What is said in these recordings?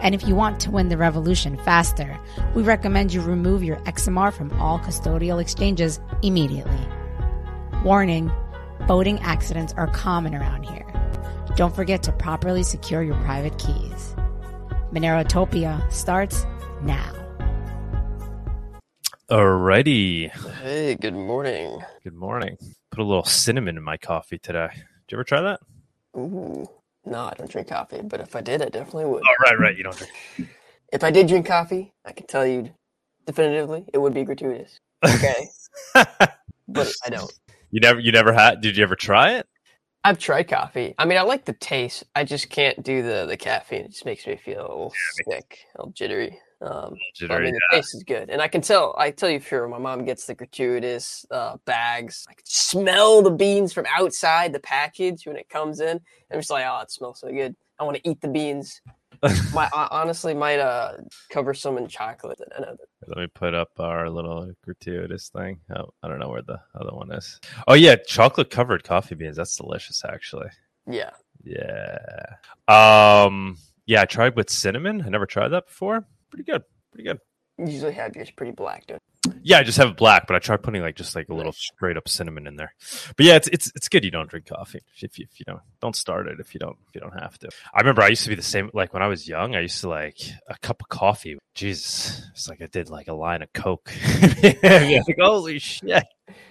And if you want to win the revolution faster, we recommend you remove your XMR from all custodial exchanges immediately. Warning, boating accidents are common around here. Don't forget to properly secure your private keys. Monerotopia starts now. Alrighty. Hey, good morning. Good morning. Put a little cinnamon in my coffee today. Did you ever try that? Ooh, no, I don't drink coffee, but if I did, I definitely would. Oh, right, right. You don't drink. If I did drink coffee, I can tell you definitively it would be Gratuitas. Okay, but I don't. you never, you never had. Did you ever try it? I've tried coffee. I mean, I like the taste. I just can't do the the caffeine. It just makes me feel a little sick, a little jittery. Um, I mean, the taste is good, and I can tell. I tell you, sure, my mom gets the Gratuitas uh, bags. I can smell the beans from outside the package when it comes in. I'm just like, oh, it smells so good. I want to eat the beans. my I honestly might uh cover some in chocolate. Let me put up our little Gratuitas thing. Oh, I don't know where the other one is. Oh yeah, chocolate covered coffee beans. That's delicious, actually. Yeah. Yeah. Um. Yeah, I tried with cinnamon. I never tried that before. Pretty good. Pretty good. You usually have yours pretty black, don't Yeah, I just have it black, but I tried putting like just like a little straight up cinnamon in there. But yeah, it's it's it's good you don't drink coffee if you, if you don't don't start it if you don't if you don't have to. I remember I used to be the same like when I was young. I used to like a cup of coffee. Jesus, it's like I did like a line of Coke. like holy shit.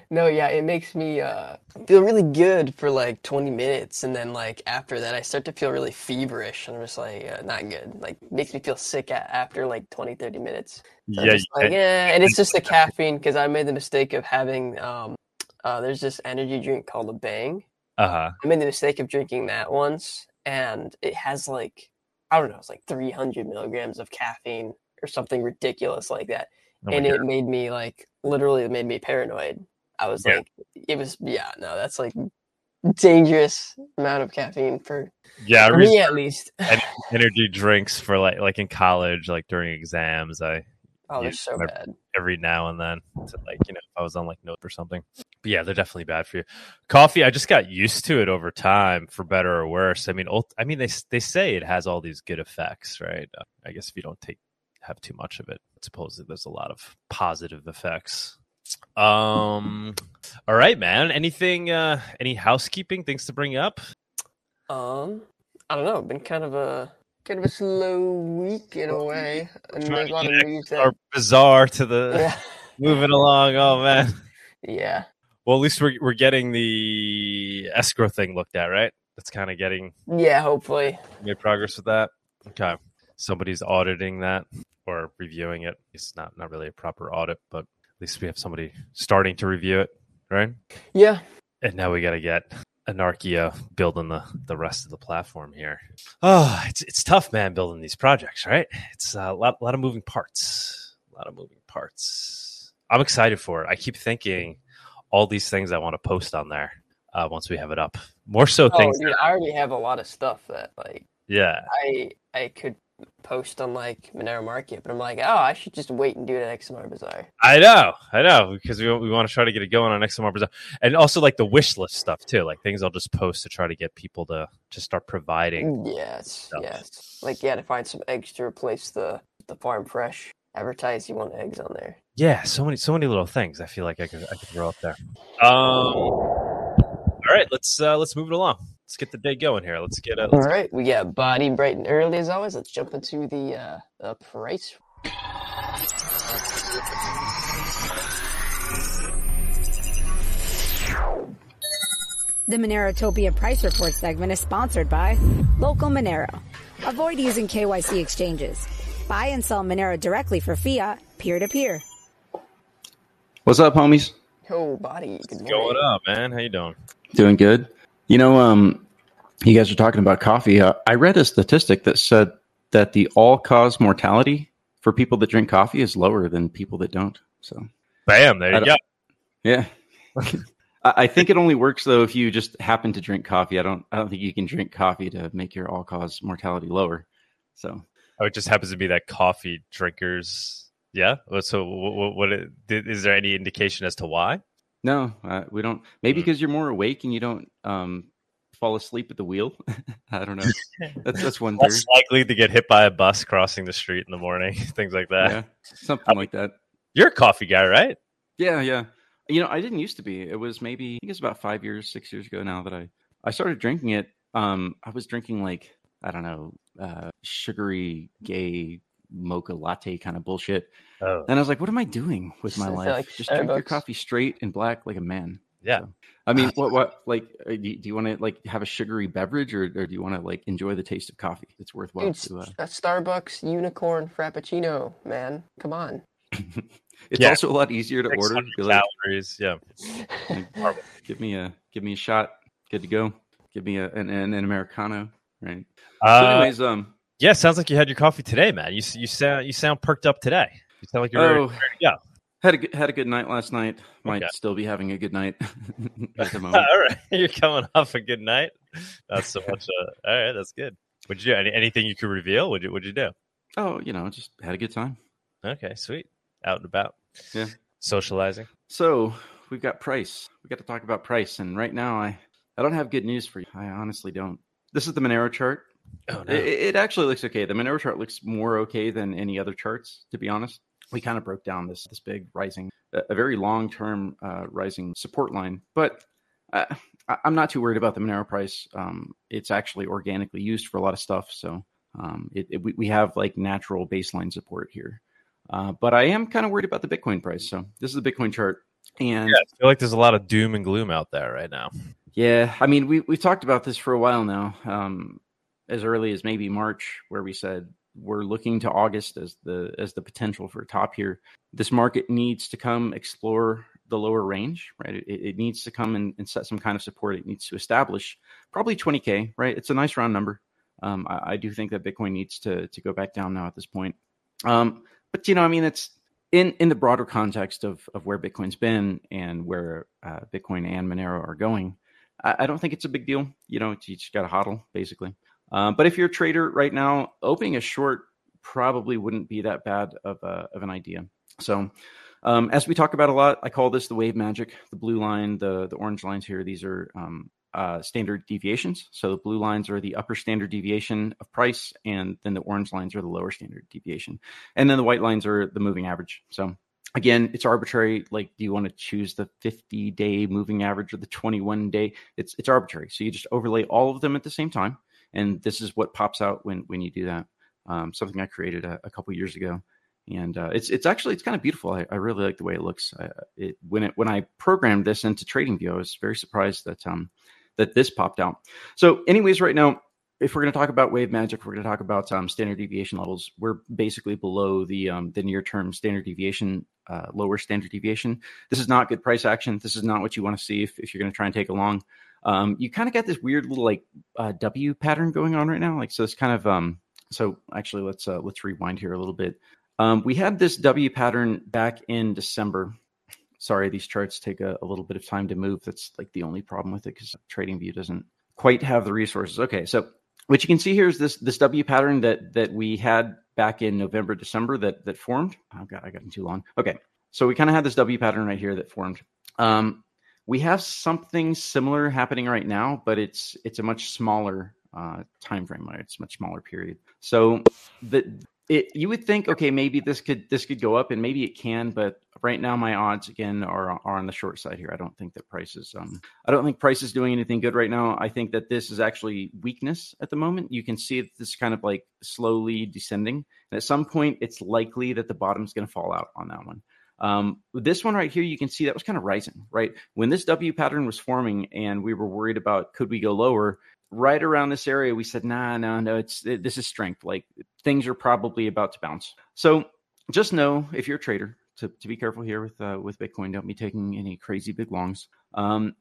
No, yeah, it makes me uh, feel really good for like 20 minutes, and then like after that, I start to feel really feverish, and I'm just like uh, not good. Like makes me feel sick a- after like 20, 30 minutes. So I'm yeah, just like, yeah, and it's just the caffeine because I made the mistake of having um, uh, there's this energy drink called a Bang. uh huh. I made the mistake of drinking that once, and it has like I don't know, it's like 300 milligrams of caffeine or something ridiculous like that, Oh my and God. it made me like literally it made me paranoid. I was Yeah. like, it was yeah, no, that's like dangerous amount of caffeine for, yeah, for me at least. energy drinks for like like in college, like during exams. I Oh, they're so my- bad. every now and then to like you know if I was on like note or something. But yeah, they're definitely bad for you. Coffee, I just got used to it over time, for better or worse. I mean, ult- I mean they they say it has all these good effects, right? I guess if you don't take have too much of it, supposedly there's a lot of positive effects. Um, all right, man. Anything? uh Any housekeeping things to bring up? Um, I don't know. Been kind of a kind of a slow week in a way, and there's a lot of news that Or bizarre to the yeah, moving along? Oh man. yeah. Well, at least we're we're getting the escrow thing looked at, right? That's kind of getting Yeah, hopefully. made progress with that. Okay, somebody's auditing that or reviewing it. It's not not really a proper audit, but at least we have somebody starting to review it, right? Yeah. And now we got to get Anarchia building the the rest of the platform here. Oh, it's it's tough, man, building these projects, right? It's a lot lot of moving parts, a lot of moving parts. I'm excited for it. I keep thinking all these things I want to post on there uh, once we have it up. More so Oh, things, dude, I already have a lot of stuff that like yeah, I I could post on like Monero Market, but I'm like, oh, I should just wait and do it at XMR Bazaar. I know, I know, because we, we want to try to get it going on XMR Bazaar, and also like the wish list stuff too, like things I'll just post to try to get people to to start providing. Yes, Stuff. yes. Like yeah, to find some eggs to replace the the farm fresh. Advertise you want eggs on there. Yeah, so many so many little things. I feel like I could I could throw up there. Um, all right, let's uh, let's move it along. Let's get the day going here. Let's get uh, All right, we got Bawdy bright and early as always. Let's jump into the uh, the price. The Monerotopia Price Report segment is sponsored by Local Monero. Avoid using KYC exchanges. Buy and sell Monero directly for fiat, peer to peer. What's up, homies? Oh, Bawdy. Good morning. going up, man. How you doing? Doing good. You know, um, you guys are talking about coffee. Uh, I read a statistic that said that the all-cause mortality for people that drink coffee is lower than people that don't. So Bam, there you go. Yeah. I think it only works though if you just happen to drink coffee. I don't. I don't think you can drink coffee to make your all cause mortality lower. So. Oh, it just happens to be that coffee drinkers. Yeah. So, what, what is there any indication as to why? No, uh, we don't. Maybe because mm. you're more awake and you don't um, fall asleep at the wheel. I don't know. That's that's one. Less likely to get hit by a bus crossing the street in the morning. Things like that. Yeah, something um, like that. You're a coffee guy, right? Yeah, yeah. You know, I didn't used to be. It was maybe I think it's about five years, six years ago now that I I started drinking it. Um, I was drinking like I don't know, uh, sugary gay mocha latte kind of bullshit. Oh. And I was like, what am I doing with my life? Like Just drink your coffee straight and black like a man. Yeah. So, I mean, what, what, like, uh, do you, you want to like have a sugary beverage or, or do you want to like enjoy the taste of coffee? It's worthwhile. It's to, uh... a Starbucks unicorn frappuccino, man. Come on. it's yeah. also a lot easier to order. Like, calories, yeah. give me a give me a shot. Good to go. Give me a an, an, an americano, right? Uh, so anyways, um, yeah, sounds like you had your coffee today, man. You you sound you sound perked up today. You sound like you're oh, very, yeah. Had a had a good night last night. Might okay. still be having a good night at the moment. all right, you're coming off a good night. Not so much. Uh, all right, that's good. Would you do any, anything you could reveal? Would you Would you do? Oh, you know, just had a good time. Okay, sweet. Out and about. Yeah, socializing. So we've got price. We got to talk about price, and right now I I don't have good news for you. I honestly don't. This is the Monero chart. Oh, no. it, it, actually looks okay. The Monero chart looks more okay than any other charts, to be honest. We kind of broke down this this big rising, a, very long term uh, rising support line, but uh, I'm not too worried about the Monero price. Um, it's actually organically used for a lot of stuff, so um, it, it, we, we have like natural baseline support here. Uh, but I am kind of worried about the Bitcoin price. So this is the Bitcoin chart, and yeah, I feel like there's a lot of doom and gloom out there right now. Yeah, I mean we we've talked about this for a while now. Um, as early as maybe March, where we said we're looking to August as the as the potential for a top here. This market needs to come explore the lower range, right? It, it needs to come and, and, set some kind of support. It needs to establish probably 20k, right? It's a nice round number. Um, I, I, do think that Bitcoin needs to to go back down now at this point. Um, but you know, I mean, it's in in the broader context of of where Bitcoin's been and where uh, Bitcoin and Monero are going. I, I, don't think it's a big deal. You know, you just got to hodl basically. Um, but if you're a trader right now, opening a short probably wouldn't be that bad of, a, of an idea. So, um, as we talk about a lot, I call this the wave magic. The blue line, the the orange lines here, these are um, uh, standard deviations. So the blue lines are the upper standard deviation of price, and then the orange lines are the lower standard deviation, and then the white lines are the moving average. So again, it's arbitrary. Like, do you want to choose the 50 day moving average or the 21 day? It's it's arbitrary. So you just overlay all of them at the same time and this is what pops out when when you do that. Um, something I created a, a couple years ago, and uh, it's it's actually it's kind of beautiful. I, I, really like the way it looks. I, it, when it when I programmed this into TradingView, I was very surprised that um that this popped out. So, anyways, right now, if we're going to talk about wave magic, we're going to talk about um, standard deviation levels. We're basically below the um, the near term standard deviation, uh, lower standard deviation. This is not good price action. This is not what you want to see if, if you're going to try and take a long um, you kind of got this weird little like uh, W pattern going on right now. Like so, it's kind of um. So actually, let's uh, let's rewind here a little bit. Um, we had this W pattern back in December. Sorry, these charts take a, a little bit of time to move. That's like the only problem with it because TradingView doesn't quite have the resources. Okay, so what you can see here is this this W pattern that that we had back in November, December that that formed. Oh god, I got in too long. Okay, so we kind of had this W pattern right here that formed. Um, we have something similar happening right now, but it's it's a much smaller uh, time frame. Right? It's much smaller period. So the it you would think okay maybe this could this could go up and maybe it can, but right now my odds again are are on the short side here. I don't think that price is um I don't think price is doing anything good right now. I think that this is actually weakness at the moment. You can see this kind of like slowly descending, and at some point it's likely that the bottom's going to fall out on that one. Um, this one right here, you can see that was kind of rising, right? When this W pattern was forming and we were worried about could we go lower, right around this area, we said, nah, no, no, it's it, this is strength. Like things are probably about to bounce. So just know if you're a trader to, to be careful here with uh, with Bitcoin. Don't be taking any crazy big longs. Um,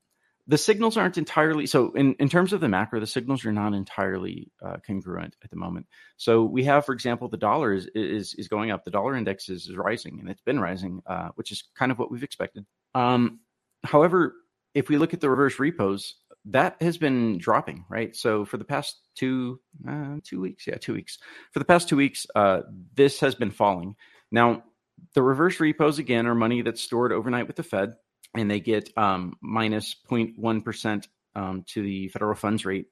the signals aren't entirely so in, in terms of the macro the signals are not entirely uh, congruent at the moment so we have for example the dollar is is, is going up the dollar index is, is rising and it's been rising uh, which is kind of what we've expected um, however, if we look at the reverse repos, that has been dropping, right? So for the past two uh, two weeks, yeah, two weeks. For the past two weeks, uh, this has been falling. Now, the reverse repos again are money that's stored overnight with the Fed, and they get um, minus 0.1 percent um, to the federal funds rate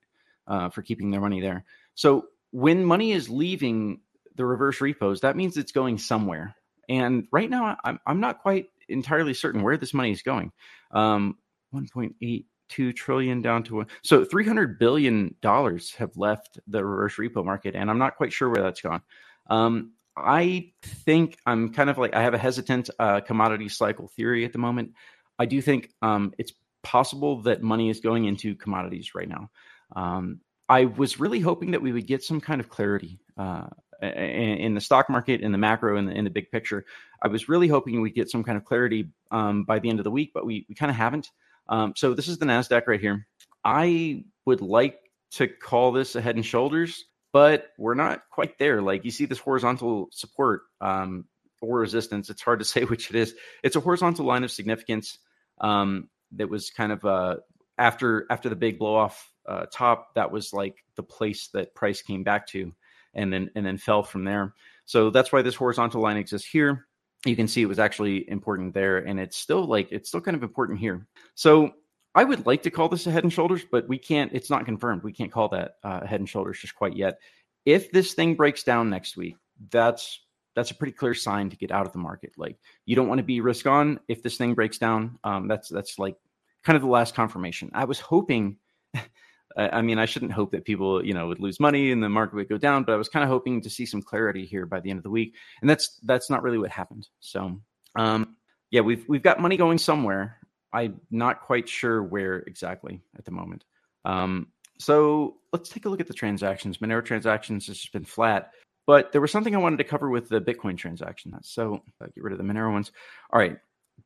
uh, for keeping their money there. So when money is leaving the reverse repos, that means it's going somewhere. And right now, I'm I'm not quite entirely certain where this money is going. Um, 1.82 trillion down to one. So 300 billion dollars have left the reverse repo market, and I'm not quite sure where that's gone. Um, I think I'm kind of like I have a hesitant uh, commodity cycle theory at the moment. I do think um, it's possible that money is going into commodities right now. Um, I was really hoping that we would get some kind of clarity uh, in the stock market, in the macro, in the, in the big picture. I was really hoping we'd get some kind of clarity um, by the end of the week, but we, we kind of haven't. Um, so this is the NASDAQ right here. I would like to call this a head and shoulders, but we're not quite there. Like you see this horizontal support um, or resistance. It's hard to say which it is. It's a horizontal line of significance um, that was kind of uh, after after the big blow off uh, top. That was like the place that price came back to and then and then fell from there. So that's why this horizontal line exists here. You can see it was actually important there, and it's still like it's still kind of important here. So I would like to call this a head and shoulders, but we can't. It's not confirmed. We can't call that uh, head and shoulders just quite yet. If this thing breaks down next week, that's that's a pretty clear sign to get out of the market. Like you don't want to be risk on if this thing breaks down. Um, that's that's like kind of the last confirmation. I was hoping I mean, I shouldn't hope that people, you know, would lose money and the market would go down, but I was kind of hoping to see some clarity here by the end of the week, and that's that's not really what happened. So, um, yeah, we've we've got money going somewhere. I'm not quite sure where exactly at the moment. Um, so let's take a look at the transactions. Monero transactions has just been flat, but there was something I wanted to cover with the Bitcoin transaction. So uh, get rid of the Monero ones. All right,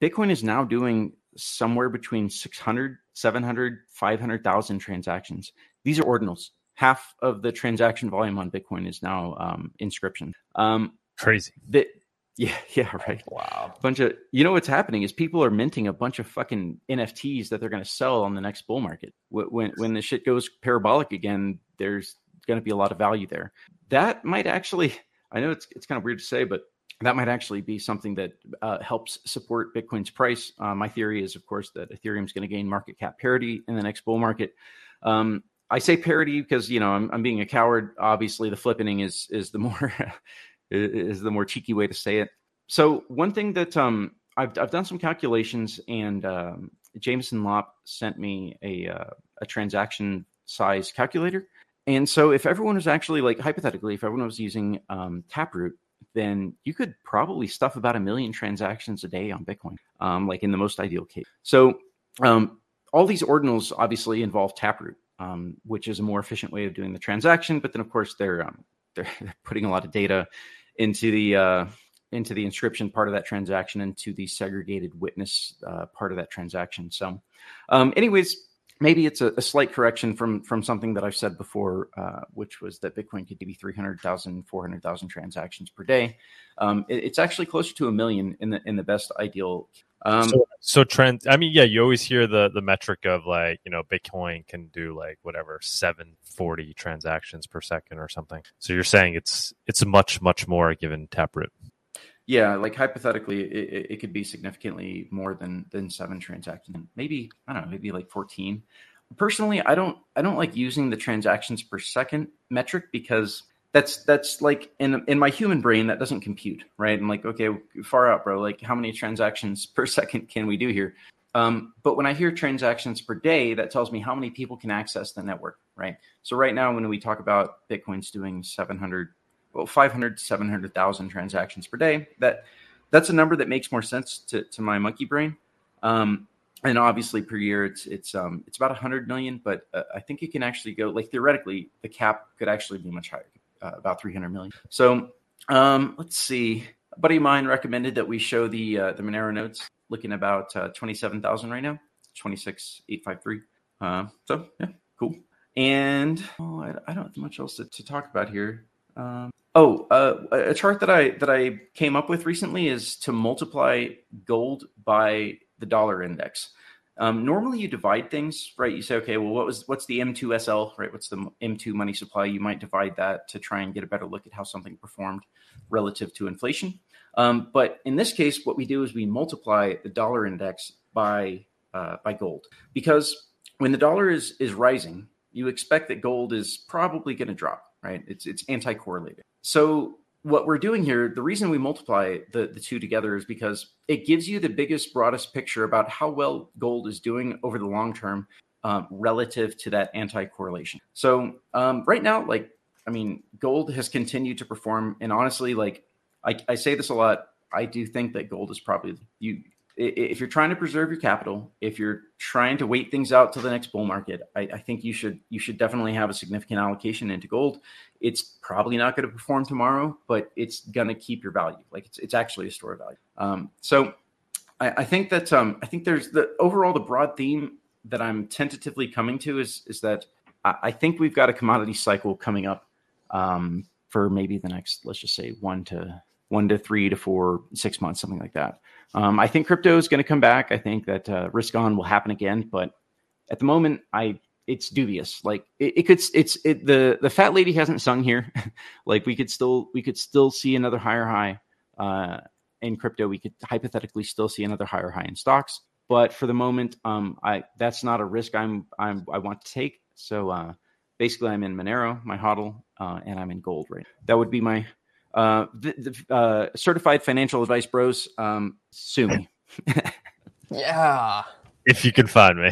Bitcoin is now doing somewhere between 600, 700, 500,000 transactions. These are ordinals. Half of the transaction volume on Bitcoin is now um, inscription. Um, Crazy. The, yeah, yeah, right. Wow. Bunch of you know what's happening is people are minting a bunch of fucking NFTs that they're going to sell on the next bull market. When when the shit goes parabolic again, there's going to be a lot of value there. That might actually. I know it's it's kind of weird to say, but that might actually be something that uh, helps support Bitcoin's price. Uh, my theory is, of course, that Ethereum is going to gain market cap parity in the next bull market. Um, I say parity because you know I'm, I'm, being a coward. Obviously, the flippening is is the more is the more cheeky way to say it. So one thing that um, I've I've done some calculations, and um, Jameson Lopp sent me a uh, a transaction size calculator. And so, if everyone was actually like hypothetically, if everyone was using um, Taproot, then you could probably stuff about a million transactions a day on Bitcoin, um, like in the most ideal case. So um, all these ordinals obviously involve Taproot, um, which is a more efficient way of doing the transaction. But then, of course, they're um, they're, putting a lot of data into the uh, into the inscription part of that transaction, into the segregated witness uh, part of that transaction. So, um, anyways, maybe it's a, a, slight correction from from something that I've said before, uh, which was that Bitcoin could be 300,000, 400,000 transactions per day. Um, it, it's actually closer to a million in the in the best ideal. Um, so, so trend. I mean, yeah, you always hear the the metric of like you know Bitcoin can do like whatever 740 transactions per second or something. So you're saying it's it's much much more given Taproot. Yeah, like hypothetically, it, it could be significantly more than than seven transactions. Maybe I don't know, maybe like fourteen. Personally, I don't I don't like using the transactions per second metric because that's that's like in in my human brain that doesn't compute, right? I'm like, okay, far out, bro. Like, how many transactions per second can we do here? Um, but when I hear transactions per day, that tells me how many people can access the network, right? So right now, when we talk about Bitcoin's doing 700 well, 500 to 700,000 transactions per day. That that's a number that makes more sense to, to my monkey brain. Um, and obviously per year it's it's um it's about 100 million, but uh, I think it can actually go like theoretically the cap could actually be much higher, uh, about 300 million. So um, let's see. A buddy of mine recommended that we show the uh, the Monero nodes, looking about uh, 27,000 right now, 26,853. Uh, so yeah, cool. And oh, I, I, don't have much else to, to talk about here. Um, oh, uh, a chart that I that I came up with recently is to multiply gold by the dollar index. Um, normally, you divide things, right? You say, okay, well, what was what's the M2SL, right? What's the M2 money supply? You might divide that to try and get a better look at how something performed relative to inflation. Um, but in this case, what we do is we multiply the dollar index by uh, by gold because when the dollar is is rising, you expect that gold is probably going to drop, right? It's it's anti-correlated. So what we're doing here, the reason we multiply the, the two together is because it gives you the biggest, broadest picture about how well gold is doing over the long term um, relative to that anti correlation. So, um, right now, like, I mean, gold has continued to perform. And honestly, like, I, I say this a lot. I do think that gold is probably you if you're trying to preserve your capital, if you're trying to wait things out till the next bull market, I, I, think you should you should definitely have a significant allocation into gold. It's probably not going to perform tomorrow, but it's going to keep your value. Like it's it's actually a store of value. Um, so I, I, think that um, I think there's the overall the broad theme that I'm tentatively coming to is is that I, I think we've got a commodity cycle coming up um, for maybe the next let's just say one to one to three to four six months something like that. Um, I think crypto is going to come back. I think that uh, risk on will happen again, but at the moment, I it's dubious. Like it, it could, it's it, the the fat lady hasn't sung here. like we could still we could still see another higher high uh, in crypto. We could hypothetically still see another higher high in stocks, but for the moment, um, I that's not a risk I'm I'm I want to take. So uh, basically, I'm in Monero, my hodl, uh, and I'm in gold right. That would be my uh, the, the uh, certified financial advice bros, um, sue me. yeah. If you can find me.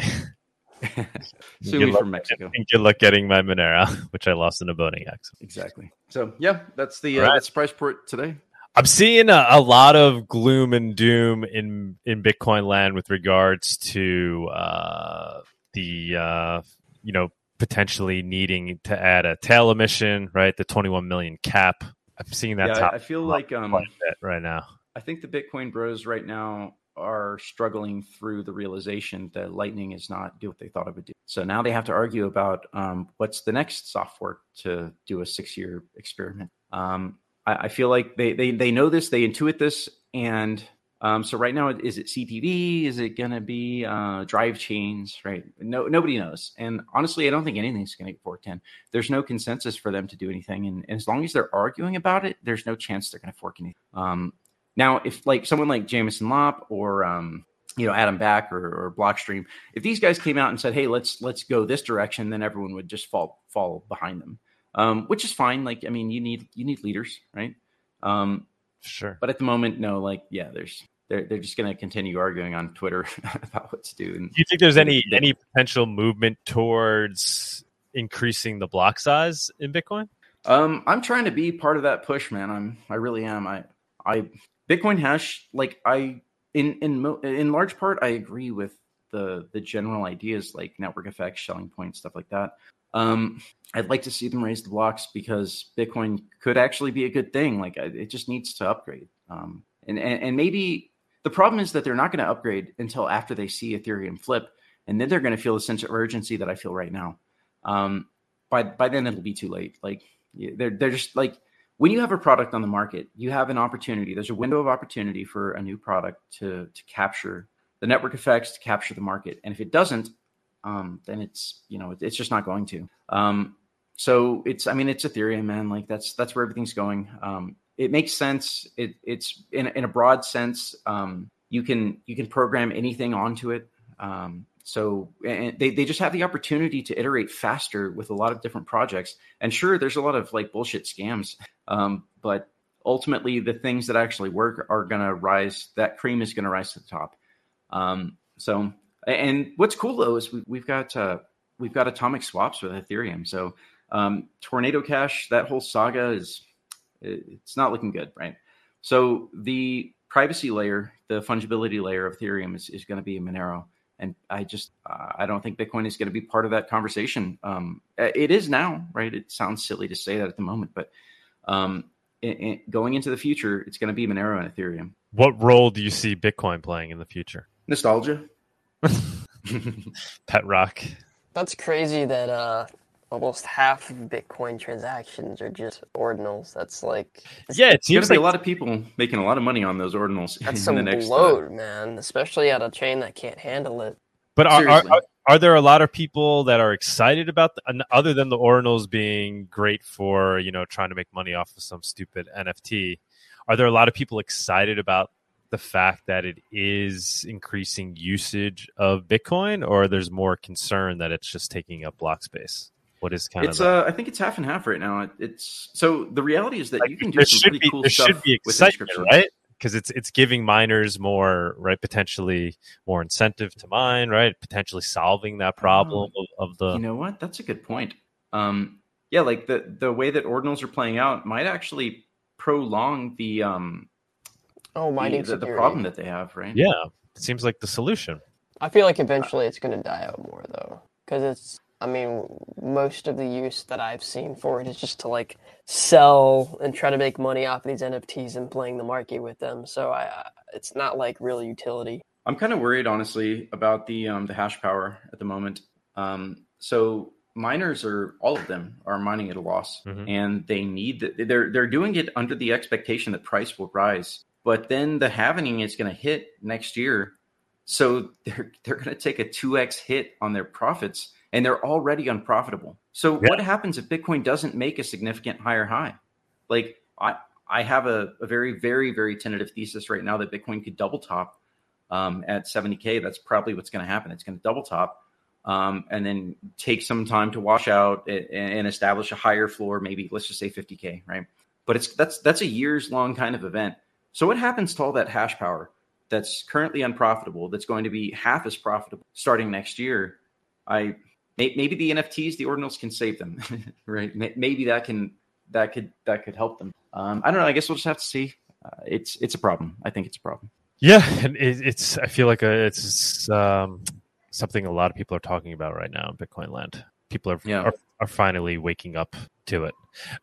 sue me from Mexico. Good luck getting my Monero, which I lost in a boating accident. Exactly. So yeah, that's the uh, right. that's the price report today. I'm seeing a, a, lot of gloom and doom in in Bitcoin land with regards to uh, the uh, you know potentially needing to add a tail emission, right? The 21 million cap I'm seeing that. Yeah, I feel like um, right now. I think the Bitcoin bros right now are struggling through the realization that Lightning is not do what they thought it would do. So now they have to argue about um, what's the next soft fork to do a six year experiment. Um, I, I, feel like they, they they know this, they intuit this, and um, so right now, is it CTV? Is it going to be uh, drive chains? Right? No, nobody knows. And honestly, I don't think anything's going to get fork ten. There's no consensus for them to do anything, and, and as long as they're arguing about it, there's no chance they're going to fork anything. Um, now, if like someone like Jameson Lopp or um, you know Adam Back or, or Blockstream, if these guys came out and said, "Hey, let's let's go this direction," then everyone would just fall fall behind them, um, which is fine. Like, I mean, you need you need leaders, right? Um, Sure. But at the moment, no, like, yeah, there's they're they're just going to continue arguing on Twitter about what to do. And do you think there's any any potential movement towards increasing the block size in Bitcoin? Um, I'm trying to be part of that push, man. I'm I really am. I I Bitcoin Hash like I in in in large part I agree with the the general ideas like network effects, Schelling points, stuff like that. Um, I'd like to see them raise the blocks because Bitcoin could actually be a good thing. Like it just needs to upgrade. Um, and, and, and maybe the problem is that they're not going to upgrade until after they see Ethereum flip, and then they're going to feel a sense of urgency that I feel right now. Um, by by then it'll be too late. Like they're they're just like when you have a product on the market, you have an opportunity. There's a window of opportunity for a new product to to capture the network effects, to capture the market. And if it doesn't, um, then it's you know it's just not going to. Um, so it's I mean it's Ethereum, man. Like that's that's where everything's going. Um, it makes sense. It it's in in a broad sense. Um, you can you can program anything onto it. Um, so and they, they just have the opportunity to iterate faster with a lot of different projects. And sure, there's a lot of like bullshit scams, um, but ultimately the things that actually work are going to rise. That cream is going to rise to the top. Um, so and what's cool though is we, have got uh, we've got atomic swaps with Ethereum. So um, Tornado Cash, that whole saga is it's not looking good, right? So the privacy layer, the fungibility layer of Ethereum is, is going to be Monero. And I just, uh, I don't think Bitcoin is going to be part of that conversation. Um, it is now, right? It sounds silly to say that at the moment, but um, it, it, going into the future, it's going to be Monero and Ethereum. What role do you see Bitcoin playing in the future? Nostalgia. Pet rock. That's crazy that uh, almost half of Bitcoin transactions are just ordinals. That's like yeah, it seems like a lot of people making a lot of money on those ordinals. That's some next, bloat, uh, man. Especially at a chain that can't handle it. But are, are, are, are there a lot of people that are excited about the, other than the Ordinals being great for you know trying to make money off of some stupid NFT? Are there a lot of people excited about the fact that it is increasing usage of Bitcoin, or there's more concern that it's just taking up block space? What is kind it's, of? Uh, I think it's half and half right now. It's so the reality is that like, you can do some pretty be, cool there stuff should be excitement, right? Because it's it's giving miners more right, potentially more incentive to mine, right? Potentially solving that problem oh, of, of, the. You know what? That's a good point. Um, yeah, like the the way that ordinals are playing out might actually prolong the um Oh, mining the, the, the problem that they have, right? Yeah, it seems like the solution. I feel like eventually it's going to die out more though, because it's. I mean, most of the use that I've seen for it is just to like sell and try to make money off of these NFTs and playing the market with them. So I, it's not like real utility. I'm kind of worried, honestly, about the um, the hash power at the moment. Um, so miners are all of them are mining at a loss, mm-hmm. and they need that. They're they're doing it under the expectation that price will rise but then the halving is going to hit next year. So they're they're going to take a 2x hit on their profits and they're already unprofitable. So yeah. what happens if Bitcoin doesn't make a significant higher high? Like I I have a, a very very very tentative thesis right now that Bitcoin could double top um, at 70k. That's probably what's going to happen. It's going to double top um, and then take some time to wash out and, and establish a higher floor. Maybe let's just say 50k, right? But it's that's that's a years long kind of event. So what happens to all that hash power that's currently unprofitable that's going to be half as profitable starting next year? I maybe the NFTs, the ordinals can save them, right? Maybe that can that could that could help them. Um, I don't know. I guess we'll just have to see. Uh, it's it's a problem. I think it's a problem. Yeah, and it, it's. I feel like a, it's um, something a lot of people are talking about right now in Bitcoin land. People are, yeah. are are finally waking up to it.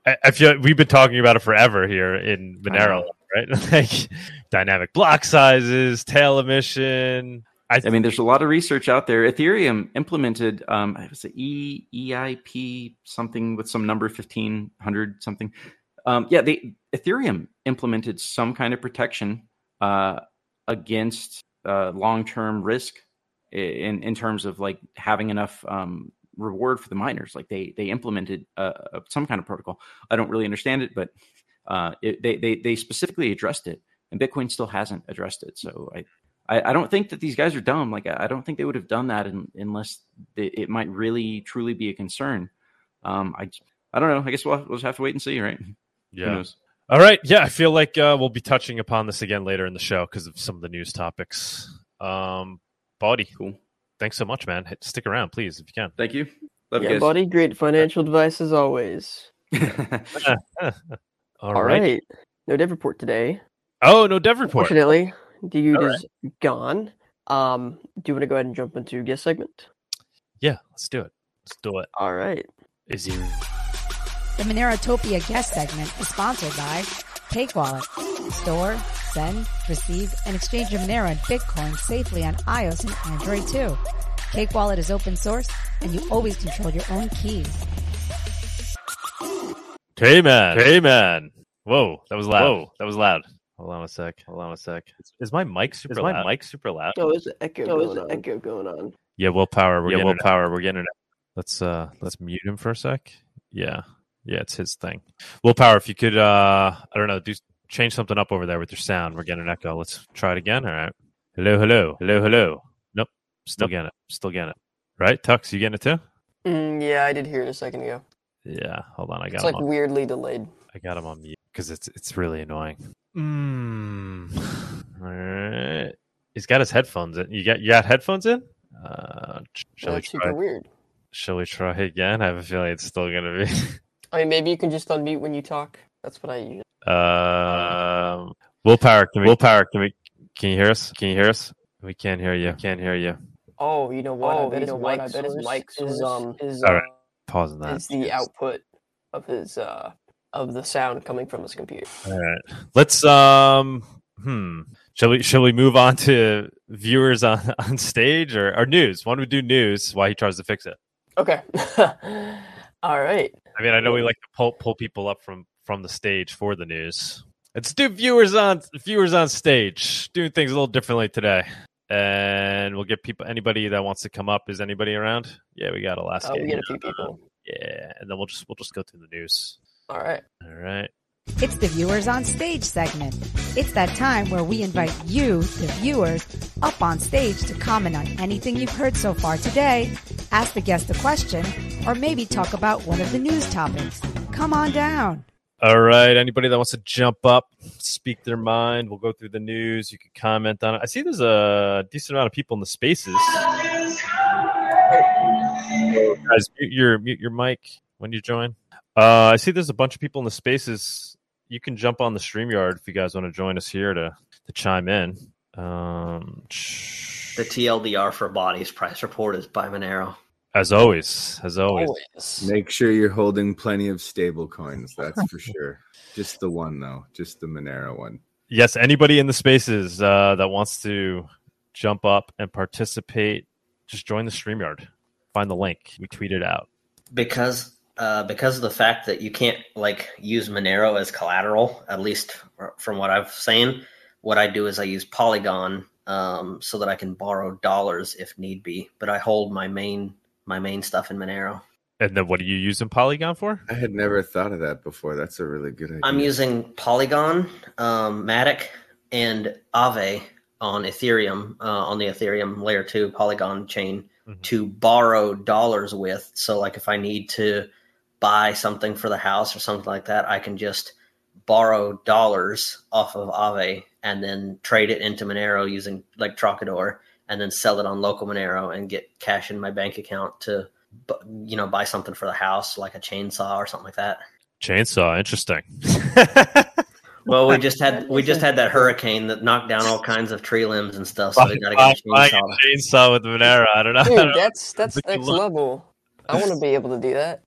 I, I feel like we've been talking about it forever here in Monero right? like dynamic block sizes, tail emission. I, th- I, mean, there's a lot of research out there. Ethereum implemented, um, it was E EIP something with some number fifteen hundred something. Um, yeah, they Ethereum implemented some kind of protection uh, against uh, long term risk in in terms of like having enough um, reward for the miners. Like they they implemented uh, some kind of protocol. I don't really understand it, but uh, it, they, they they specifically addressed it, and Bitcoin still hasn't addressed it. So I. I, I don't think that these guys are dumb. Like I don't think they would have done that in, unless they, it might really truly be a concern. Um, I I don't know. I guess we'll, we'll just have to wait and see, right? Yeah. All right. Yeah, I feel like uh, we'll be touching upon this again later in the show because of some of the news topics. Um, cool. Thanks so much, man. Stick around, please, if you can. Thank you. Love yeah, you Bawdy. Great financial advice as always. All, All right. right. No dev report today. Oh, no dev report. Unfortunately, dude All is right. gone. Um, do you want to go ahead and jump into guest segment? Yeah, let's do it. Let's do it. All right. Is he? The Monerotopia guest segment is sponsored by Cake Wallet. Store, send, receive, and exchange your Monero and Bitcoin safely on iOS and Android too. Cake Wallet is open source, and you always control your own keys. Hey man, hey man. Whoa, that was loud. Whoa, that was loud. Hold on a sec. Hold on a sec. Is my mic super is my loud? mic super loud? Oh, is an echo. Oh, there's an echo going on. Yeah, willpower. We're yeah, getting willpower. We're getting it. Let's uh, let's mute him for a sec. Yeah, yeah, it's his thing. Willpower. If you could, uh, I don't know, do change something up over there with your sound. We're getting an echo. Let's try it again. All right. Hello, hello, hello, hello. Nope, still nope. getting it. Still getting it. Right, Tux, you getting it too? Mm, yeah, I did hear it a second ago. Yeah, hold on. I got. It's like on. weirdly delayed. I got him on mute because it's it's really annoying. Mm. All right. He's got his headphones in. You got you got headphones in? Uh, shall That's we try? Super weird. Shall we try again? I have a feeling it's still gonna be. I mean, maybe you can just unmute when you talk. That's what I use. Um, willpower. Can we? Willpower. Can we? Can you hear us? Can you hear us? We can't hear you. Can't hear you. Oh, you know what? Oh, I bet his mic, I bet his mic is um is all right. Pausing that. Is the output of his uh of the sound coming from his computer. All right. Let's um hmm. Shall we shall we move on to viewers on, on stage or, or news? Why don't we do news while he tries to fix it? Okay. All right. I mean, I know we like to pull pull people up from from the stage for the news. Let's do viewers on viewers on stage. Doing things a little differently today. and we'll get people. Anybody that wants to come up, is anybody around? Yeah, we got Alaska. Oh, we get a few people. Yeah, and then we'll just we'll just go through the news. All right. All right. It's the Viewers on Stage segment. It's that time where we invite you, the viewers, up on stage to comment on anything you've heard so far today, ask the guest a question, or maybe talk about one of the news topics. Come on down. All right. Anybody that wants to jump up, speak their mind, we'll go through the news. You can comment on it. I see there's a decent amount of people in the spaces. Guys, mute your mute your mic when you join. Uh, I see there's a bunch of people in the spaces. You can jump on the StreamYard if you guys want to join us here to to chime in. Um, the TLDR for Bawdy's price report is by Monero. As always, as always. always. Make sure you're holding plenty of stable coins. That's for sure. Just the one though, just the Monero one. Yes, anybody in the spaces uh, that wants to jump up and participate, just join the StreamYard. Find the link. We tweet it out. Because uh, because of the fact that you can't like use Monero as collateral, at least from what I've seen, what I do is I use Polygon um, so that I can borrow dollars if need be. But I hold my main my main stuff in Monero. And then what are you using Polygon for? I had never thought of that before. That's a really good idea. I'm using Polygon, um, Matic, and Aave on Ethereum, uh, on the Ethereum layer two Polygon chain mm-hmm. to borrow dollars with. So, like, if I need to buy something for the house or something like that, I can just borrow dollars off of Aave and then trade it into Monero using like Trocador and then sell it on local Monero and get cash in my bank account to, you know, buy something for the house, like a chainsaw or something like that. Chainsaw, interesting. well, we just had we just had that hurricane that knocked down all kinds of tree limbs and stuff. So we got to get a chainsaw. chainsaw with Monero. I don't know. Dude, that's that's next level. I want to be able to do that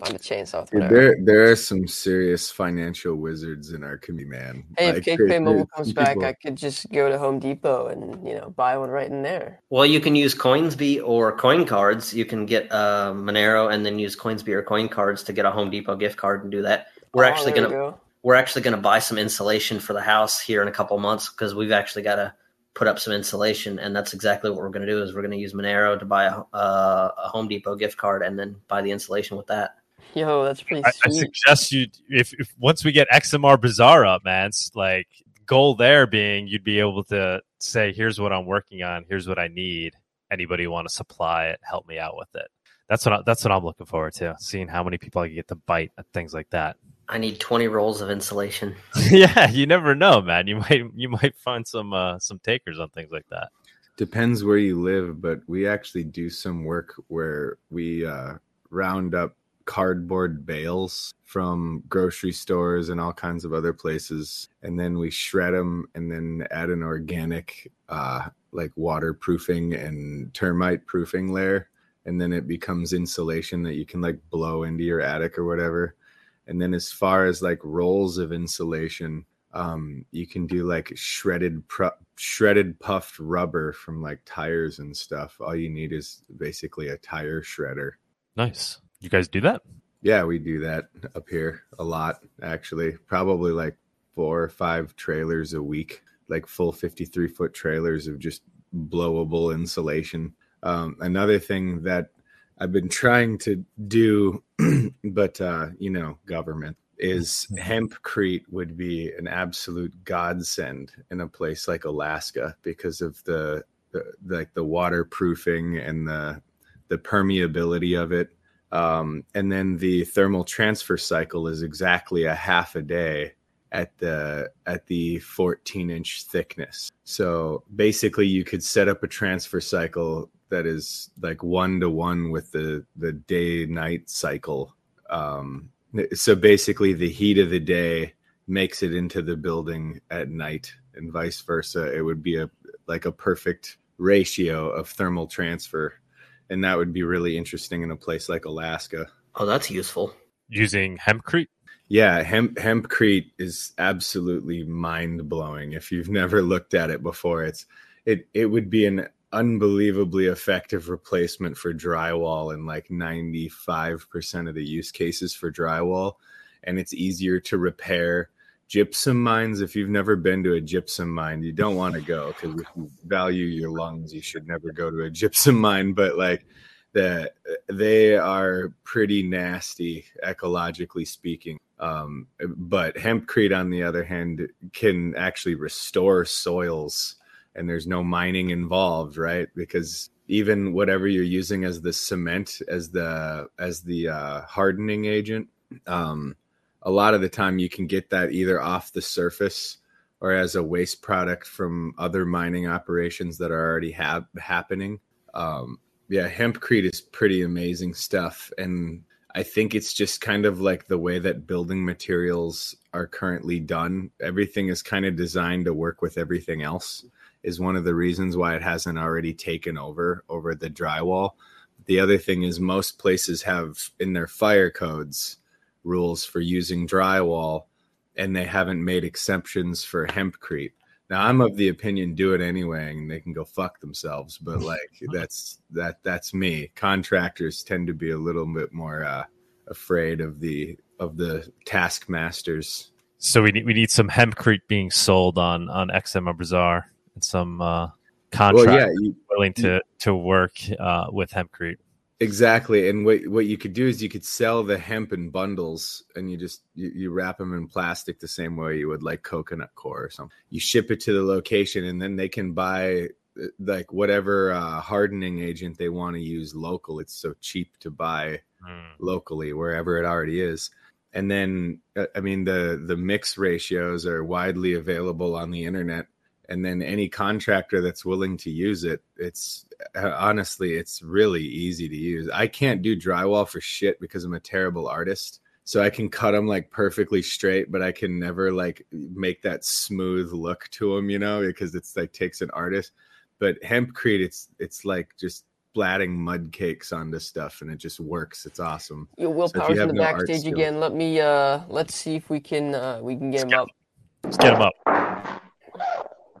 on the chainsaw. Dude, there, there are some serious financial wizards in our community, man. Hey, like, if CakePay Mobile comes people. back, I could just go to Home Depot and you know buy one right in there. Well, you can use Coinsbee or Coin Cards. You can get uh, Monero and then use Coinsbee or Coin Cards to get a Home Depot gift card and do that. We're oh, actually gonna go. we're actually gonna buy some insulation for the house here in a couple months because we've actually got to put up some insulation, and that's exactly what we're going to do. Is we're going to use Monero to buy a, uh, a Home Depot gift card and then buy the insulation with that. Yo, that's pretty. I, I, suggest you if, if once we get XMR Bazaar up, man, it's like goal there being you'd be able to say, "Here's what I'm working on. Here's what I need. Anybody want to supply it? Help me out with it." That's what I, that's what I'm looking forward to. Seeing how many people I can get to bite at things like that. I need 20 rolls of insulation. yeah, you never know, man. You might you might find some uh, some takers on things like that. Depends where you live, but we actually do some work where we uh, round up cardboard bales from grocery stores and all kinds of other places. And then we shred them and then add an organic uh, like waterproofing and termite proofing layer. And then it becomes insulation that you can like blow into your attic or whatever. And then as far as like rolls of insulation um, you can do like shredded pr- shredded puffed rubber from like tires and stuff. All you need is basically a tire shredder. Nice you guys do that? Yeah, we do that up here a lot, actually. Probably like four or five trailers a week, like full 53 foot trailers of just blowable insulation. Um, another thing that I've been trying to do, but, uh, you know, government is mm-hmm. hempcrete would be an absolute godsend in a place like Alaska because of the, the like the waterproofing and the the permeability of it um, and then the thermal transfer cycle is exactly a half a day at the at the 14 inch thickness. So basically, you could set up a transfer cycle that is like one to one with the the day night cycle. Um, so basically, the heat of the day makes it into the building at night, and vice versa. It would be a like a perfect ratio of thermal transfer and that would be really interesting in a place like Alaska. Oh, that's useful. Using hempcrete. Yeah, hemp hempcrete is absolutely mind blowing. If you've never looked at it before, it's it it would be an unbelievably effective replacement for drywall in like 95% of the use cases for drywall and it's easier to repair gypsum mines if you've never been to a gypsum mine you don't want to go because if you value your lungs you should never go to a gypsum mine but like that they are pretty nasty ecologically speaking. Um, but hempcrete on the other hand can actually restore soils and there's no mining involved right? Because even whatever you're using as the cement as the as the uh, hardening agent um, a lot of the time you can get that either off the surface or as a waste product from other mining operations that are already happening. Um, yeah, hempcrete is pretty amazing stuff, and I think it's just kind of like the way that building materials are currently done. Everything is kind of designed to work with everything else. Is one of the reasons why it hasn't already taken over over the drywall. The other thing is most places have in their fire codes rules for using drywall and they haven't made exceptions for hempcrete. Now I'm of the opinion do it anyway and they can go fuck themselves, but like that's that that's me. Contractors tend to be a little bit more uh afraid of the of the taskmasters. So we need we need some hempcrete being sold on on XMR Bazaar and some uh contract well, yeah, you, willing to to work uh with hempcrete. Exactly, and what what you could do is you could sell the hemp in bundles, and you just you, you, wrap them in plastic the same way you would like coconut coir or something. You ship it to the location, and then they can buy uh, like whatever uh, hardening agent they want to use local. It's so cheap to buy mm. locally wherever it already is. And then, uh, I mean, the the mix ratios are widely available on the internet and then any contractor that's willing to use it it's uh, honestly it's really easy to use. I can't do drywall for shit because i'm a terrible artist so i can cut them like perfectly straight but i can never like make that smooth look to them you know because it's like takes an artist. But hempcrete it's it's like just splatting mud cakes onto stuff and it just works. It's awesome. Yo, will so powers in the no backstage again. Let me uh let's see if we can uh we can get him up. let's get him up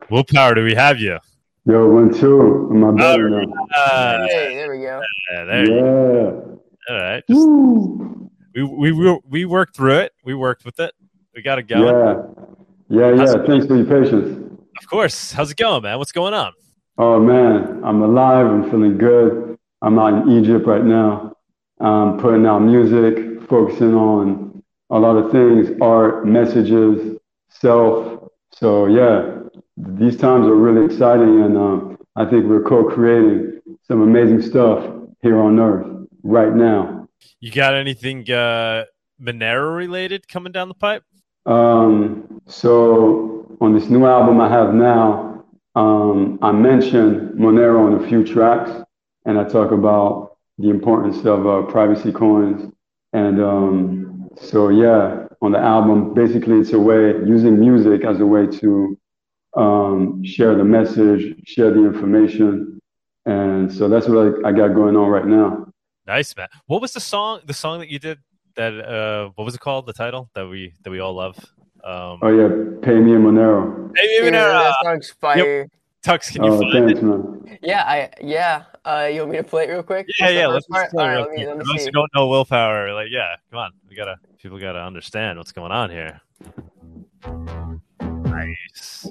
Willpower, do we have you? Yo, one, two. Am I better now? Uh, hey, there we go. Yeah, there yeah. All right. Just, we, we, we, we worked through it. We worked with it. We got it going. Yeah. Yeah, yeah. Thanks for your patience. Of course. How's it going, man? What's going on? Oh, man. I'm alive. I'm feeling good. I'm out in Egypt right now. I'm putting out music, focusing on a lot of things art, messages, self. So, yeah, these times are really exciting, and um, I think we're co-creating some amazing stuff here on Earth right now. You got anything uh, Monero related coming down the pipe? Um, so on this new album I have now, um, I mention Monero on a few tracks, and I talk about the importance of uh, privacy coins. And um, so, yeah, on the album, basically, it's a way using music as a way to um, share the message, share the information. And so that's what I, I, got going on right now. Nice, man. What was the song? The song that you did that uh, what was it called? The title that we that we all love. Um, oh yeah, Pay Me a Monero. Pay Me a Monero. Yeah, that song's fire. Yep. Tux, can you oh, find thanks, it? Man. Yeah, I yeah. Uh, you want me to play it real quick? Yeah, yeah. Let's play it real quick. Let me, don't know willpower, like yeah, come on. We gotta people gotta understand what's going on here. Nice.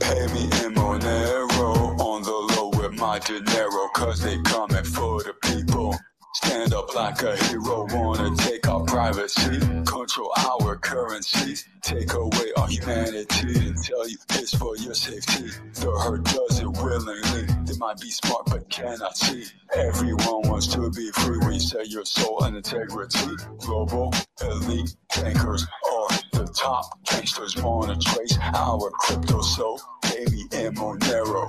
Pay me in Monero on the low with my dinero, cause they coming for the. Stand up like a hero, wanna take our privacy, control our currencies, take away our humanity, and tell you it's for your safety. The herd does it willingly. They might be smart but cannot see. Everyone wants to be free. We sell your soul and integrity. Global elite bankers are the top gangsters wanna trace our crypto so baby and Monero.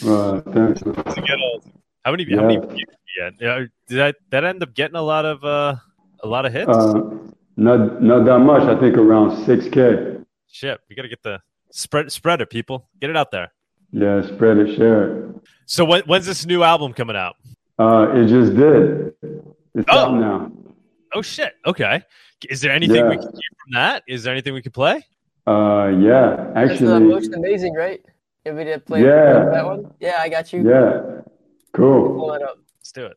thanks. How many? Yeah. How many views you get? Did that that end up getting a lot of uh, a lot of hits? Uh, not not that much. I think around six k. Shit, we gotta get the spread spread it, people. Get it out there. Yeah, spread it, share it. So when, when's this new album coming out? Uh, it just did. It's oh. out now. Oh shit. Okay. Is there anything yeah. we can hear from that? Is there anything we can play? Uh, yeah. Actually, That's the most amazing, right? If we did play yeah. that one. Yeah, I got you. Yeah. Cool. Pull it up. Let's do it.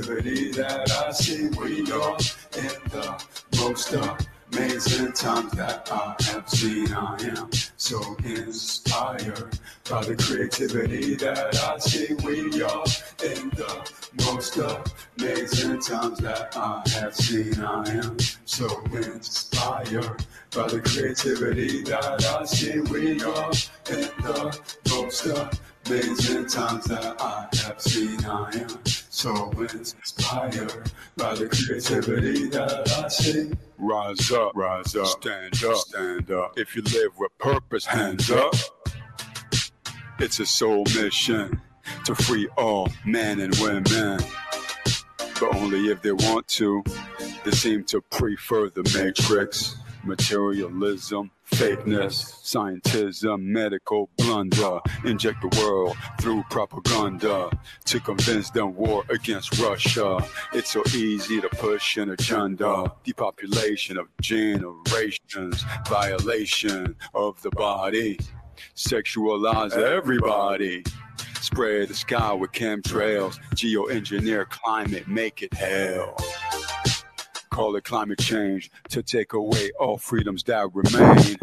The creativity that I see. We are in the most amazing times that I have seen. I am so inspired by the creativity that I see. We are in the most amazing times that I have seen. I am so inspired by the creativity that I see. We are so inspired by the creativity that I see. Rise up, rise up, stand up, stand up. If you live with purpose, hands up. It's a soul mission to free all men and women, but only if they want to. They seem to prefer the matrix, materialism, fakeness, scientism, medical blunder. Inject the world through propaganda to convince them war against Russia. It's so easy to push an agenda. Depopulation of generations, violation of the body, sexualize everybody. Spray the sky with chemtrails, geoengineer climate, make it hell call it climate change to take away all freedoms that remain.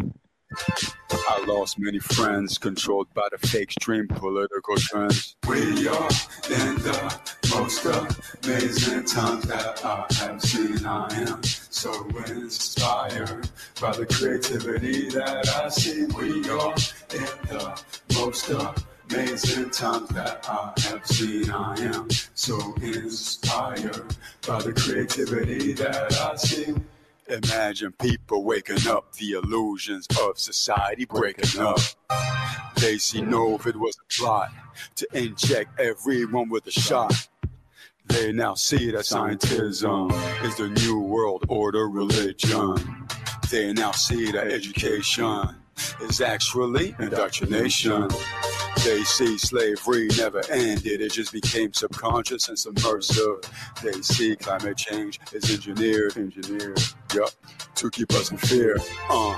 I lost many friends controlled by the fake stream political trends. We are in the most amazing times that I have seen. I am so inspired by the creativity that I see. We are in the most amazing times that I have seen. I am so inspired by the creativity that I see. Imagine people waking up, the illusions of society breaking up. They see no if it was a plot to inject everyone with a shot. They now see that scientism is the new world order religion. They now see that education is actually indoctrination. They see slavery never ended, it just became subconscious and submersive. They see climate change is engineered, engineered, yup, to keep us in fear. Uh,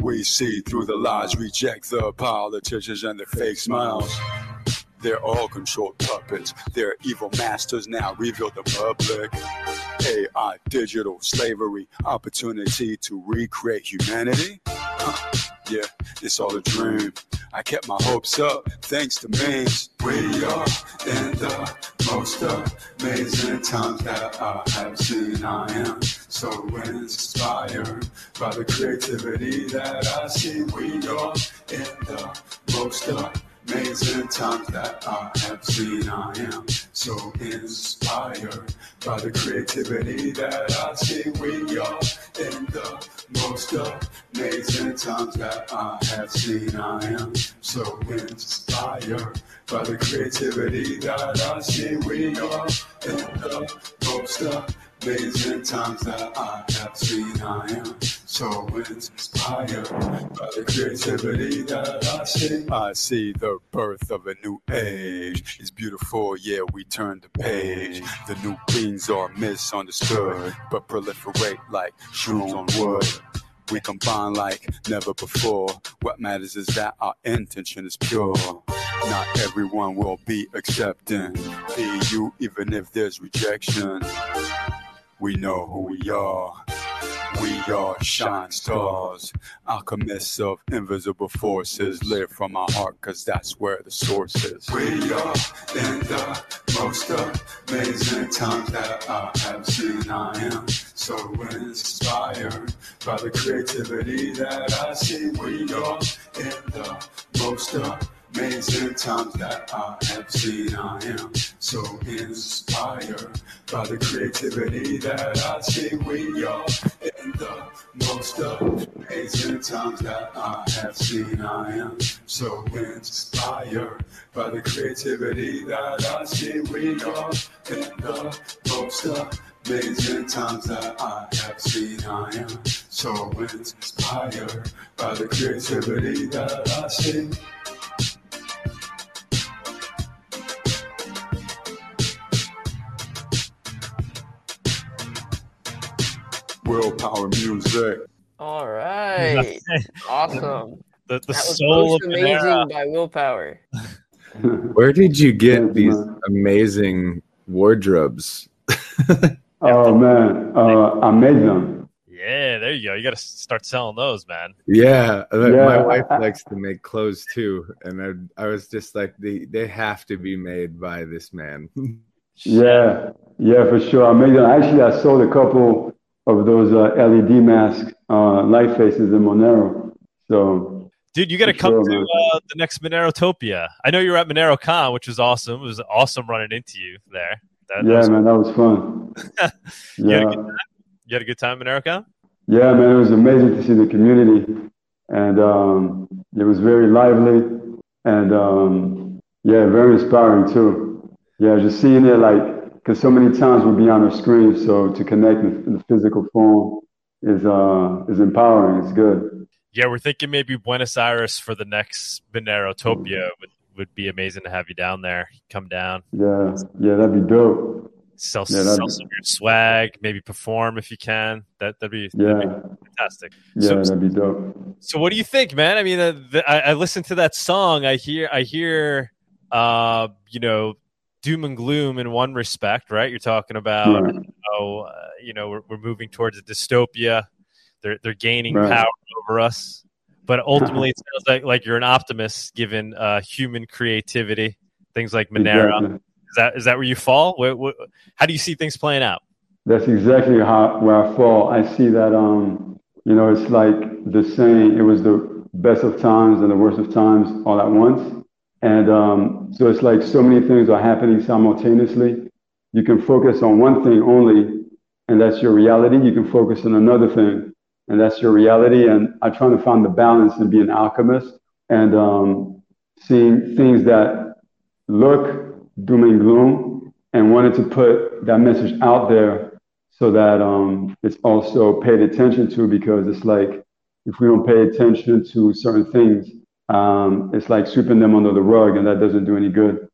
we see through the lies, reject the politicians and their fake smiles. They're all controlled puppets. They're evil masters now reveal the public. AI, digital slavery, opportunity to recreate humanity. Yeah, it's all a dream. I kept my hopes up thanks to memes. We are in the most amazing times that I have seen. I am so inspired by the creativity that I see. We are in the most amazing times that I have seen. I am so inspired by the creativity that I see. We are in the most amazing times that I have seen. I am so inspired by the creativity that I see. We are in the most amazing times that I have seen. I am so inspired by the creativity that I see. I see the birth of a new age. It's beautiful, yeah, we turn the page. The new queens are misunderstood, but proliferate like shrooms on wood. We combine like never before. What matters is that our intention is pure. Not everyone will be accepting. Be you, even if there's rejection. We know who we are. We are shining stars, alchemists of invisible forces. Live from our heart, cause that's where the source is. We are in the most amazing times that I have seen. I am so inspired by the creativity that I see. We are in the most amazing times that I have seen. I am so inspired by the creativity that I see. We are in the most amazing times that I have seen. I am so inspired by the creativity that I see. We are in the most amazing times that I have seen. I am so inspired by the creativity that I see. Willpower music. All right. awesome. The, the That was soul most of amazing Monero. by Willpower. Where did you get these amazing wardrobes? Oh man, uh, I made them. Yeah, there you go. You got to start selling those, man. Yeah, uh, my wife likes to make clothes too, and I, I was just like, they they have to be made by this man. Yeah, yeah, for sure. I made them. Actually, I sold a couple of those uh, LED mask uh, light faces in Monero. So Dude, you got to come sure, to uh, the next Monerotopia. I know you were at MoneroKon, which was awesome. It was awesome running into you there. That, that yeah, was- man, that was fun. You had a Yeah, good you had a good time at MoneroKon? yeah, man, it was amazing to see the community, and um, it was very lively, and um, yeah, very inspiring too. Yeah, just seeing it like because so many times we'll be on a screen, so to connect in the physical form is uh is empowering. It's good. Yeah, we're thinking maybe Buenos Aires for the next Monerotopia would, would be amazing to have you down there. Come down, Yeah, yeah, that'd be dope. sell, Yeah, sell be- some swag, maybe perform if you can. That that'd be, Yeah, that'd be fantastic. yeah, So, that'd be dope. so what do you think, man? I mean, uh, the, I, I listened to that song. I hear, I hear, uh, you know, doom and gloom in one respect, right? You're talking about, Right. oh, uh, you know, we're, we're moving towards a dystopia. They're they're gaining Right. power over us, but ultimately, it sounds like like you're an optimist, given uh, human creativity, things like Monero. Exactly. Is that is that where you fall? Where, where, how do you see things playing out? That's exactly how where I fall. I see that um, you know, it's like the saying, it was the best of times and the worst of times all at once. And um, so it's like so many things are happening simultaneously. You can focus on one thing only, and that's your reality. You can focus on another thing, and that's your reality. And I'm trying to find the balance and be an alchemist and um, seeing things that look doom and gloom and wanted to put that message out there so that um, it's also paid attention to because it's like if we don't pay attention to certain things, um, it's like sweeping them under the rug and that doesn't do any good.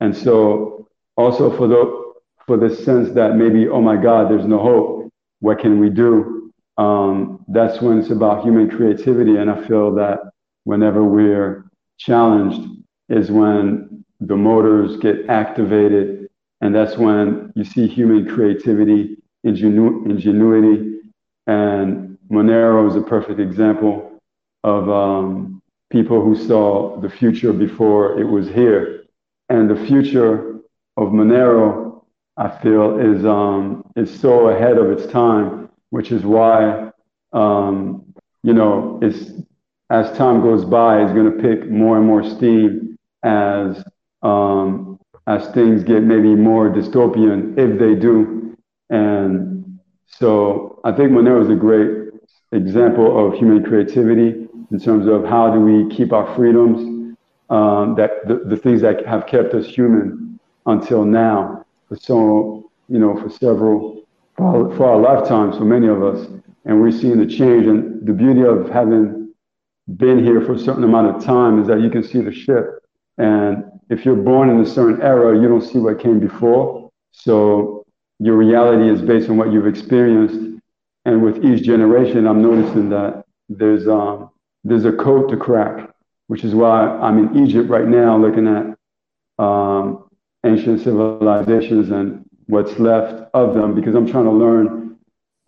And so also for the for the sense that maybe, oh my God, there's no hope. What can we do? Um, that's when it's about human creativity. And I feel that whenever we're challenged is when the motors get activated. And that's when you see human creativity, ingenu- ingenuity. And Monero is a perfect example of um, people who saw the future before it was here. And the future of Monero, I feel, is, um, is so ahead of its time, which is why, um, you know, it's, as time goes by, it's going to pick more and more steam as um, as things get maybe more dystopian, if they do. And so I think Monero is a great example of human creativity in terms of how do we keep our freedoms, um, that the, the things that have kept us human until now, for so you know, for several for our, lifetimes, for many of us, and we're seeing the change. And the beauty of having been here for a certain amount of time is that you can see the shift. And if you're born in a certain era, you don't see what came before. So your reality is based on what you've experienced. And with each generation, I'm noticing that there's um, there's a code to crack, which is why I'm in Egypt right now, looking at um, ancient civilizations and what's left of them, because I'm trying to learn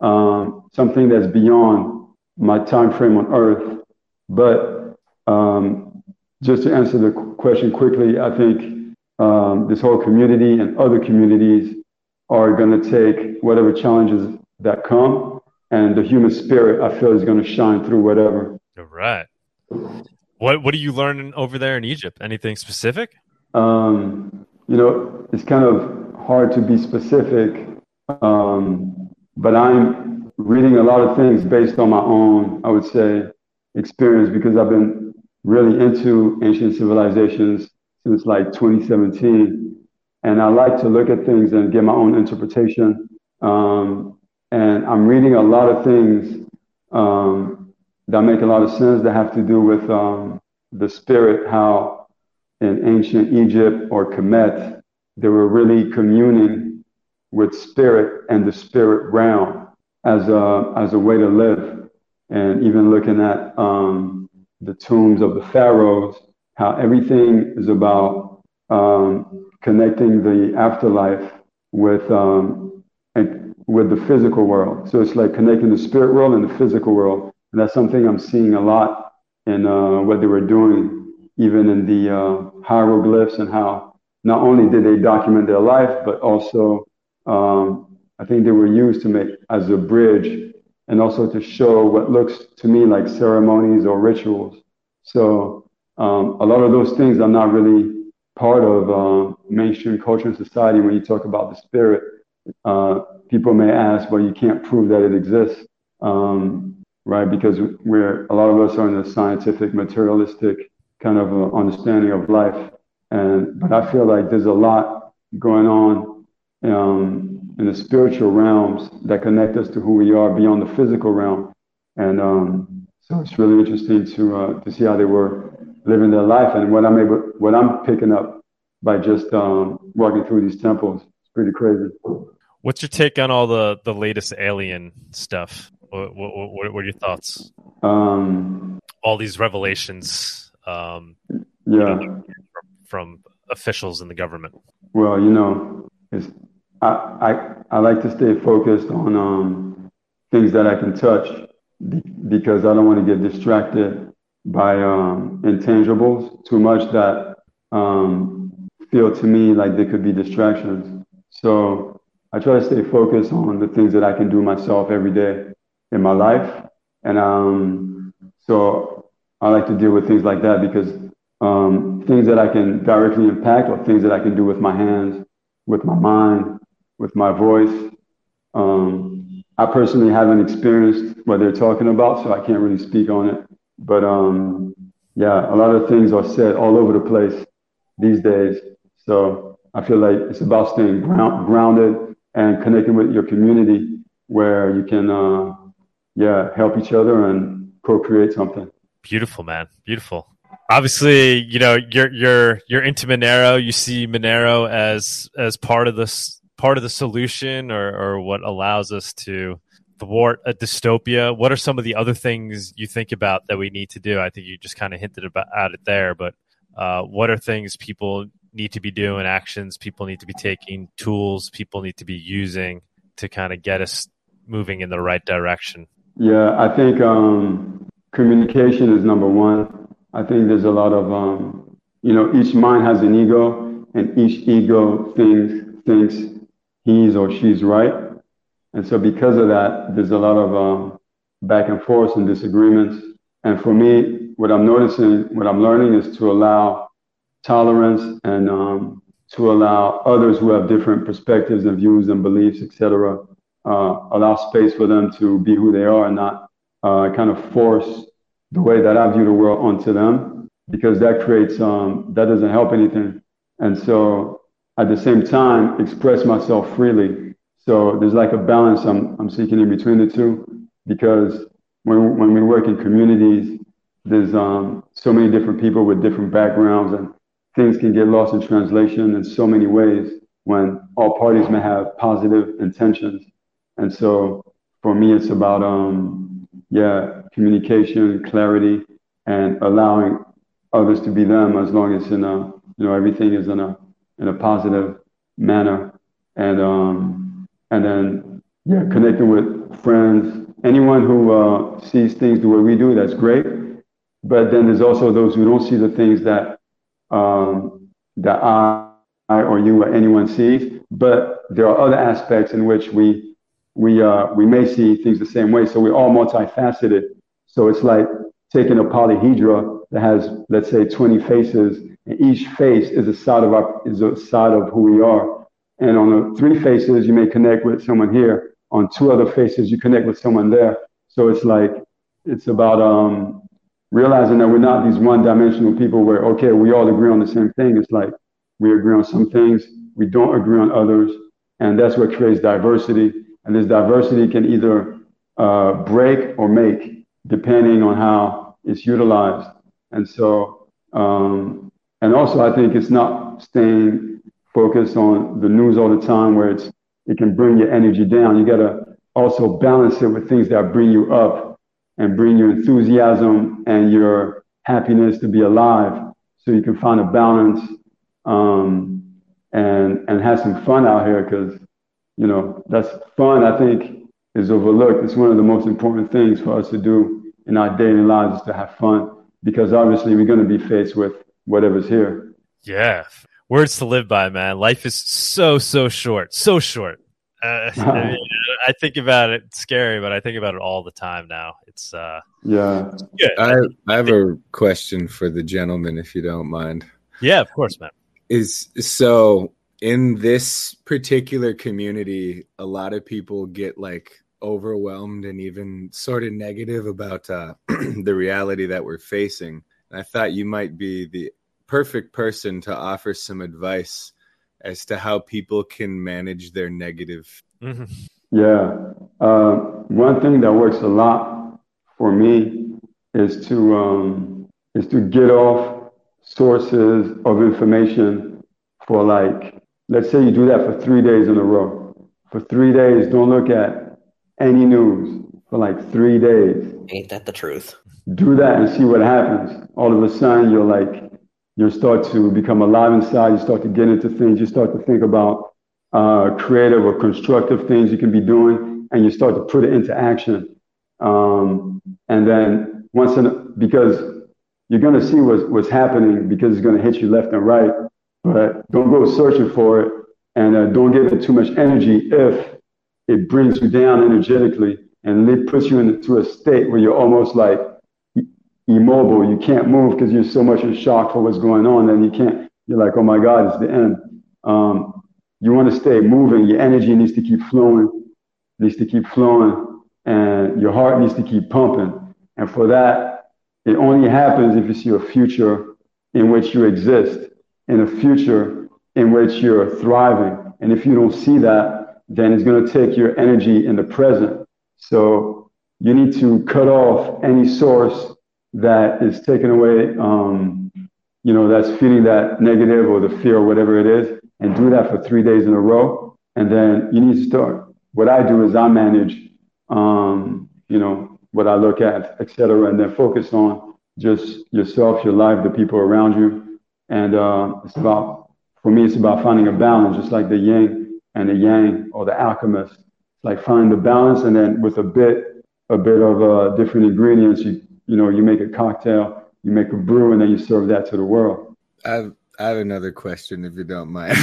um, something that's beyond my time frame on Earth. But um, just to answer the question quickly, I think um, this whole community and other communities are going to take whatever challenges that come, and the human spirit I feel is going to shine through whatever. All right. What What are you learning over there in Egypt? Anything specific? Um, you know, it's kind of hard to be specific, um, but I'm reading a lot of things based on my own, I would say, experience because I've been really into ancient civilizations since like 2017. And I like to look at things and get my own interpretation. Um, and I'm reading a lot of things um, that make a lot of sense that have to do with um, the spirit, how in ancient Egypt or Kemet, they were really communing with spirit and the spirit realm as a, as a way to live. And even looking at um, the tombs of the pharaohs, how everything is about um, connecting the afterlife with um, with the physical world. So it's like connecting the spirit world and the physical world, and that's something I'm seeing a lot in uh, what they were doing, even in the uh, hieroglyphs and how not only did they document their life, but also um, I think they were used to make as a bridge and also to show what looks to me like ceremonies or rituals. So um, a lot of those things are not really part of uh, mainstream culture and society when you talk about the spirit. Uh, people may ask, well, you can't prove that it exists, um, right? Because we're a lot of us are in a scientific, materialistic kind of uh, understanding of life, and but I feel like there's a lot going on um, in the spiritual realms that connect us to who we are beyond the physical realm. And um, so it's really interesting to uh, to see how they were living their life and what I'm able, what I'm picking up by just um, walking through these temples. It's pretty crazy. What's your take on all the the latest alien stuff? What what, what, what are your thoughts? Um, all these revelations. Um, yeah. From, from officials in the government. Well, you know, it's I, I, I like to stay focused on um, things that I can touch because I don't want to get distracted by um, intangibles too much that um, feel to me like they could be distractions. So I try to stay focused on the things that I can do myself every day in my life. And um, so I like to deal with things like that because um, things that I can directly impact or things that I can do with my hands, with my mind, with my voice. Um, I personally haven't experienced what they're talking about, so I can't really speak on it. But um, yeah, a lot of things are said all over the place these days. So I feel like it's about staying ground, grounded and connecting with your community where you can, uh, yeah, help each other and co-create something. Beautiful, man. Beautiful. Obviously, you know you're you're you're into Monero. You see Monero as as part of this part of the solution or, or what allows us to thwart a dystopia? What are some of the other things you think about that we need to do? I think you just kind of hinted about at it there, but uh, what are things people need to be doing, actions people need to be taking, tools people need to be using to kind of get us moving in the right direction? Yeah, I think um, communication is number one. I think there's a lot of, um, you know, each mind has an ego, and each ego thinks thinks he's or she's right. And so because of that, there's a lot of um, back and forth and disagreements. And for me, what I'm noticing, what I'm learning is to allow tolerance and um, to allow others who have different perspectives and views and beliefs, etc., allow space for them to be who they are and not uh, kind of force the way that I view the world onto them because that creates um, that doesn't help anything. And so at the same time express myself freely. So there's like a balance I'm, I'm seeking in between the two because when, when we work in communities, there's um, so many different people with different backgrounds and things can get lost in translation in so many ways when all parties may have positive intentions. And so for me, it's about, um, yeah, communication, clarity, and allowing others to be them as long as, in a, you know, everything is in a in a positive manner, and um, and then yeah, connecting with friends, anyone who uh, sees things the way we do, that's great. But then there's also those who don't see the things that um, that I, I or you or anyone sees. But there are other aspects in which we we uh, we may see things the same way. So we're all multifaceted. So it's like taking a polyhedra that has, let's say, 20 faces, and each face is a side of our is a side of who we are. And on the three faces, you may connect with someone here. On two other faces, you connect with someone there. So it's like it's about um, realizing that we're not these one-dimensional people where okay, we all agree on the same thing. It's like we agree on some things, we don't agree on others, and that's what creates diversity. And this diversity can either uh, break or make, depending on how it's utilized. And so, um, and also, I think it's not staying focused on the news all the time, where it's it can bring your energy down. You got to also balance it with things that bring you up and bring your enthusiasm and your happiness to be alive, so you can find a balance um, and and have some fun out here because you know that's fun. I think is overlooked. It's one of the most important things for us to do in our daily lives is to have fun because obviously we're going to be faced with whatever's here. Yeah. Words to live by, man. Life is so, so short, so short. Uh, I, mean, I, think about it it's scary, but I think about it all the time now. It's uh, yeah. Good. I, I have a question for the gentleman, if you don't mind. Yeah, of course, man. Is so in this particular community, a lot of people get like overwhelmed and even sort of negative about uh, the reality that we're facing. And I thought you might be the perfect person to offer some advice as to how people can manage their negative. Mm-hmm. Yeah. Uh, one thing that works a lot for me is to um, is to get off sources of information for like let's say you do that for three days in a row. For three days, don't look at any news for like three days. Ain't that the truth? Do that and see what happens. All of a sudden, you're like, you start to become alive inside. You start to get into things. You start to think about uh, creative or constructive things you can be doing, and you start to put it into action. Um, and then once in, because you're going to see what's, what's happening because it's going to hit you left and right, but don't go searching for it and uh, don't give it too much energy if it brings you down energetically and it puts you into a state where you're almost like immobile. You can't move because you're so much in shock for what's going on. And you can't, you're like, oh my God, it's the end. Um, you want to stay moving. Your energy needs to keep flowing, needs to keep flowing, and your heart needs to keep pumping. And for that, it only happens if you see a future in which you exist, in a future in which you're thriving. And if you don't see that, then it's going to take your energy in the present. So you need to cut off any source that is taking away, um, you know, that's feeding that negative or the fear or whatever it is, and do that for three days in a row. And then you need to start. What I do is I manage, um, you know, what I look at, etc., and then focus on just yourself, your life, the people around you. And uh, it's about, for me, it's about finding a balance, just like the yin and the yang or the alchemist. Like find the balance, and then with a bit, a bit of uh, different ingredients, you you know, you make a cocktail, you make a brew, and then you serve that to the world. I have, I have another question, if you don't mind.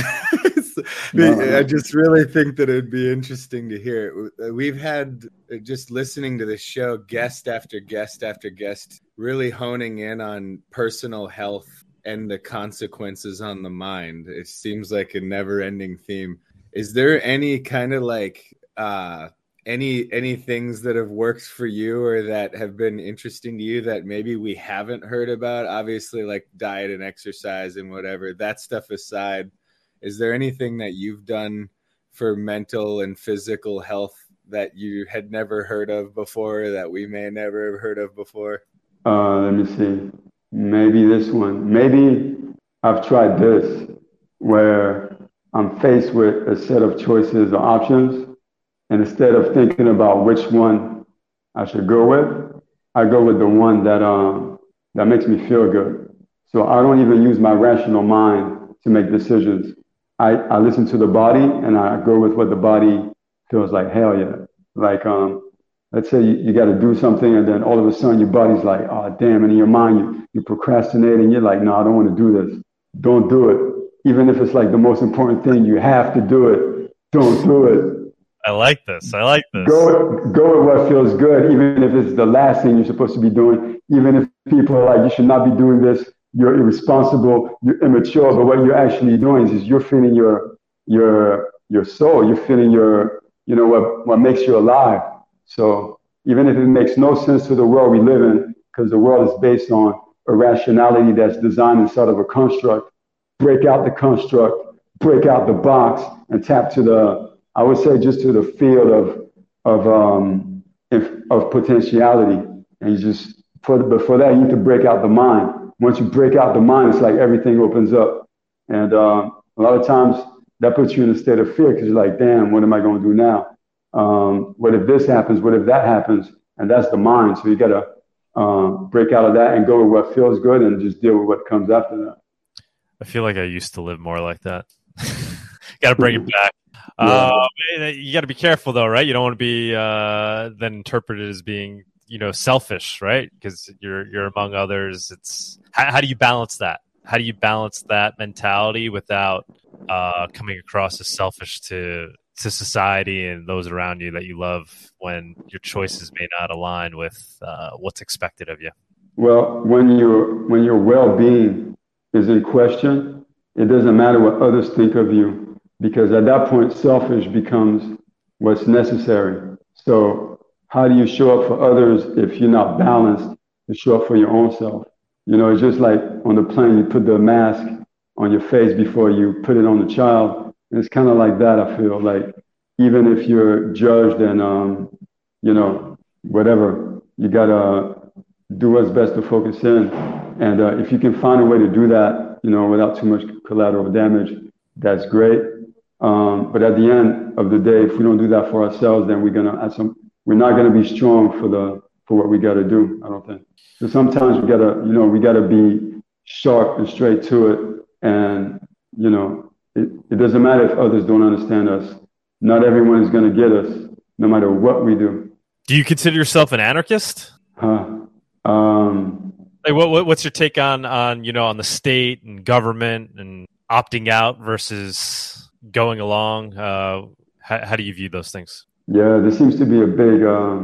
no. I just really think that it'd be interesting to hear. We've had uh, just listening to this show, guest after guest after guest, really honing in on personal health and the consequences on the mind. It seems like a never-ending theme. Is there any kind of like uh any any things that have worked for you or that have been interesting to you that maybe we haven't heard about? Obviously like diet and exercise and whatever. That stuff aside is there anything that you've done for mental and physical health that you had never heard of before that we may never have heard of before? Uh let me see maybe this one maybe i've tried this where I'm faced with a set of choices or options. And instead of thinking about which one I should go with, I go with the one that, um, that makes me feel good. So I don't even use my rational mind to make decisions. I, I listen to the body and I go with what the body feels like hell yeah. Like um, let's say you, you got to do something, and then all of a sudden your body's like, oh damn, and in your mind you you procrastinate, and you're like, no, I don't want to do this. Don't do it, even if it's like the most important thing. You have to do it. Don't do it. I like this. I like this. Go go with what feels good, even if it's the last thing you're supposed to be doing. Even if people are like, you should not be doing this. You're irresponsible. You're immature. But what you're actually doing is, is you're feeding your your your soul. You're feeding your you know what what makes you alive. So even if it makes no sense to the world we live in, because the world is based on a rationality that's designed inside of a construct, break out the construct, break out the box, and tap to the I would say just to the field of of um, if, of potentiality, and you just for but for that you need to break out the mind. Once you break out the mind, it's like everything opens up, and uh, a lot of times that puts you in a state of fear because you're like, damn, what am I going to do now? Um, what if this happens? What if that happens? And that's the mind. So you got to uh, break out of that and go with what feels good and just deal with what comes after that. I feel like I used to live more like that. got to bring it back. Uh, you got to be careful though, right? You don't want to be uh, then interpreted as being, you know, selfish, right? Because you're you're among others. It's how, how, do you balance that? How do you balance that mentality without uh, coming across as selfish to to society and those around you that you love when your choices may not align with uh, what's expected of you? Well, when your when your well being is in question, it doesn't matter what others think of you because at that point, selfish becomes what's necessary. So, how do you show up for others if you're not balanced to show up for your own self? You know, it's just like on the plane, you put the mask on your face before you put it on the child. It's kind of like that, I feel like even if you're judged and, um, you know, whatever, you got to do what's best to focus in. And uh, if you can find a way to do that, you know, without too much collateral damage, that's great. Um, but at the end of the day, if we don't do that for ourselves, then we're gonna some we're not gonna be strong for the for what we gotta do. I don't think. So sometimes we gotta, you know, we gotta be sharp and straight to it. And you know, it, it doesn't matter if others don't understand us. Not everyone is gonna get us, no matter what we do. Do you consider yourself an anarchist? Huh. Um, like what, what what's your take on on you know on the state and government and opting out versus going along? Uh, how, how, do you view those things? Yeah, there seems to be a big, uh,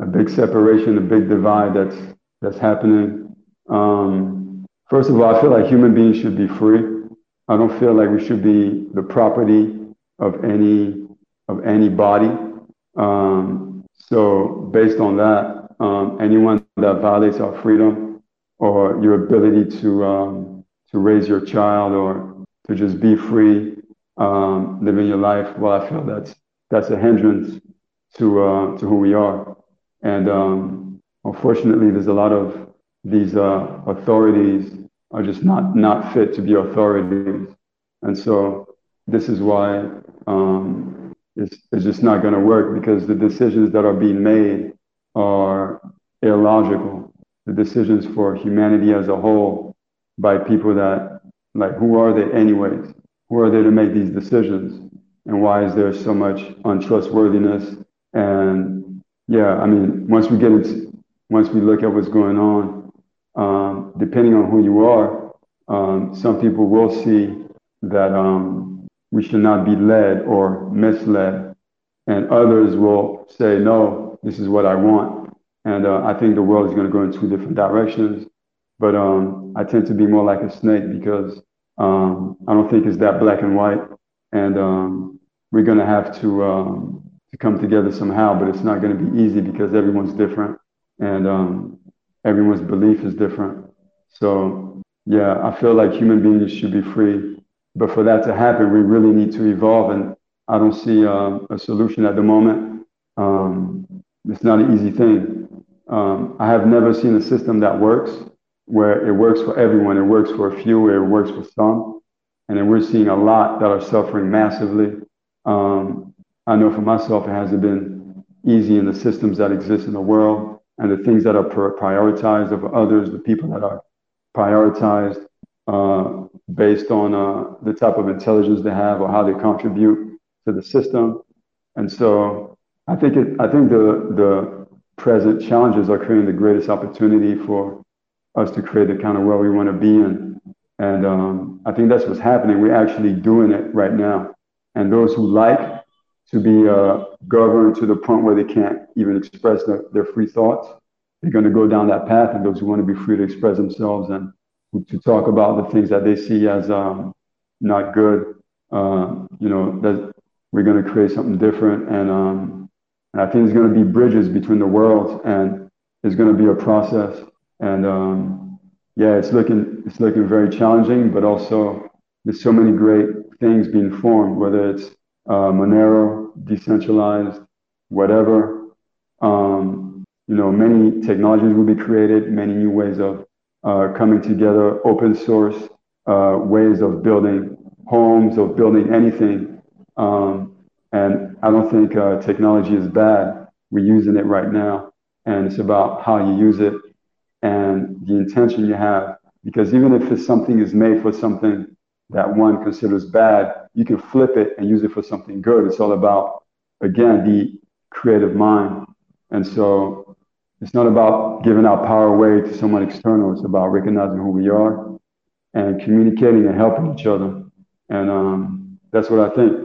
a big separation, a big divide that's that's happening. Um, first of all, I feel like human beings should be free. I don't feel like we should be the property of any of anybody. Um, so, based on that, um, anyone that violates our freedom or your ability to um, to raise your child or to just be free um, living your life, well, I feel that's that's a hindrance to uh, to who we are. And um, unfortunately, there's a lot of these uh, authorities are just not not fit to be authorities, and so this is why um, it's, it's just not going to work because the decisions that are being made are illogical. The decisions for humanity as a whole by people that like who are they anyways? who are they to make these decisions? And why is there so much untrustworthiness? And yeah, I mean, once we get into, once we look at what's going on, um, depending on who you are, um, some people will see that um, we should not be led or misled, and others will say, "No, this is what I want." And uh, I think the world is going to go in two different directions. But um, I tend to be more like a snake because um, I don't think it's that black and white, and um, we're going to have to to come together somehow. But it's not going to be easy because everyone's different, and everyone's belief is different. So yeah, I feel like human beings should be free, but for that to happen, we really need to evolve. And I don't see uh, a solution at the moment. Um, it's not an easy thing. Um, I have never seen a system that works where it works for everyone. It works for a few, it works for some. And then we're seeing a lot that are suffering massively. Um, I know for myself, it hasn't been easy in the systems that exist in the world and the things that are prioritized over others, the people that are prioritized uh, based on uh, the type of intelligence they have or how they contribute to the system. And so I think it, I think the the present challenges are creating the greatest opportunity for us to create the kind of world we want to be in. And um, I think that's what's happening. We're actually doing it right now. And those who like to be uh, governed to the point where they can't even express their, their free thoughts, they're going to go down that path. And those who want to be free to express themselves and to talk about the things that they see as um, not good, uh, you know, that we're going to create something different. And, um, and I think there's going to be bridges between the worlds and it's going to be a process. And um, yeah, it's looking, it's looking very challenging, but also there's so many great things being formed, whether it's uh, Monero, decentralized, whatever. Um, you know, many technologies will be created, many new ways of uh, coming together, open source uh, ways of building homes, of building anything. Um, and I don't think uh, technology is bad. We're using it right now. And it's about how you use it and the intention you have. Because even if it's something is made for something that one considers bad, you can flip it and use it for something good. It's all about, again, the creative mind. And so it's not about giving our power away to someone external. It's about recognizing who we are and communicating and helping each other. And um, that's what I think.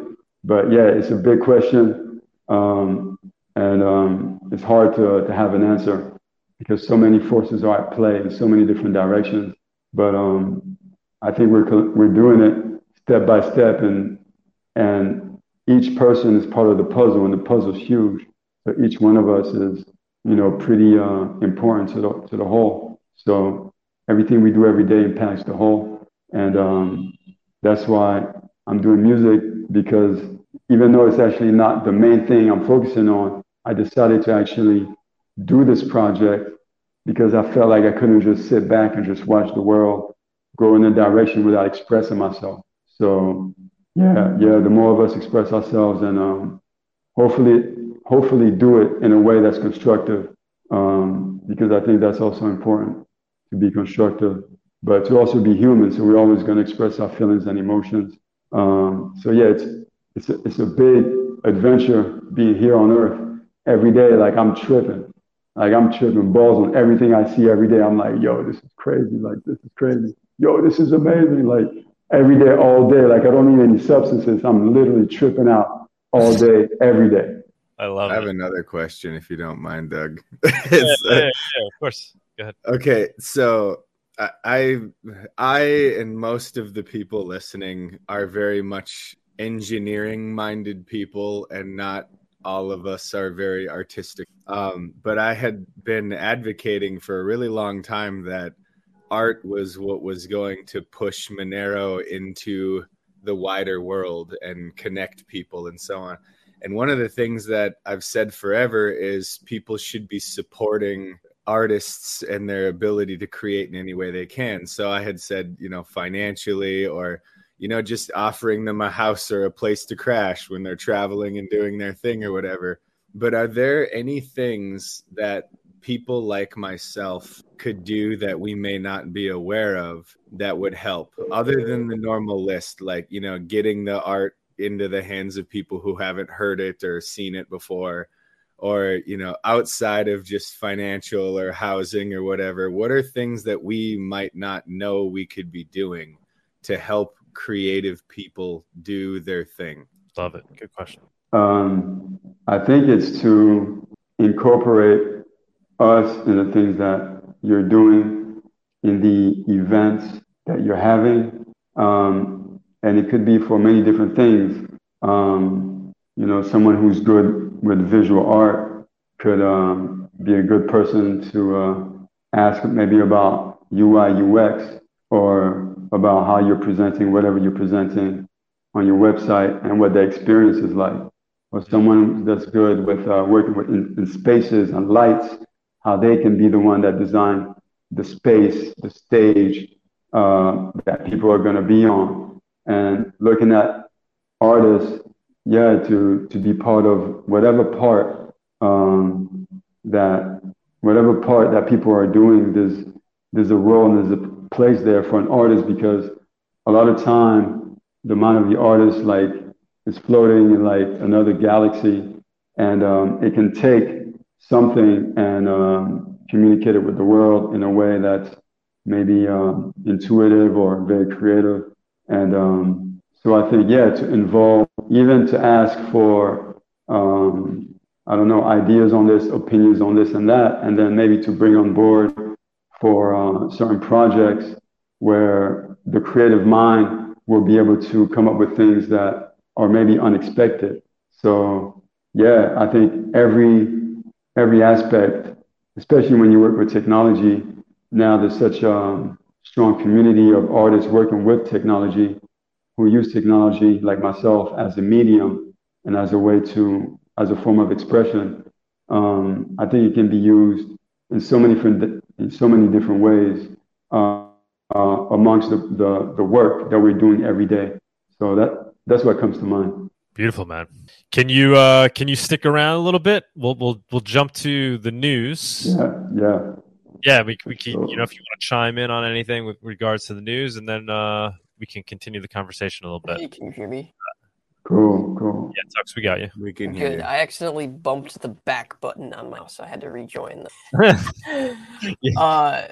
But yeah, it's a big question. Um, and um, it's hard to, to have an answer because so many forces are at play in so many different directions. But um, I think we're, we're doing it step by step and, and each person is part of the puzzle and the puzzle's huge. So each one of us is you know, pretty uh, important to the to the whole. So everything we do every day impacts the whole, and um, that's why I'm doing music because even though it's actually not the main thing I'm focusing on, I decided to actually do this project because I felt like I couldn't just sit back and just watch the world go in a direction without expressing myself. So yeah, yeah, the more of us express ourselves and um, hopefully hopefully do it in a way that's constructive um, because I think that's also important to be constructive, but to also be human. So we're always going to express our feelings and emotions. Um, so yeah, it's it's a, it's a big adventure being here on Earth every day. Like I'm tripping, like I'm tripping balls on everything I see every day. I'm like, yo, this is crazy. Like this is crazy. Yo, this is amazing. Like every day, all day. Like I don't need any substances. I'm literally tripping out all day, every day. I love it. I have it. another question if you don't mind, Doug. yeah, yeah, yeah, yeah, of course. Go ahead. Okay, so I, I and most of the people listening are very much engineering minded people and not all of us are very artistic. Um, but I had been advocating for a really long time that art was what was going to push Monero into the wider world and connect people and so on. And one of the things that I've said forever is people should be supporting artists and their ability to create in any way they can. So I had said, you know, financially or you know, just offering them a house or a place to crash when they're traveling and doing their thing or whatever. But are there any things that people like myself could do that we may not be aware of that would help other than the normal list like you know getting the art into the hands of people who haven't heard it or seen it before or you know outside of just financial or housing or whatever what are things that we might not know we could be doing to help creative people do their thing? Love it. Good question. Um, i think it's to incorporate us in the things that you're doing in the events that you're having um, and it could be for many different things. Um, you know, someone who's good with visual art could um, be a good person to uh, ask maybe about UI UX or about how you're presenting whatever you're presenting on your website and what the experience is like. Or someone that's good with uh, working with in, in spaces and lights, how they can be the one that design the space, the stage uh, that people are going to be on. And looking at artists, yeah, to to be part of whatever part um, that whatever part that people are doing, there's there's a role and there's a place there for an artist because a lot of time the mind of the artist like is floating in like another galaxy, and um, it can take something and um, communicate it with the world in a way that's maybe um, intuitive or very creative. And um, so I think, yeah, to involve, even to ask for, um, I don't know, ideas on this, opinions on this and that, and then maybe to bring on board for uh, certain projects where the creative mind will be able to come up with things that are maybe unexpected. So yeah, I think every every aspect, especially when you work with technology. Now there's such a strong community of artists working with technology who use technology, like myself, as a medium and as a way to, as a form of expression. Um, I think it can be used in so many different, in so many different ways uh, uh, amongst the, the, the work that we're doing every day. So that that's what comes to mind. Beautiful, man. Can you uh can you stick around a little bit? We'll we'll we'll jump to the news. Yeah, yeah. Yeah, we we can you know if you want to chime in on anything with regards to the news, and then uh we can continue the conversation a little bit. Hey, can you hear me? Cool, cool. Yeah, Tux, we got you. We can hear Good. you. I accidentally bumped the back button on my mouse, so I had to rejoin. The... Yeah. Uh,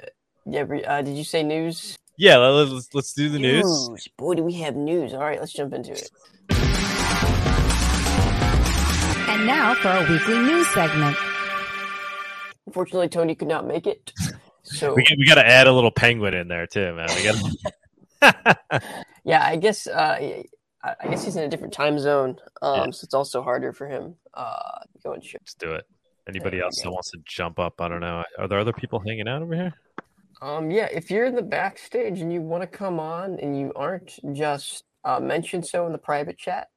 yeah. Uh, did you say news? Yeah, let, let's let's do the news. news. Boy, do we have news! All right, let's jump into it. And now for our weekly news segment. Unfortunately, Tony could not make it. So We we got to add a little penguin in there too, man. We got. yeah, I guess uh, I I guess he's in a different time zone, um, so it's also harder for him uh, going ship. Let's do it. Anybody There else that wants to jump up? I don't know. Are there other people hanging out over here? Um, yeah, if you're in the backstage and you want to come on and you aren't, just uh, mention so in the private chat.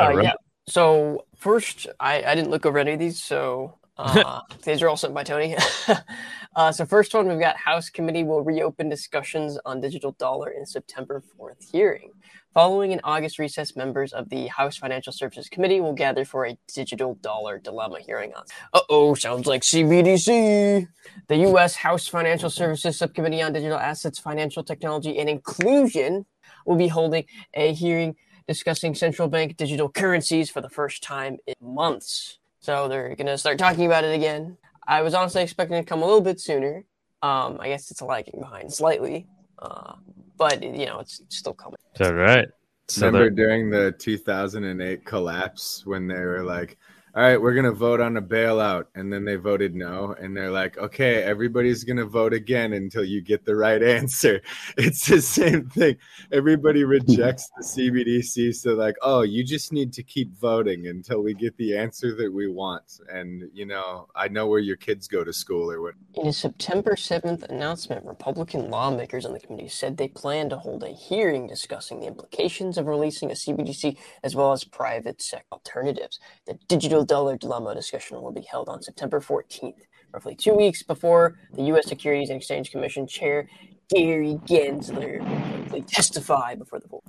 Uh, right. Yeah. So first, I, I didn't look over any of these, so uh, these are all sent by Tony. uh, so first one, we've got House Committee will reopen discussions on digital dollar in September fourth hearing. Following an August recess, members of the House Financial Services Committee will gather for a digital dollar dilemma hearing on. Uh oh, sounds like CBDC. The U.S. House Financial Services Subcommittee on Digital Assets, Financial Technology, and Inclusion will be holding a hearing discussing central bank digital currencies for the first time in months. So they're going to start talking about it again. I was honestly expecting it to come a little bit sooner. Um, I guess it's lagging behind slightly, uh, but you know it's still coming. Is that right? So Remember they're- during the 2008 collapse when they were like, all right, we're going to vote on a bailout. And then they voted no. And they're like, okay, everybody's going to vote again until you get the right answer. It's the same thing. Everybody rejects the CBDC. So, like, oh, you just need to keep voting until we get the answer that we want. And, you know, I know where your kids go to school or what. In a September 7th announcement, Republican lawmakers on the committee said they plan to hold a hearing discussing the implications of releasing a CBDC as well as private sector alternatives. The digital dollar dilemma discussion will be held on September 14th, roughly two weeks before the U.S. Securities and Exchange Commission Chair Gary Gensler will testify before the board.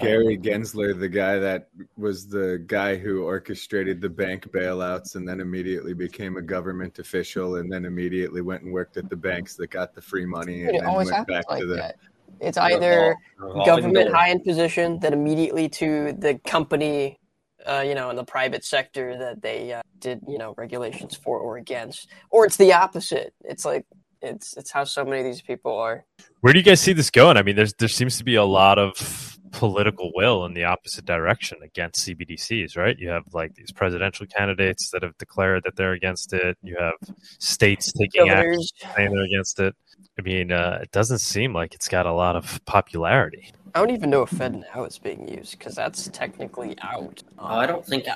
Gary Gensler, the guy that was the guy who orchestrated the bank bailouts and then immediately became a government official and then immediately went and worked at the banks that got the free money and It then always went back like to the that. It's either Revolving government door. high in position that immediately to the company uh, you know in the private sector that they uh, did you know regulations for or against or it's the opposite it's like it's it's how so many of these people are Where do you guys see this going? I mean, there's there seems to be a lot of political will in the opposite direction against CBDCs, right? You have like these presidential candidates that have declared that they're against it. You have states taking action saying they're against it. I mean, uh, it doesn't seem like it's got a lot of popularity. i don't even know if fed now is being used because that's technically out Oh, I don't think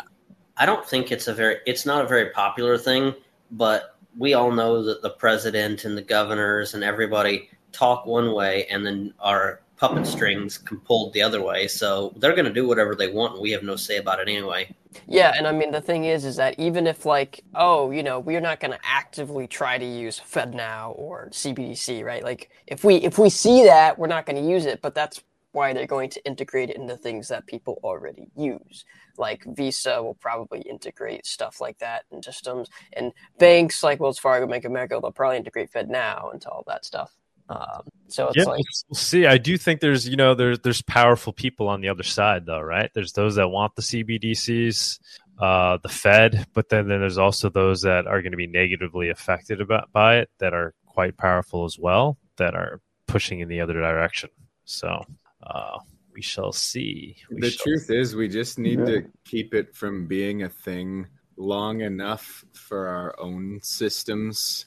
I don't think it's a very it's not a very popular thing, but we all know that the president and the governors and everybody talk one way and then our puppet strings can pulled the other way. So they're going to do whatever they want and we have no say about it anyway. Yeah, and I mean the thing is, is that even if like, oh, you know, we're not going to actively try to use FedNow or CBDC, right? Like, if we if we see that, we're not going to use it, but that's why they're going to integrate it into things that people already use. Like Visa will probably integrate stuff like that in systems, and banks like Wells Fargo, Bank of America, they'll probably integrate FedNow into all that stuff. Um, so it's yeah, like we'll see. I do think there's you know there's there's powerful people on the other side though, right? There's those that want the CBDCs, uh, the Fed, but then, then there's also those that are going to be negatively affected about by it that are quite powerful as well that are pushing in the other direction. So uh, we shall see. We the shall truth see. is, we just need Yeah. to keep it from being a thing long enough for our own systems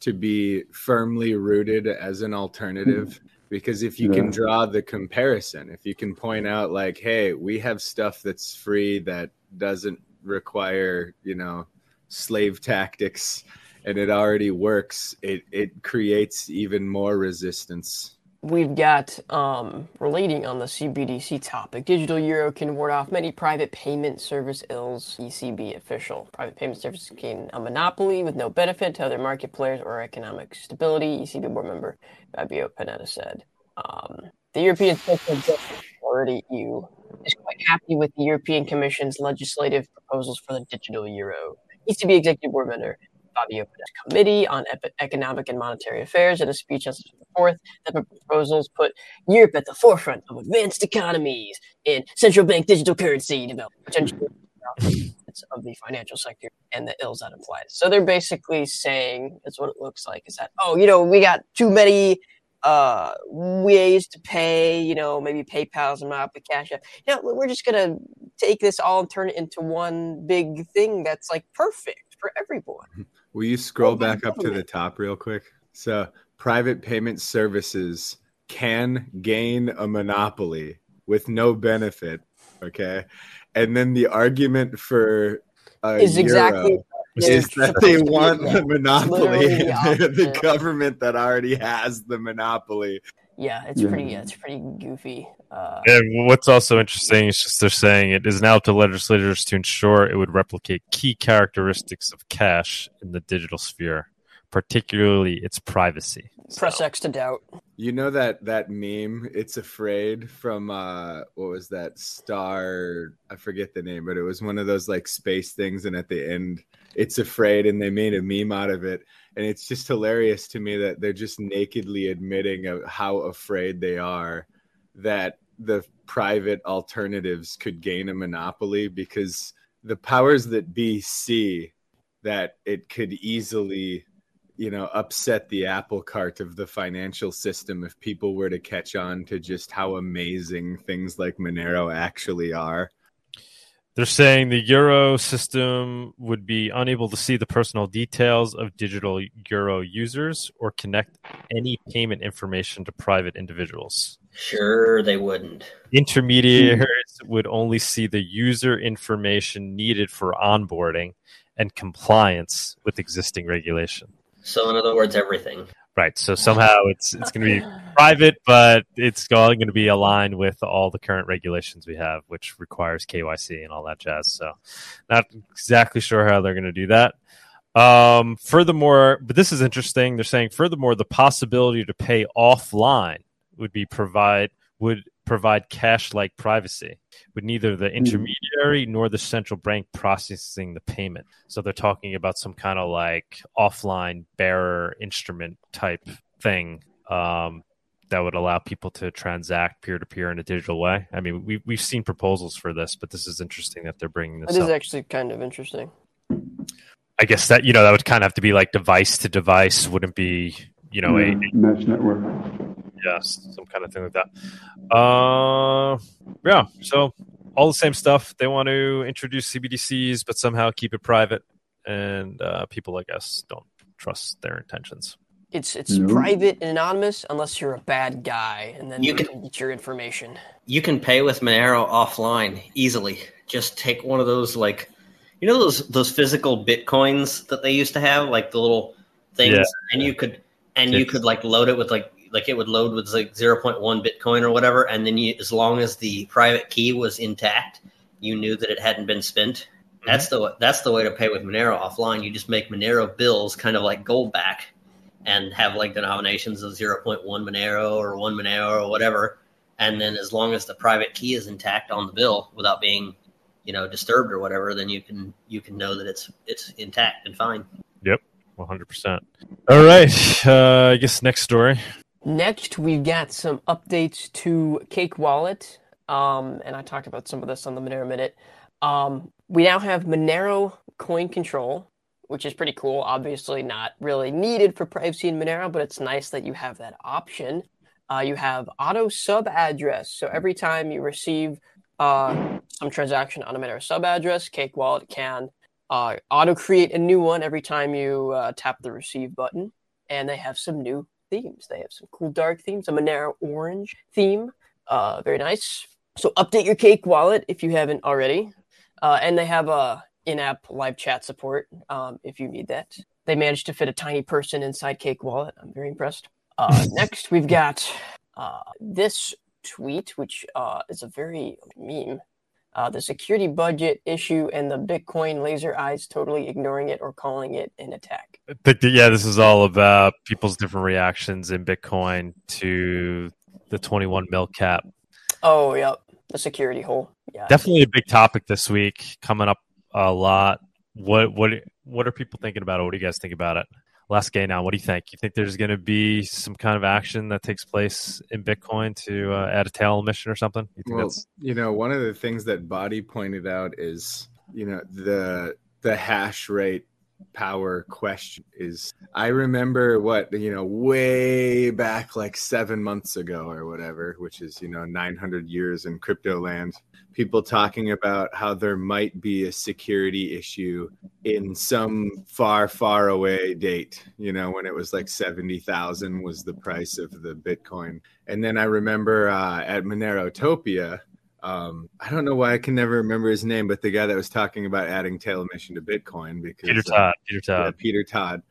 to be firmly rooted as an alternative. Mm-hmm. Because if you can draw the comparison, if you can point out, like, hey, we have stuff that's free that doesn't require, you know, slave tactics and it already works, it, it creates even more resistance. We've got um, relating on the CBDC topic. Digital euro can ward off many private payment service ills. ECB official. Private payment services gain a monopoly with no benefit to other market players or economic stability. ECB board member Fabio Panetta said. Um, the European Central Authority (EU) is quite happy with the European Commission's legislative proposals for the digital euro. ECB executive board member Fabio Panetta's committee on economic and monetary affairs in a speech on September 4th that the proposals put Europe at the forefront of advanced economies in central bank digital currency development, of the financial sector and the ills that applies. So they're basically saying that's what it looks like is that oh you know we got too many uh ways to pay you know maybe PayPal's and Monopoly Cash App. You know we're just gonna take this all and turn it into one big thing that's like perfect for everyone. Will you scroll Oh, back up to the top real quick? So, private payment services can gain a monopoly with no benefit. Okay. And then the argument for a Is exactly is that they supposed to be- want the monopoly. the the government that already has the monopoly. Yeah, it's Yeah. pretty. Yeah, it's pretty goofy. Uh, And what's also interesting is just they're saying it is now up to legislators to ensure it would replicate key characteristics of cash in the digital sphere, particularly its privacy. press So- X to doubt. You know that that meme, it's afraid from uh what was that star I forget the name, but it was one of those like space things and at the end it's afraid and they made a meme out of it. And it's just hilarious to me that they're just nakedly admitting of how afraid they are that the private alternatives could gain a monopoly because the powers that be see that it could easily you know upset the apple cart of the financial system if people were to catch on to just how amazing things like monero actually are They're saying the euro system would be unable to see the personal details of digital euro users or connect any payment information to private individuals. Sure, they wouldn't. Intermediaries would only see the user information needed for onboarding and compliance with existing regulation. So, in other words, everything. Right. So somehow it's it's going to be private, but it's going to be aligned with all the current regulations we have, which requires KYC and all that jazz. So, not exactly sure how they're going to do that. Um, furthermore, but this is interesting. They're saying furthermore, the possibility to pay offline would be provide would provide cash-like privacy with neither the intermediary nor the central bank processing the payment. So they're talking about some kind of like offline bearer instrument type thing um, that would allow people to transact peer to peer in a digital way. I mean, we we've seen proposals for this, but this is interesting that they're bringing It this is up. actually kind of interesting. I guess that you know that would kind of have to be like device to device, wouldn't be you know a mesh network. Yes, some kind of thing like that. Uh, yeah. So all the same stuff. They want to introduce CBDCs, but somehow keep it private, and uh, people, I guess, don't trust their intentions. It's it's No. private and anonymous unless you're a bad guy, and then You you can- can get your information. You can pay with Monero offline easily. Just take one of those, like, you know, those those physical bitcoins that they used to have, like the little things, Yeah. and you could and you could like load it with like like it would load with like zero point one Bitcoin or whatever, and then you, as long as the private key was intact, you knew that it hadn't been spent. That's the that's the way to pay with Monero offline. You just make Monero bills kind of like Goldback, and have like denominations of zero point one Monero or one Monero or whatever, and then as long as the private key is intact on the bill without being, you know, disturbed or whatever, then you can you can know that it's it's intact and fine. Yep. One hundred percent. All right. Uh, I guess next story. Next, we've got some updates to Cake Wallet. Um, and I talked about some of this on the Monero Minute. Um, we now have Monero coin control, which is pretty cool. Obviously, not really needed for privacy in Monero, but it's nice that you have that option. Uh, you have auto sub address. So every time you receive uh, some transaction on a Monero sub address, Cake Wallet can uh, auto create a new one every time you uh, tap the receive button. And they have some new themes. They have some cool dark themes, a Monero orange theme. Uh, very nice. So update your Cake Wallet if you haven't already. Uh, and they have a in-app live chat support um, if you need that. They managed to fit a tiny person inside Cake Wallet. I'm very impressed. Uh, next, we've got uh, this tweet, which uh, is a very meme. Uh, the security budget issue and the Bitcoin laser eyes totally ignoring it or calling it an attack. Yeah, this is all about people's different reactions in Bitcoin to the 21 mil cap. Oh, yep. The security hole. Yeah. Definitely a big topic this week, coming up a lot. What what what are people thinking about it? What do you guys think about it? Last game now. What do you think? You think there's going to be some kind of action that takes place in Bitcoin to uh, add a tail emission or something? You well, that's... you know, one of the things that Bawdy pointed out is, you know, the the hash rate power question is I remember what you know way back like 7 months ago or whatever which is you know 900 years in crypto land people talking about how there might be a security issue in some far far away date you know when it was like 70,000 was the price of the bitcoin. And then I remember uh, at Monerotopia um, I don't know why I can never remember his name, but the guy that was talking about adding tail emission to Bitcoin because Peter Todd, uh, Peter Todd, yeah, Peter Todd.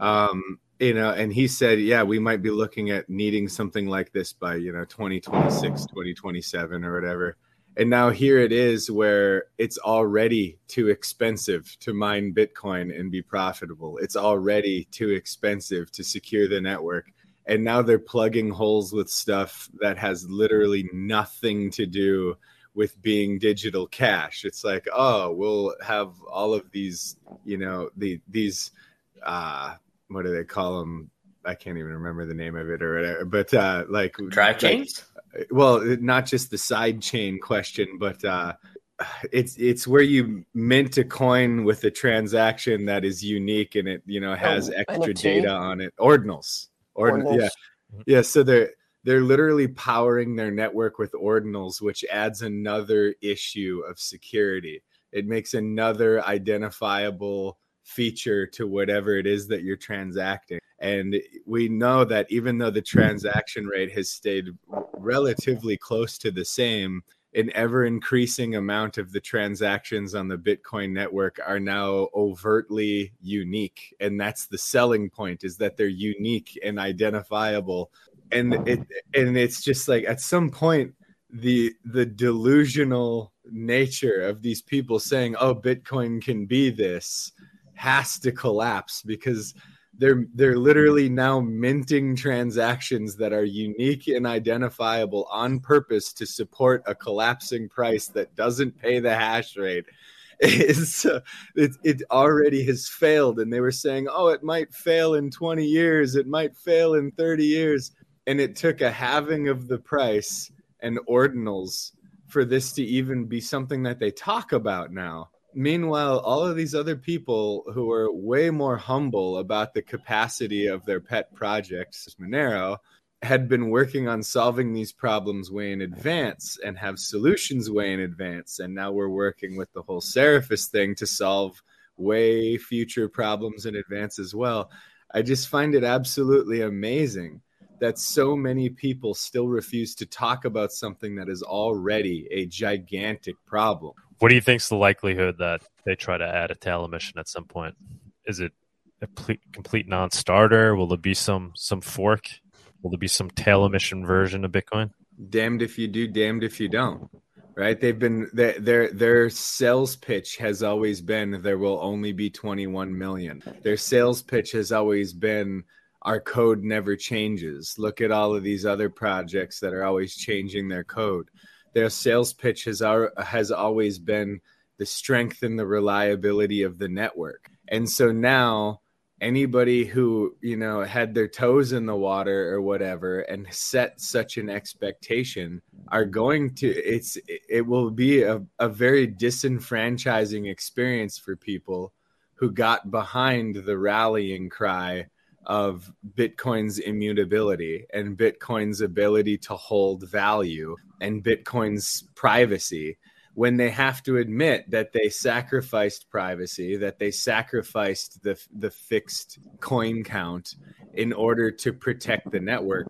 Um, you know, and he said, yeah, we might be looking at needing something like this by you know 2026, 2027 or whatever. And now here it is where it's already too expensive to mine Bitcoin and be profitable. It's already too expensive to secure the network and now they're plugging holes with stuff that has literally nothing to do with being digital cash. It's like oh we'll have all of these you know the these uh what do they call them i can't even remember the name of it or whatever but uh like drive chains? like, well not just the side chain question but uh it's it's where you mint a coin with a transaction that is unique and it you know has oh, extra NFT? data on it. Ordinals Ordinals. Yeah. Mm-hmm. Yeah. So they're they're literally powering their network with ordinals, which adds another issue of security. It makes another identifiable feature to whatever it is that you're transacting. And we know that even though the transaction rate has stayed relatively close to the same, an ever increasing amount of the transactions on the bitcoin network are now overtly unique. And that's the selling point is that they're unique and identifiable. And it and it's just like at some point the the delusional nature of these people saying oh bitcoin can be this has to collapse because they're they're literally now minting transactions that are unique and identifiable on purpose to support a collapsing price that doesn't pay the hash rate. It's uh, it, it already has failed and they were saying oh it might fail in 20 years. It might fail in 30 years. And it took a halving of the price and ordinals for this to even be something that they talk about now meanwhile, all of these other people who are way more humble about the capacity of their pet projects, Monero, had been working on solving these problems way in advance and have solutions way in advance. And now we're working with the whole Seraphis thing to solve way future problems in advance as well. I just find it absolutely amazing that so many people still refuse to talk about something that is already a gigantic problem. What do you think's the likelihood that they try to add a tail emission at some point? Is it a complete non-starter? Will there be some some fork? Will there be some tail emission version of Bitcoin? Damned if you do, damned if you don't. Right? They've been their their, their sales pitch has always been there will only be 21 million. Their sales pitch has always been our code never changes. Look at all of these other projects that are always changing their code their sales pitch has has always been the strength and the reliability of the network. And so now anybody who you know had their toes in the water or whatever and set such an expectation are going to it's it will be a, a very disenfranchising experience for people who got behind the rallying cry of bitcoin's immutability and bitcoin's ability to hold value and bitcoin's privacy when they have to admit that they sacrificed privacy, that they sacrificed the the fixed coin count in order to protect the network.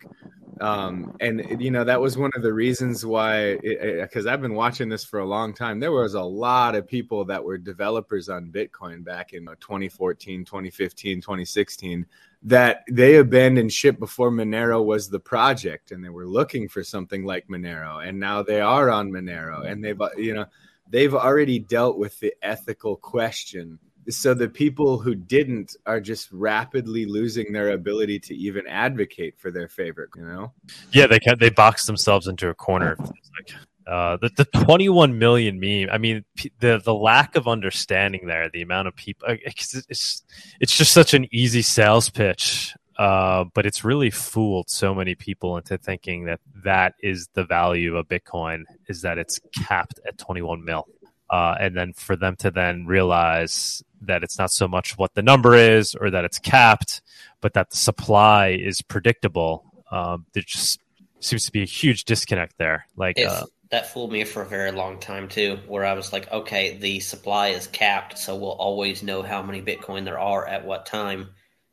Um, and you know that was one of the reasons why, eh, eh, because I've been watching this for a long time. There was a lot of people that were developers on Bitcoin back in uh, 2014, 2015, 2016 that they abandoned ship before Monero was the project and they were looking for something like Monero and now they are on Monero and they've uh, you know they've already dealt with the ethical question. So the people who didn't are just rapidly losing their ability to even advocate for their favorite you know? Yeah they can they box themselves into a corner. like uh, the, the 21 million meme. I mean, the the lack of understanding there, the amount of people. It's it's, it's just such an easy sales pitch, uh, but it's really fooled so many people into thinking that that is the value of Bitcoin is that it's capped at 21 mil, uh, and then for them to then realize that it's not so much what the number is or that it's capped, but that the supply is predictable. Um, there just seems to be a huge disconnect there. Like. If- uh, that fooled me for a very long time too, where I was like, okay, the supply is capped, so we'll always know how many Bitcoin there are at what time.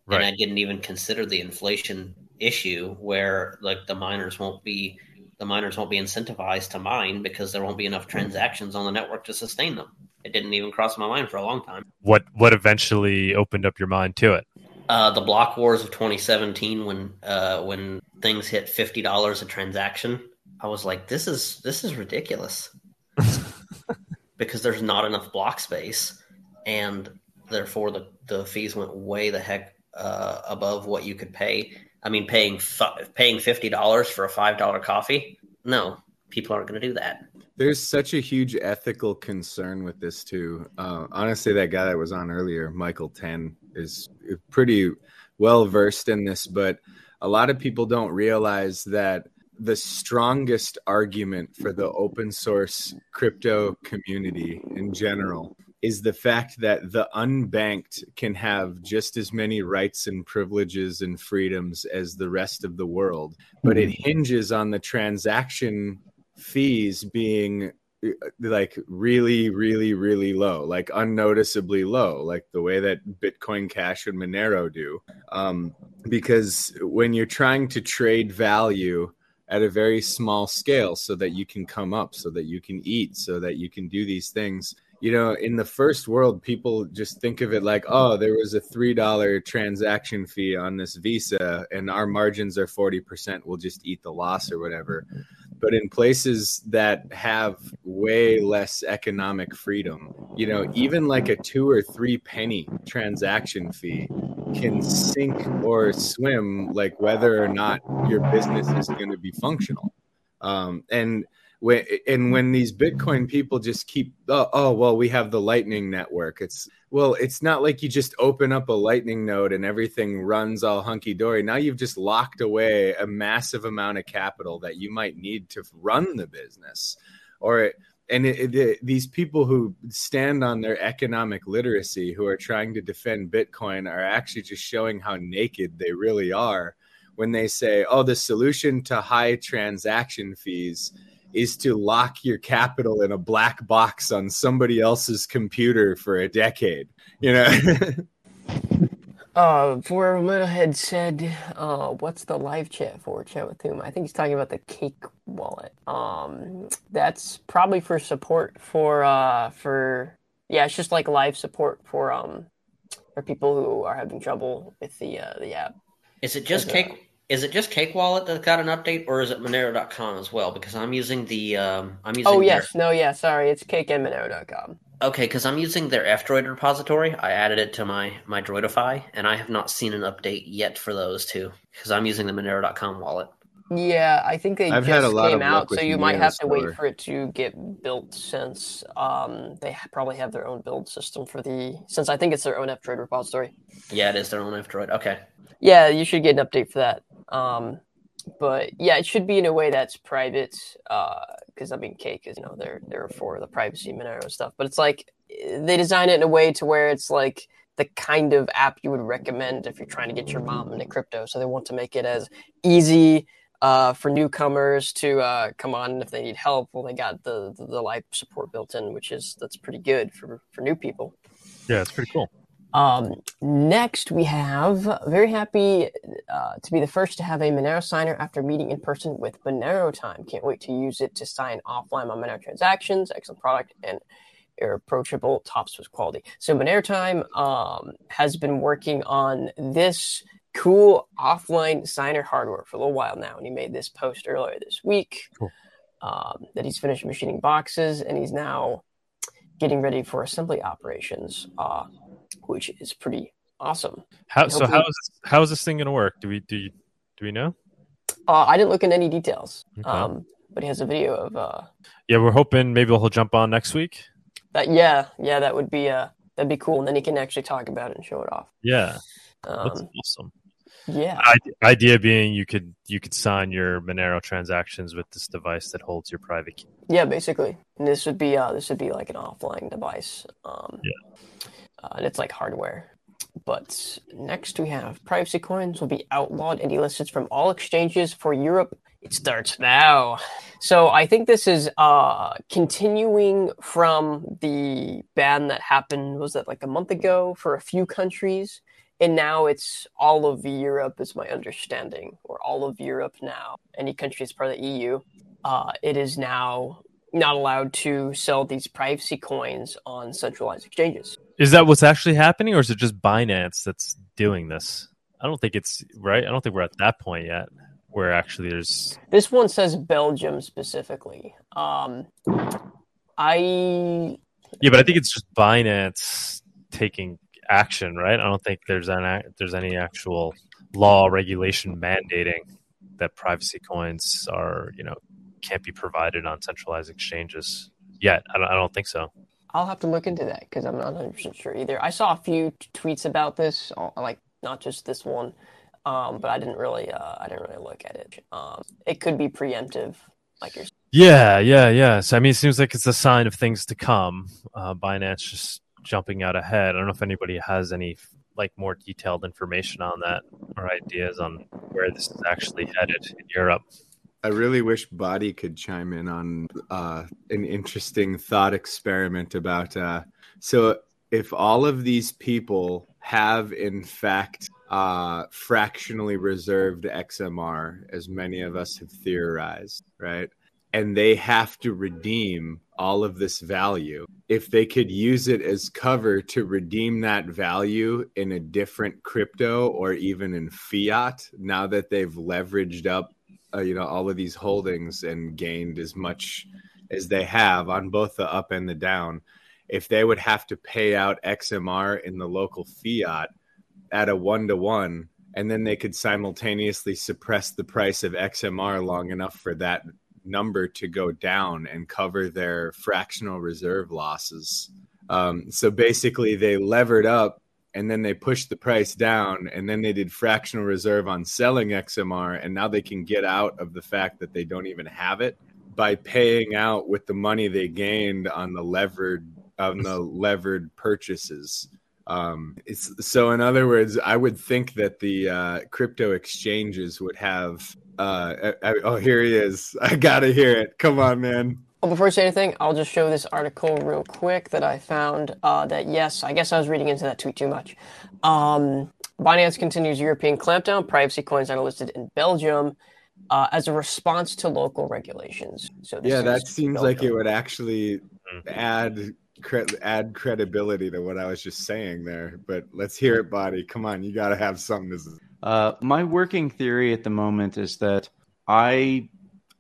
Right. And I didn't even consider the inflation issue where like the miners won't be the miners won't be incentivized to mine because there won't be enough transactions on the network to sustain them. It didn't even cross my mind for a long time. What what eventually opened up your mind to it? Uh, the block wars of 2017 when uh, when things hit fifty dollars a transaction I was like, this is this is ridiculous because there's not enough block space, and therefore the the fees went way the heck uh, above what you could pay. I mean, paying paying fifty dollars for a five dollar coffee? No, people aren't going to do that. There's such a huge ethical concern with this too. Uh, honestly, that guy that was on earlier, Michael Ten, is pretty well versed in this, but a lot of people don't realize that the strongest argument for the open source crypto community in general is the fact that the unbanked can have just as many rights and privileges and freedoms as the rest of the world, but it mm-hmm. hinges on the transaction fees being uh, like really really really low like unnoticeably low like the way that bitcoin cash and monero do um, because when you're trying to trade value at a very small scale so that you can come up, so that you can eat, so that you can do these things. You know, in the first world, people just think of it like, oh, there was a $3 transaction fee on this Visa and our margins are 40%. We'll just eat the loss or whatever. But in places that have way less economic freedom, you know, even like a two or three penny transaction fee can sink or swim like whether or not your business is going to be functional. Um, and when and when these bitcoin people just keep oh, oh well we have the lightning network. It's well it's not like you just open up a lightning node and everything runs all hunky-dory. Now you've just locked away a massive amount of capital that you might need to run the business. Or and it, it, these people who stand on their economic literacy who are trying to defend bitcoin are actually just showing how naked they really are when they say oh the solution to high transaction fees is to lock your capital in a black box on somebody else's computer for a decade you know Uh, for had said, uh, what's the live chat for? Chat with whom? I think he's talking about the Cake wallet. Um, that's probably for support for uh for yeah, it's just like live support for um for people who are having trouble with the uh the app. Is it just Cake? Is it just Cake Wallet that got an update, or is it Monero.com as well? Because I'm using the um, I'm using. Oh yes, their... no, yeah, sorry, it's Cake and Monero.com. Okay, because I'm using their F Droid repository. I added it to my my Droidify, and I have not seen an update yet for those two because I'm using the Monero.com wallet. Yeah, I think they I've just had a lot came of out, so with you might have to wait for it to get built since um, they probably have their own build system for the since I think it's their own F-Droid repository. Yeah, it is their own F-Droid. Okay. Yeah, you should get an update for that. Um, but yeah, it should be in a way that's private. Because I mean, Cake is you know they're they're for the privacy Monero stuff, but it's like they design it in a way to where it's like the kind of app you would recommend if you're trying to get your mom into crypto. So they want to make it as easy uh, for newcomers to uh, come on if they need help. Well, they got the, the the live support built in, which is that's pretty good for for new people. Yeah, it's pretty cool. Um, next, we have very happy uh, to be the first to have a Monero signer after meeting in person with Monero Time. Can't wait to use it to sign offline on Monero transactions. Excellent product and irreproachable top Swiss quality. So Monero Time um, has been working on this cool offline signer hardware for a little while now, and he made this post earlier this week Cool. um, that he's finished machining boxes and he's now getting ready for assembly operations, uh, which is pretty awesome. How so? How is this, how is this thing going to work? Do we do you, do we know? Uh, I didn't look into any details, Okay. um, but he has a video of uh, Yeah, we're hoping maybe he'll jump on next week. that. Yeah, yeah, that would be uh, that'd be cool, and then he can actually talk about it and show it off. Yeah, that's Um, awesome. yeah, I- idea being you could you could sign your Monero transactions with this device that holds your private key. yeah, basically, and this would be uh, this would be like an offline device. Um, Yeah. Uh, and it's like hardware. But next we have privacy coins will be outlawed and delisted from all exchanges for Europe. It starts now. So I think this is uh, continuing from the ban that happened was that like a month ago for a few countries, and now it's all of Europe is my understanding, or all of Europe now. Any country that's part of the EU, uh, it is now not allowed to sell these privacy coins on centralized exchanges. Is that what's actually happening, or is it just Binance that's doing this? I don't think it's right. I don't think we're at that point yet, where actually there's This one says Belgium specifically. Um, I yeah, but I think it's just Binance taking action, right? I don't think there's an there's any actual law regulation mandating that privacy coins are you know can't be provided on centralized exchanges yet. I don't, I don't think so. I'll have to look into that because I'm not 100 percent sure either. I saw a few t- tweets about this, uh, like not just this one, um, but I didn't really uh, I didn't really look at it. Um, it could be preemptive, like you're. Yeah, yeah, yeah. So I mean, it seems like it's a sign of things to come. Uh, Binance just jumping out ahead. I don't know if anybody has any like more detailed information on that or ideas on where this is actually headed in Europe. I really wish Bawdy could chime in on uh, an interesting thought experiment about. Uh, so, if all of these people have, in fact, uh, fractionally reserved XMR, as many of us have theorized, right? And they have to redeem all of this value. If they could use it as cover to redeem that value in a different crypto or even in fiat, now that they've leveraged up uh, you know all of these holdings and gained as much as they have on both the up and the down. If they would have to pay out xmr in the local fiat at a one to one and then they could simultaneously suppress the price of xmr long enough for that number to go down and cover their fractional reserve losses. Um, so basically they levered up and then they pushed the price down and then they did fractional reserve on selling XMR and now they can get out of the fact that they don't even have it by paying out with the money they gained on the levered on the levered purchases. Um, it's so in other words i would think that the uh, crypto exchanges would have uh, I, I- oh here he is. I gotta hear it. Come on man Well, before I say anything, I'll just show this article real quick that I found. Uh, that yes, I guess I was reading into that tweet too much. Um, Binance continues European clampdown. Privacy coins are listed in Belgium uh, as a response to local regulations. So this yeah is that seems like it would actually Mhm. add cre- add credibility to what i was just saying there but let's hear it Bawdy come on you gotta have something to s- Uh, my working theory at the moment is that I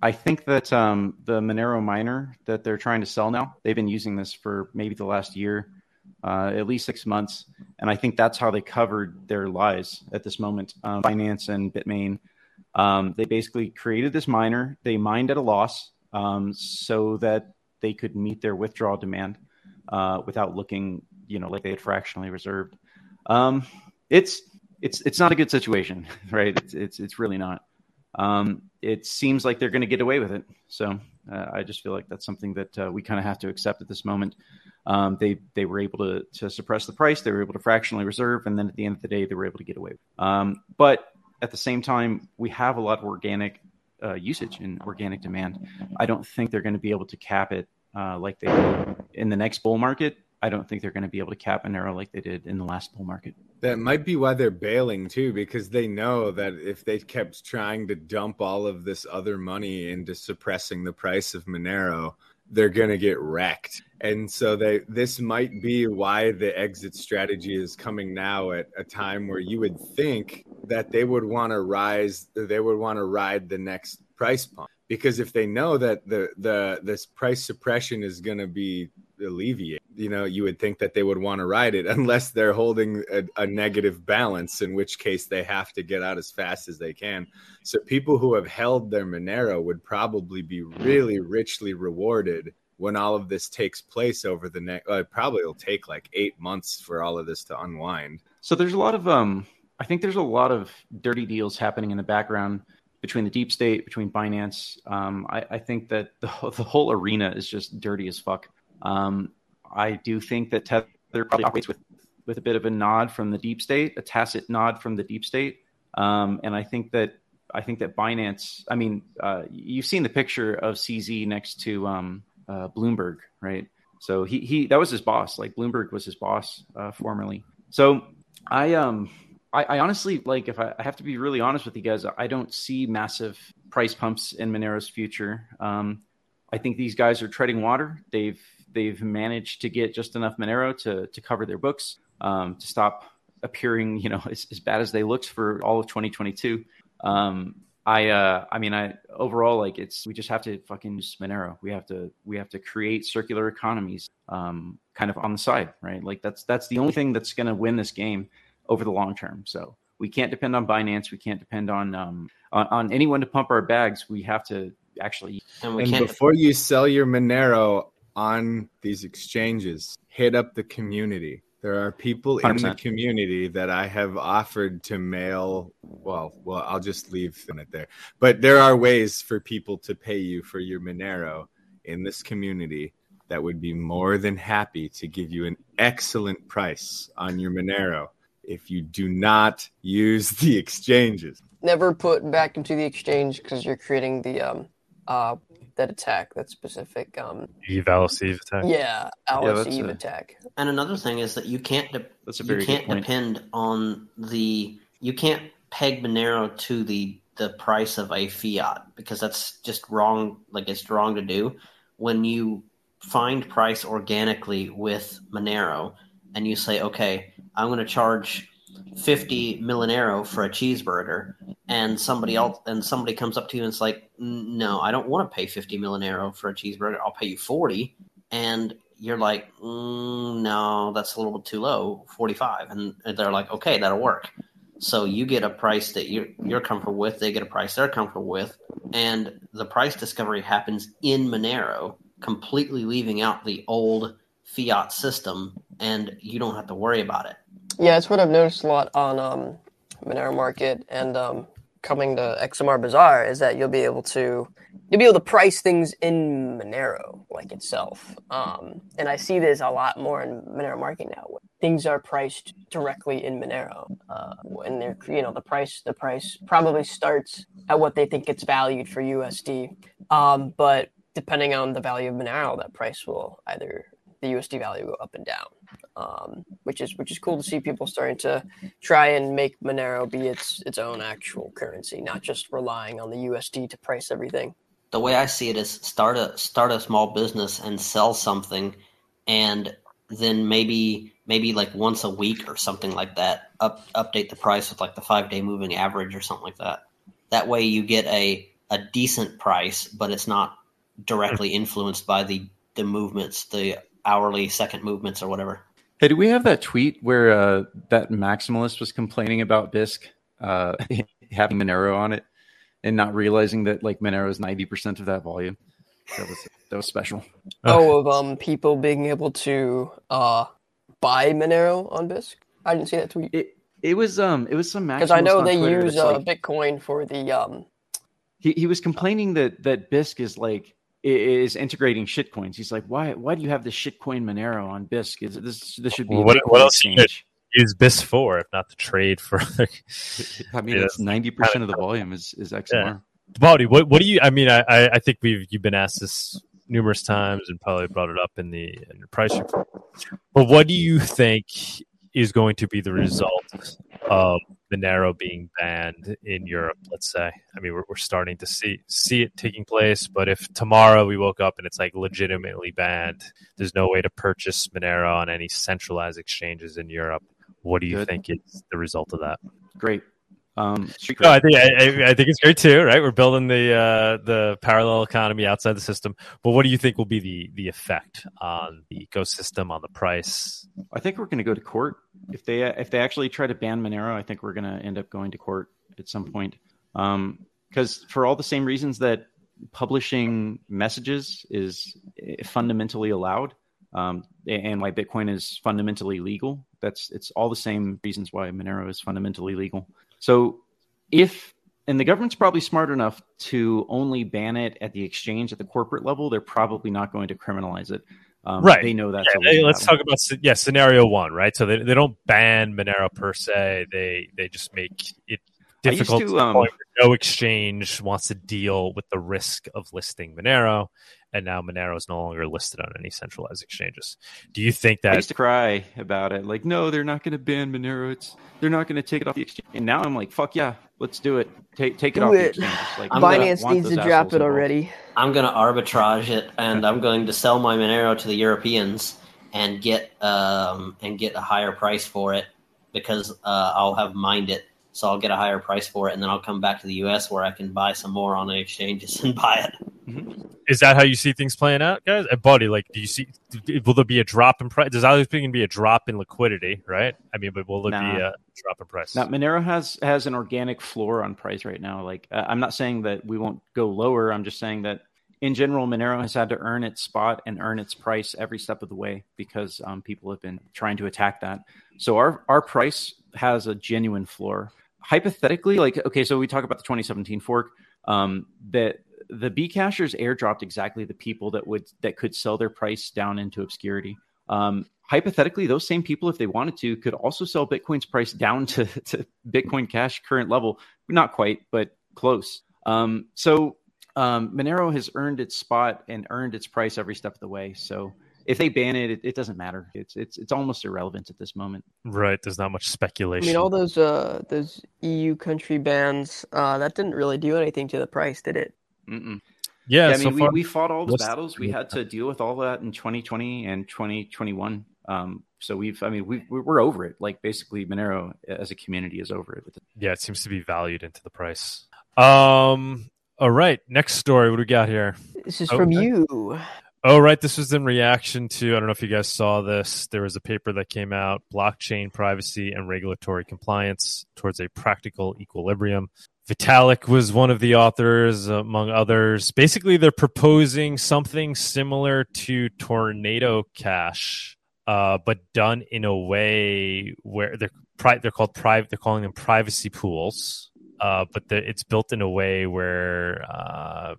I think that um, the Monero miner that they're trying to sell now, they've been using this for maybe the last year, uh, at least six months, and I think that's how they covered their lies at this moment. Um, Binance and Bitmain Um, they basically created this miner. They mined at a loss um, so that they could meet their withdrawal demand uh, without looking, you know, like they had fractionally reserved. Um, it's it's it's not a good situation, right? It's it's it's really not. Um, it seems like they're going to get away with it. So uh, I just feel like that's something that uh, we kind of have to accept at this moment. Um, they they were able to to suppress the price. They were able to fractionally reserve, and then at the end of the day, they were able to get away. Um, but at the same time, we have a lot of organic uh, usage and organic demand. I don't think they're going to be able to cap it uh, like they in the next bull market. I don't think they're going to be able to cap Monero like they did in the last bull market. That might be why they're bailing too, because they know that if they kept trying to dump all of this other money into suppressing the price of Monero, they're going to get wrecked. And so they this might be why the exit strategy is coming now at a time where you would think that they would want to rise they would want to ride the next price pump because if they know that the the this price suppression is going to be alleviated you know you would think that they would want to ride it unless they're holding a, a, negative balance in which case they have to get out as fast as they can. So people who have held their monero would probably be really richly rewarded when all of this takes place over the next uh, probably will take like eight months for all of this to unwind. So there's a lot of um i think there's a lot of dirty deals happening in the background between the deep state between binance um, I, I think that the, the whole arena is just dirty as fuck um, I do think that Tether probably operates with with a bit of a nod from the deep state, a tacit nod from the deep state, um, and I think that I think that Binance. I mean, uh, you've seen the picture of CZ next to um, uh, Bloomberg, right? So he he that was his boss. Like Bloomberg was his boss uh, formerly. So I um I, I honestly like if I, I, have to be really honest with you guys, I don't see massive price pumps in Monero's future. Um, I think these guys are treading water. They've they've managed to get just enough Monero to to cover their books, um, to stop appearing, you know, as, as, bad as they looked for all of 2022. Um, I, uh, I mean, I overall like it's we just have to fucking use Monero. We have to we have to create circular economies, um, kind of on the side, right? Like that's that's the only thing that's going to win this game over the long term. So we can't depend on Binance. We can't depend on um, on, on anyone to pump our bags. We have to actually. And, and before you sell your Monero, on these exchanges, hit up the community. There are people 100%. in the community that I have offered to mail. Well, well, I'll just leave it there. But there are ways for people to pay you for your Monero in this community that would be more than happy to give you an excellent price on your Monero if you do not use the exchanges. Never put back into the exchange because you're creating the um, uh, that attack, that specific um eval Eve attack. Yeah, Alice yeah, Eve a... attack. And another thing is that you can't de- you can't depend on the you can't peg Monero to the the price of a fiat because that's just wrong. Like it's wrong to do when you find price organically with Monero and you say, okay, I'm going to charge 50 Millinero for a cheeseburger and somebody else and somebody comes up to you and it's like no i don't want to pay 50 Millinero for a cheeseburger i'll pay you 40 and you're like mm, no that's a little bit too low 45 and they're like okay that'll work. So you get a price that you're, you're comfortable with they get a price they're comfortable with and the price discovery happens in monero completely leaving out the old fiat system and you don't have to worry about it yeah, it's what I've noticed a lot on um, Monero Market and um, coming to XMR Bazaar is that you'll be able to you'll be able to price things in Monero like itself. Um, and I see this a lot more in Monero Market now. Things are priced directly in Monero, uh, and they're you know the price the price probably starts at what they think it's valued for USD, um, but depending on the value of Monero, that price will either the USD value go up and down um, which is which is cool to see people starting to try and make Monero be its its own actual currency, not just relying on the USD to price everything. The way I see it is start a start a small business and sell something, and then maybe maybe like once a week or something like that. Up update the price with like the five day moving average or something like that. That way you get a a decent price, but it's not directly influenced by the the movements, the hourly second movements or whatever. Hey, do we have that tweet where uh, that maximalist was complaining about Bisq uh, having Monero on it? and not realizing that like Monero is ninety percent of that volume. That was that was special. Oh, of um people being able to uh buy Monero on Bisq. I didn't see that tweet. It it was um it was some because I know they Twitter use uh, like, Bitcoin for the um. He he was complaining that that Bisq is like is integrating shitcoins. He's like, why why do you have this shitcoin Monero on Bisq? Is this this should be well, what, what else exchange. use Bisq for if not to trade for? I mean, it's ninety percent of the volume is is XMR. Yeah. Bawdy, what what do you? I mean, I I think we've you've been asked this numerous times and probably brought it up in the in the price report. But what do you think is going to be the result of Monero being banned in Europe? Let's say. I mean, we're, we're starting to see see it taking place. But if tomorrow we woke up and it's like legitimately banned, there's no way to purchase Monero on any centralized exchanges in Europe. What do you Good. think is the result of that? Great. Um, no, I think I, I, think it's great too, right? We're building the uh, the parallel economy outside the system. But what do you think will be the the effect on the ecosystem, on the price? I think we're going to go to court if they if they actually try to ban Monero. I think we're going to end up going to court at some point because um, for all the same reasons that publishing messages is eh, fundamentally allowed um, and why Bitcoin is fundamentally legal. That's it's all the same reasons why Monero is fundamentally legal. So if and the government's probably smart enough to only ban it at the exchange at the corporate level, they're probably not going to criminalize it. Um, right. They know that. Yeah, let's talk about yeah scenario one. Right. So they, they don't ban Monero per se. They they just make it difficult to, to um, no exchange wants to deal with the risk of listing Monero and now Monero is no longer listed on any centralized exchanges. Do you think that? I used to cry about it, like, no, they're not going to ban Monero. It's they're not going to take it off the exchange. And now I'm like, fuck yeah, let's do it. Take take it do off it. the exchange. Like, Binance needs to drop it already. I'm going to arbitrage it, and I'm going to sell my Monero to the Europeans and get um and get a higher price for it because uh, I'll have mined it so I'll get a higher price for it, and then I'll come back to the U.S. where I can buy some more on the exchanges and buy it. Mm-hmm. Is that how you see things playing out, guys? And Bawdy, like, do you see? Will there be a drop in price? Does always going to be a drop in liquidity, right? I mean, but will there nah. be a drop in price? Now, Monero has has an organic floor on price right now. Like, uh, I'm not saying that we won't go lower. I'm just saying that in general, Monero has had to earn its spot and earn its price every step of the way because um, people have been trying to attack that. So our our price has a genuine floor hypothetically, like okay, so we talk about the 2017 fork. Um, that the B cashers airdropped exactly the people that would that could sell their price down into obscurity. Um, hypothetically, those same people, if they wanted to, could also sell Bitcoin's price down to, to Bitcoin Cash current level. Not quite, but close. Um, so um, Monero has earned its spot and earned its price every step of the way. So if they ban it, it, it, doesn't matter. It's it's it's almost irrelevant at this moment. Right. There's not much speculation. I mean, all those uh those EU country bans uh that didn't really do anything to the price, did it? Mm-mm. Yeah. yeah I mean, we, we fought all the battles. We had to deal with all that in 2020 and 2021. Um, so we've, I mean, we we're over it. Like basically, Monero as a community is over it. Yeah, it seems to be valued into the price. Um. All right. Next story. What do we got here? This is oh, from you. Oh, right. This was in reaction to, I don't know if you guys saw this. There was a paper that came out Blockchain Privacy and Regulatory Compliance Towards a Practical Equilibrium. Vitalik was one of the authors, among others. Basically, they're proposing something similar to Tornado Cash, uh, but done in a way where they're pri- they're called private. They're calling them privacy pools, uh, but the, it's built in a way where uh,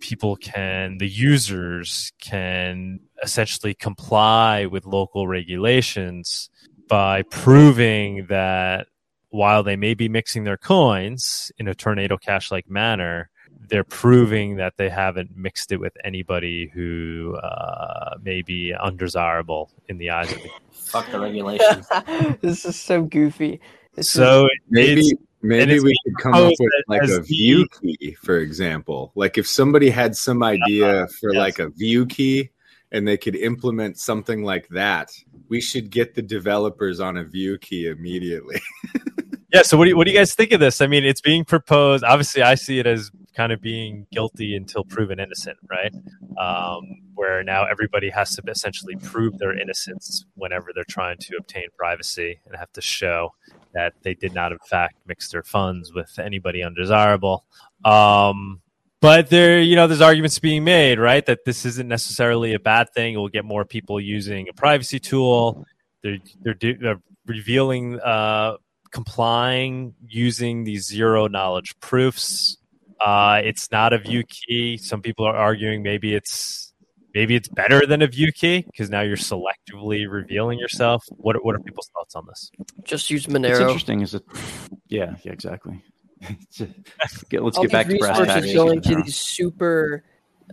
people can, the users can essentially comply with local regulations by proving that while they may be mixing their coins in a tornado cash like manner, they're proving that they haven't mixed it with anybody who uh, may be undesirable in the eyes of the. Fuck the regulations. this is so goofy. This so is... maybe Maybe we could come up with like a view key, for example. Like if somebody had some idea uh, for yes. like a view key and they could implement something like that, we should get the developers on a view key immediately. yeah. So what do you, what do you guys think of this? I mean, it's being proposed. Obviously, I see it as kind of being guilty until proven innocent, right? Um, where now everybody has to essentially prove their innocence whenever they're trying to obtain privacy and have to show that they did not, in fact, mix their funds with anybody undesirable. Um, but there, you know, there's arguments being made, right, that this isn't necessarily a bad thing. It will get more people using a privacy tool. They're they're, do, they're revealing, uh, complying using these zero knowledge proofs. Uh, it's not a view key. Some people are arguing maybe it's maybe it's better than a view key because now you're selectively revealing yourself. What are, what are people's thoughts on this? Just use It's Monero. interesting, is it? Yeah, yeah, exactly. Get- let's All get back to these brass resources tacks. going to these super,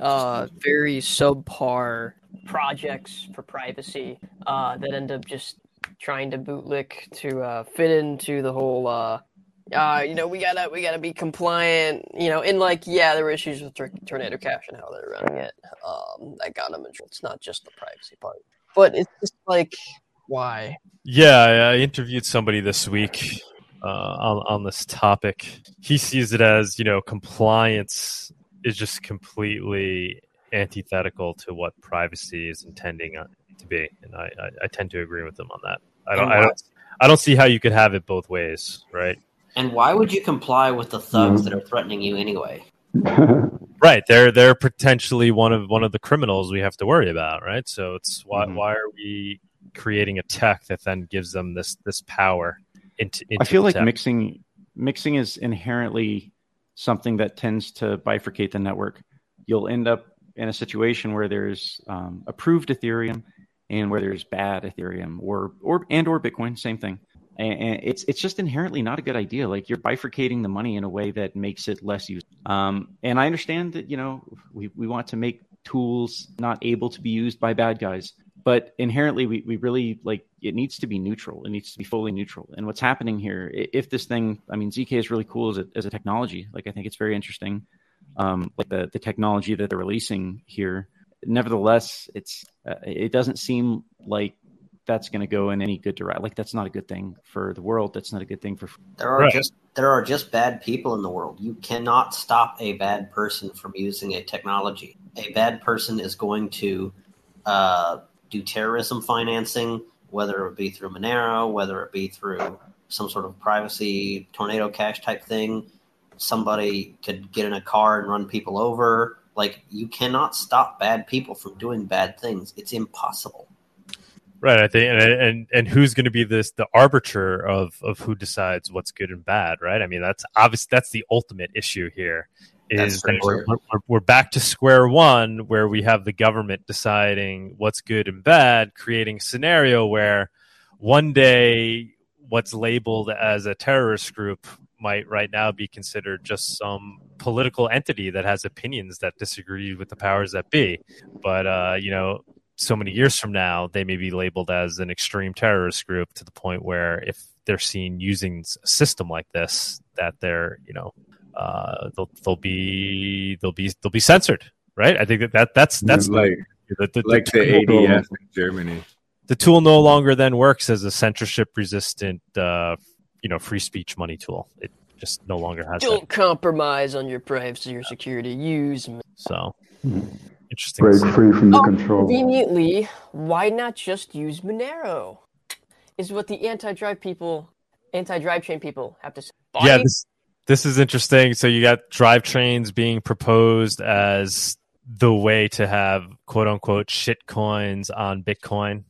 uh, very subpar projects for privacy uh, that end up just trying to bootlick to uh, fit into the whole. Uh, uh, you know, we gotta we gotta be compliant. You know, and like, yeah, there were issues with Tor- Tornado Cash and how they're running it. Um, that got them in trouble. It's not just the privacy part, but it's just like, why? Yeah, I interviewed somebody this week uh, on on this topic. He sees it as you know compliance is just completely antithetical to what privacy is intending on- to be, and I, I, I tend to agree with them on that. I don't, And I don't I don't see how you could have it both ways, right? And why would you comply with the thugs that are threatening you anyway? Right, they're they're potentially one of one of the criminals we have to worry about, right? So it's why Mhm. why are we creating a tech that then gives them this this power into? into I feel like tech? mixing mixing is inherently something that tends to bifurcate the network. You'll end up in a situation where there's um, approved Ethereum and where there's bad Ethereum, or or and or Bitcoin, same thing. And, it's it's just inherently not a good idea. Like you're bifurcating the money in a way that makes it less useful. Um, and I understand that you know we we want to make tools not able to be used by bad guys but inherently we, we really like it needs to be neutral it needs to be fully neutral and what's happening here if this thing i mean zk is really cool as a, as a technology like i think it's very interesting um, like the, the technology that they're releasing here nevertheless it's uh, it doesn't seem like that's going to go in any good direction like that's not a good thing for the world that's not a good thing for There are Right. just there are just bad people in the world. You cannot stop a bad person from using a technology. A bad person is going to uh, do terrorism financing, whether it be through Monero, whether it be through some sort of privacy tornado cash type thing. Somebody could get in a car and run people over. Like you cannot stop bad people from doing bad things. It's impossible. Right, I think, and and, and who's going to be this the arbiter of of who decides what's good and bad, right? I mean, that's obvious. That's the ultimate issue here. Is that we're, we're, we're back to square one, where we have the government deciding what's good and bad, creating a scenario where one day what's labeled as a terrorist group might right now be considered just some political entity that has opinions that disagree with the powers that be. But uh, you know, so many years from now, they may be labeled as an extreme terrorist group to the point where if they're seen using a system like this, that they're you know uh, they'll they'll be they'll be they'll be censored, right? I think that, that that's that's like the, the, like the ADF in Germany. the tool no longer then works as a censorship resistant uh, you know free speech money tool. It just no longer has that. Don't compromise on your privacy or security. Use Monero. So interesting. to Break see. free from the Oh, control. Conveniently, why not just use Monero? Is what the anti-drive people, anti-drive chain people have to say. yeah this this is interesting so you got drive chains being proposed as the way to have quote unquote shit coins on bitcoin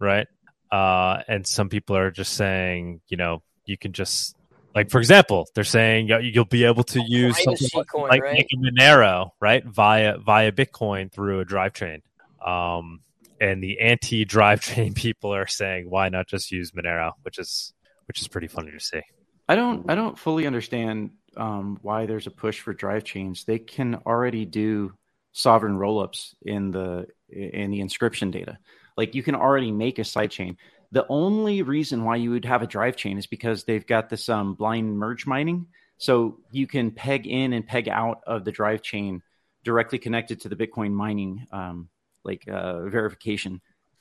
right uh and some people are just saying you know you can just like for example they're saying you- you'll be able to use something like, coin, like, right? like monero right via via bitcoin through a drive chain um and the anti drive chain people are saying why not just use monero which is which is pretty funny to see I don't I don't fully understand um, why there's a push for drive chains. They can already do sovereign rollups in the in the inscription data. Like you can already make a sidechain. The only reason why you would have a drive chain is because they've got this um, blind merge mining. So you can peg in and peg out of the drive chain directly connected to the Bitcoin mining um, like uh, verification.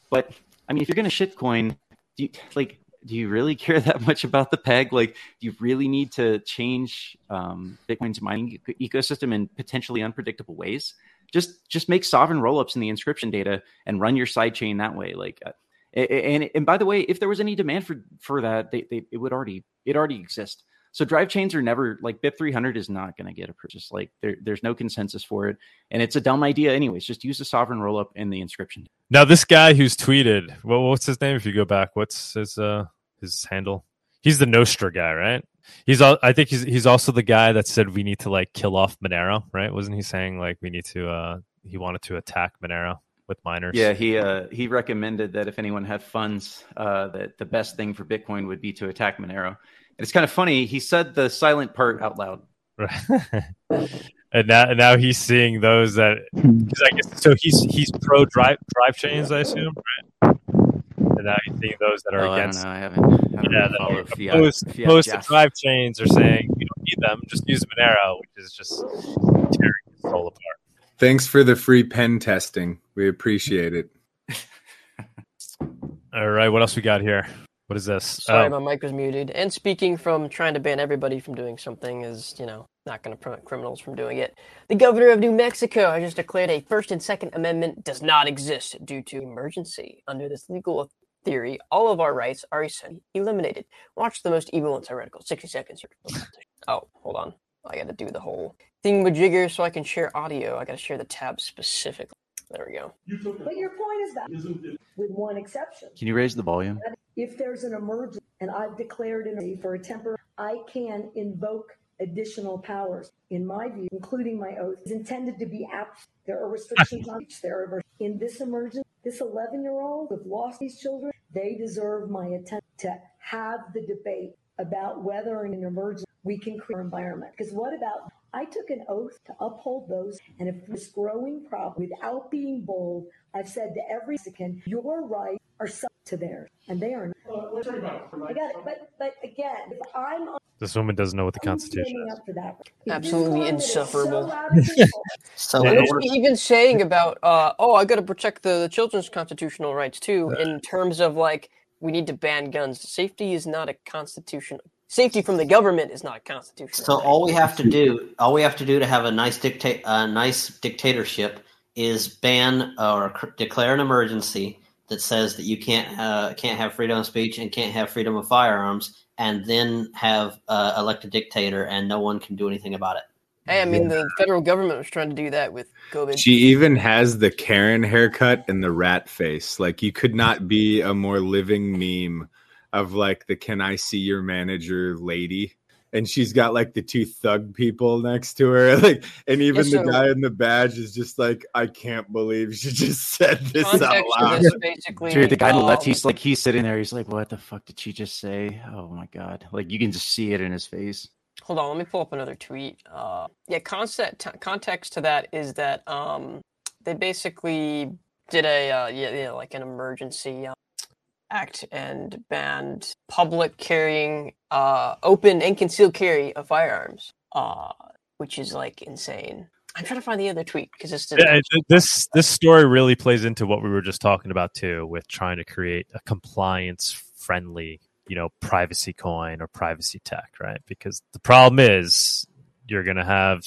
But I mean, if you're going to shitcoin, do you, like do you really care that much about the peg? Like, do you really need to change um, Bitcoin's mining ecosystem in potentially unpredictable ways? Just just make sovereign rollups in the inscription data and run your sidechain that way. Like, uh, And and by the way, if there was any demand for for that, they, they it would already it already exist. So drive chains are never like BIP 300 is not going to get a purchase. Like there, there's no consensus for it, and it's a dumb idea anyways. Just use the sovereign rollup in the inscription. Now this guy who's tweeted, well, what's his name? If you go back, what's his uh his handle? He's the Nostr guy, right? He's I think he's he's also the guy that said we need to like kill off Monero, right? Wasn't he saying like we need to uh he wanted to attack Monero with miners? Yeah, he uh he recommended that if anyone had funds, uh that the best thing for Bitcoin would be to attack Monero. And It's kind of funny. He said the silent part out loud. and now, now he's seeing those that because I guess so. He's he's pro drive drive chains, I assume, right? And now he's seeing those that are Oh, against. I, don't know. I haven't. I haven't Yeah, followed that Fiat- opposed, Fiat opposed to drive chains are saying you don't need them, just use Monero, which is just tearing the soul apart. Thanks for the free pen testing. We appreciate it. All right, what else we got here? What is this? Sorry, Oh, my mic was muted. And speaking from trying to ban everybody from doing something is, you know, not going to prevent criminals from doing it. The governor of New Mexico has just declared a First and Second Amendment does not exist due to emergency. Under this legal theory, all of our rights are essentially eliminated. Watch the most evil and tyrannical 60 seconds. Oh, hold on. I got to do the whole thing with Jigger so I can share audio. I got to share the tab specifically. There we go. But your point is that, with one exception, Can you raise the volume? if there's an emergency and I've declared an for a temporary, I can invoke additional powers. In my view, including my oath, is intended to be absent. There are restrictions on each. There are in this emergency. This 11 year old who've lost these children, they deserve my attention to have the debate about whether in an emergency we can create our environment. Because what about I took an oath to uphold those, and if this growing problem, without being bold, I've said to every Mexican, your rights are subject to theirs, and they are not. I got it, but but again, if I'm this woman doesn't know what the Constitution is. for that, Absolutely climate is so insufferable. out of control, So Yeah, in What's order, he even saying about uh oh I got to protect the, the children's constitutional rights too in terms of like we need to ban guns. Safety is not a constitution. Safety from the government is not a constitutional. so right. all we have to do, all we have to do to have a nice dictate, a nice dictatorship, is ban or cr- declare an emergency that says that you can't uh, can't have freedom of speech and can't have freedom of firearms, and then have uh, elect a dictator, and no one can do anything about it. Hey, I mean the federal government was trying to do that with COVID. She even has the Karen haircut and the rat face. Like you could not be a more living meme of like the "Can I see your manager?" lady, and she's got like the two thug people next to her. Like, and even Yeah, the guy in the badge is just like, "I can't believe she just said this out loud." this basically. Dude, the guy on the left, um, he's like, he's sitting there. He's like, what the fuck did she just say? Oh my god! Like you can just see it in his face. Hold on, let me pull up another tweet. Uh, yeah, concept context to that is that um, they basically did a uh, yeah, yeah like an emergency uh, act and banned public carrying, uh, open and concealed carry of firearms, uh, which is like insane. I'm trying to find the other tweet because this. Yeah, this this story really plays into what we were just talking about too, with trying to create a compliance friendly, you know, privacy coin or privacy tech, right? Because the problem is you're going to have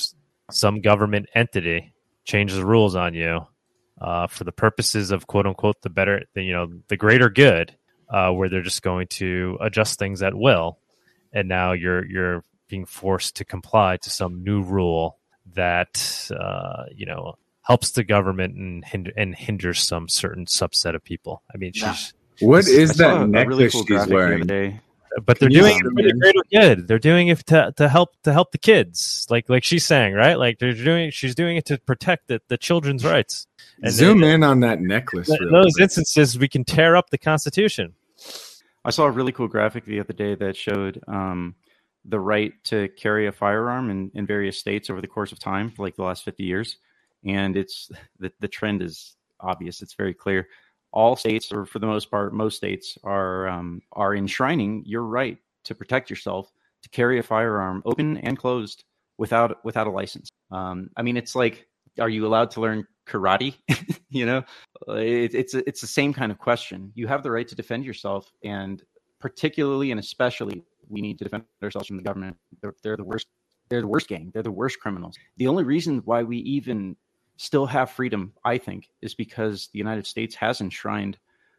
some government entity change the rules on you uh, for the purposes of quote unquote the better, the, you know, the greater good, uh, where they're just going to adjust things at will, and now you're you're being forced to comply to some new rule that uh, you know helps the government and hinder, and hinders some certain subset of people. I mean, Yeah. she's What I is that a- a necklace cool she's graphic the other wearing? Day. but they're doing zoom it for the greater good. They're doing it to to help to help the kids, like like she's saying, right? Like they're doing she's doing it to protect the, the children's rights. And Zoom then- in on that necklace. In real those quick. instances, we can tear up the Constitution. I saw a really cool graphic the other day that showed um, the right to carry a firearm in, in various states over the course of time for like the last 50 years. And it's the, the trend is obvious. It's very clear. All states, or for the most part, most states are um, are enshrining your right to protect yourself to carry a firearm, open and closed, without without a license. Um, I mean, it's like, are you allowed to learn karate? you know, it, it's it's the same kind of question. You have the right to defend yourself, and particularly and especially, we need to defend ourselves from the government. They're, they're the worst. They're the worst gang. They're the worst criminals. The only reason why we even still have freedom, I think, is because the United States has enshrined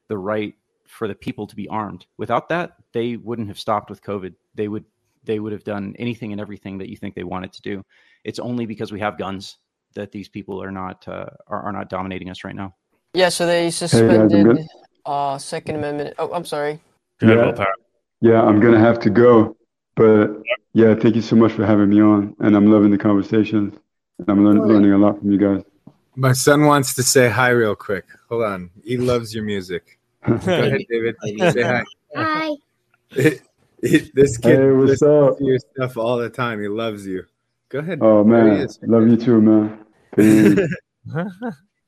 the right for the people to be armed. Without that, they wouldn't have stopped with COVID. They would they would have done anything and everything that you think they wanted to do. It's only because we have guns that these people are not uh, are, are not dominating us right now. Yeah, so they suspended uh, Second Amendment. Oh, I'm sorry. Yeah, yeah, I'm gonna have to go, but yeah, thank you so much for having me on, and I'm loving the conversations, and I'm learn- learning a lot from you guys. My son wants to say hi real quick. Hold on. He loves your music. Go ahead, David. Say hi. Hi. this kid Hey, what's listens up? to your stuff all the time. He loves you. Go ahead. Oh There man, is. love you too, man. Peace.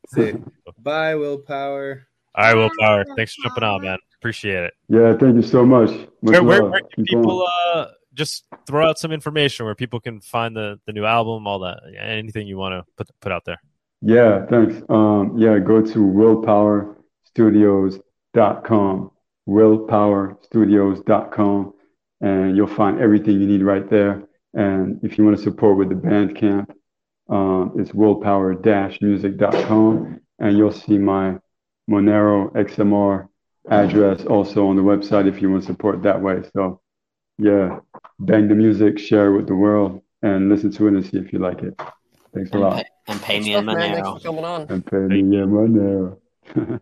Say bye, willpower. All right, Willpower. Thanks for jumping on, man. Appreciate it. yeah, thank you so much. Much Where, where, where can Keep people uh, just throw out some information where people can find the, the new album, all that, anything you want to put put out there? Yeah, thanks. Um, yeah, go to willpowerstudios.com, willpowerstudios.com, and you'll find everything you need right there. And if you want to support with the Bandcamp, um, it's willpower-music.com, and you'll see my Monero XMR address also on the website if you want to support that way. So, yeah, bang the music, share it with the world, and listen to it and see if you like it. Thanks a lot. Pay, and pay me Stuff, in man. Monero. for coming on. And pay me yeah, Monero.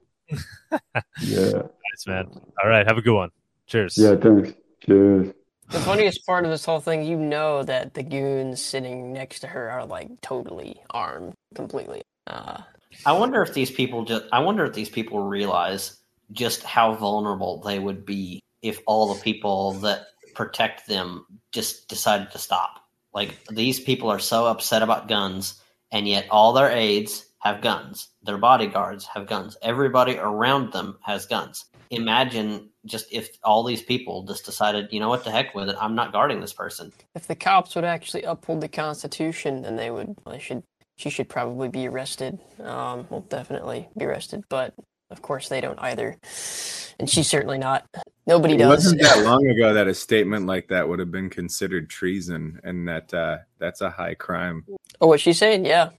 yeah, Nice, man. All right. Have a good one. Cheers. yeah, thanks. Cheers. The funniest part of this whole thing, you know that the goons sitting next to her are like totally armed completely. Uh, I wonder if these people just. I wonder if these people realize just how vulnerable they would be if all the people that protect them just decided to stop. Like these people are so upset about guns, and yet all their aides have guns. Their bodyguards have guns. Everybody around them has guns. Imagine just if all these people just decided, you know what, the heck with it. I'm not guarding this person. if the cops would actually uphold the Constitution, then they would. They should. She should probably be arrested. Um, well, definitely be arrested. But of course, they don't either, and she's certainly not. Nobody It does. wasn't that long ago that a statement like that would have been considered treason, and that uh, that's a high crime. Oh, what she's saying? Yeah,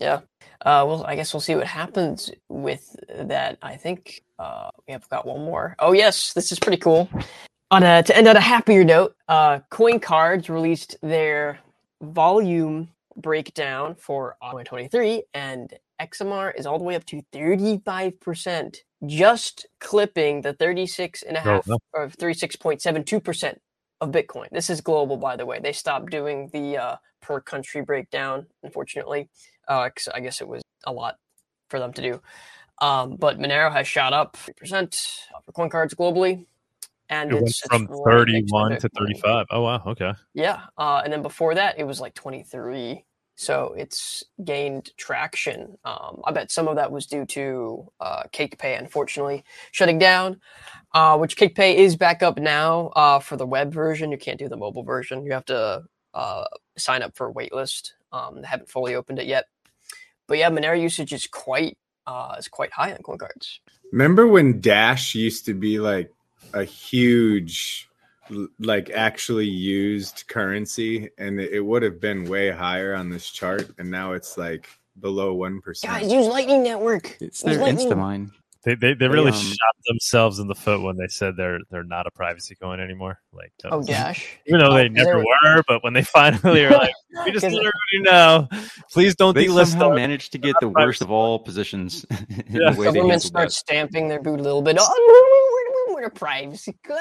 yeah. Uh, well, I guess we'll see what happens with that. I think uh, we have got one more. Oh, yes, this is pretty cool. On a, to end on a happier note, uh, Coin Cards released their volume breakdown for 2023, and XMR is all the way up to 35%, just clipping the 36 and a half Oh, or 36.72% of Bitcoin. This is global, by the way. They stopped doing the uh, per country breakdown, unfortunately. Uh, I guess it was a lot for them to do. Um, but Monero has shot up 3% for coin cards globally. And It went from right 31 to 35. Oh, wow. Okay. Yeah. Uh, and then before that, it was like 23. So it's gained traction. Um, I bet some of that was due to uh, CakePay, unfortunately, shutting down, uh, which CakePay is back up now uh, for the web version. You can't do the mobile version. You have to uh, sign up for a waitlist. Um, they haven't fully opened it yet. But yeah, Monero usage is quite uh, is quite high on coin cards. Remember when Dash used to be like a huge, like actually used currency, and it it would have been way higher on this chart, and now it's like below one Guys, use Lightning Network. It's Use their Lightning. Instamine. They, they, they really um, shot themselves in the foot when they said they're they're not a privacy coin anymore. Like, Oh, was- Dash. even though Oh, they they never were- were, but when they finally are like, we just 'Cause- let everybody know, please don't They delist somehow us. managed to get the worst of all positions. in the Yeah. way they Government starts stamping their boot a little bit. Oh, a privacy. Good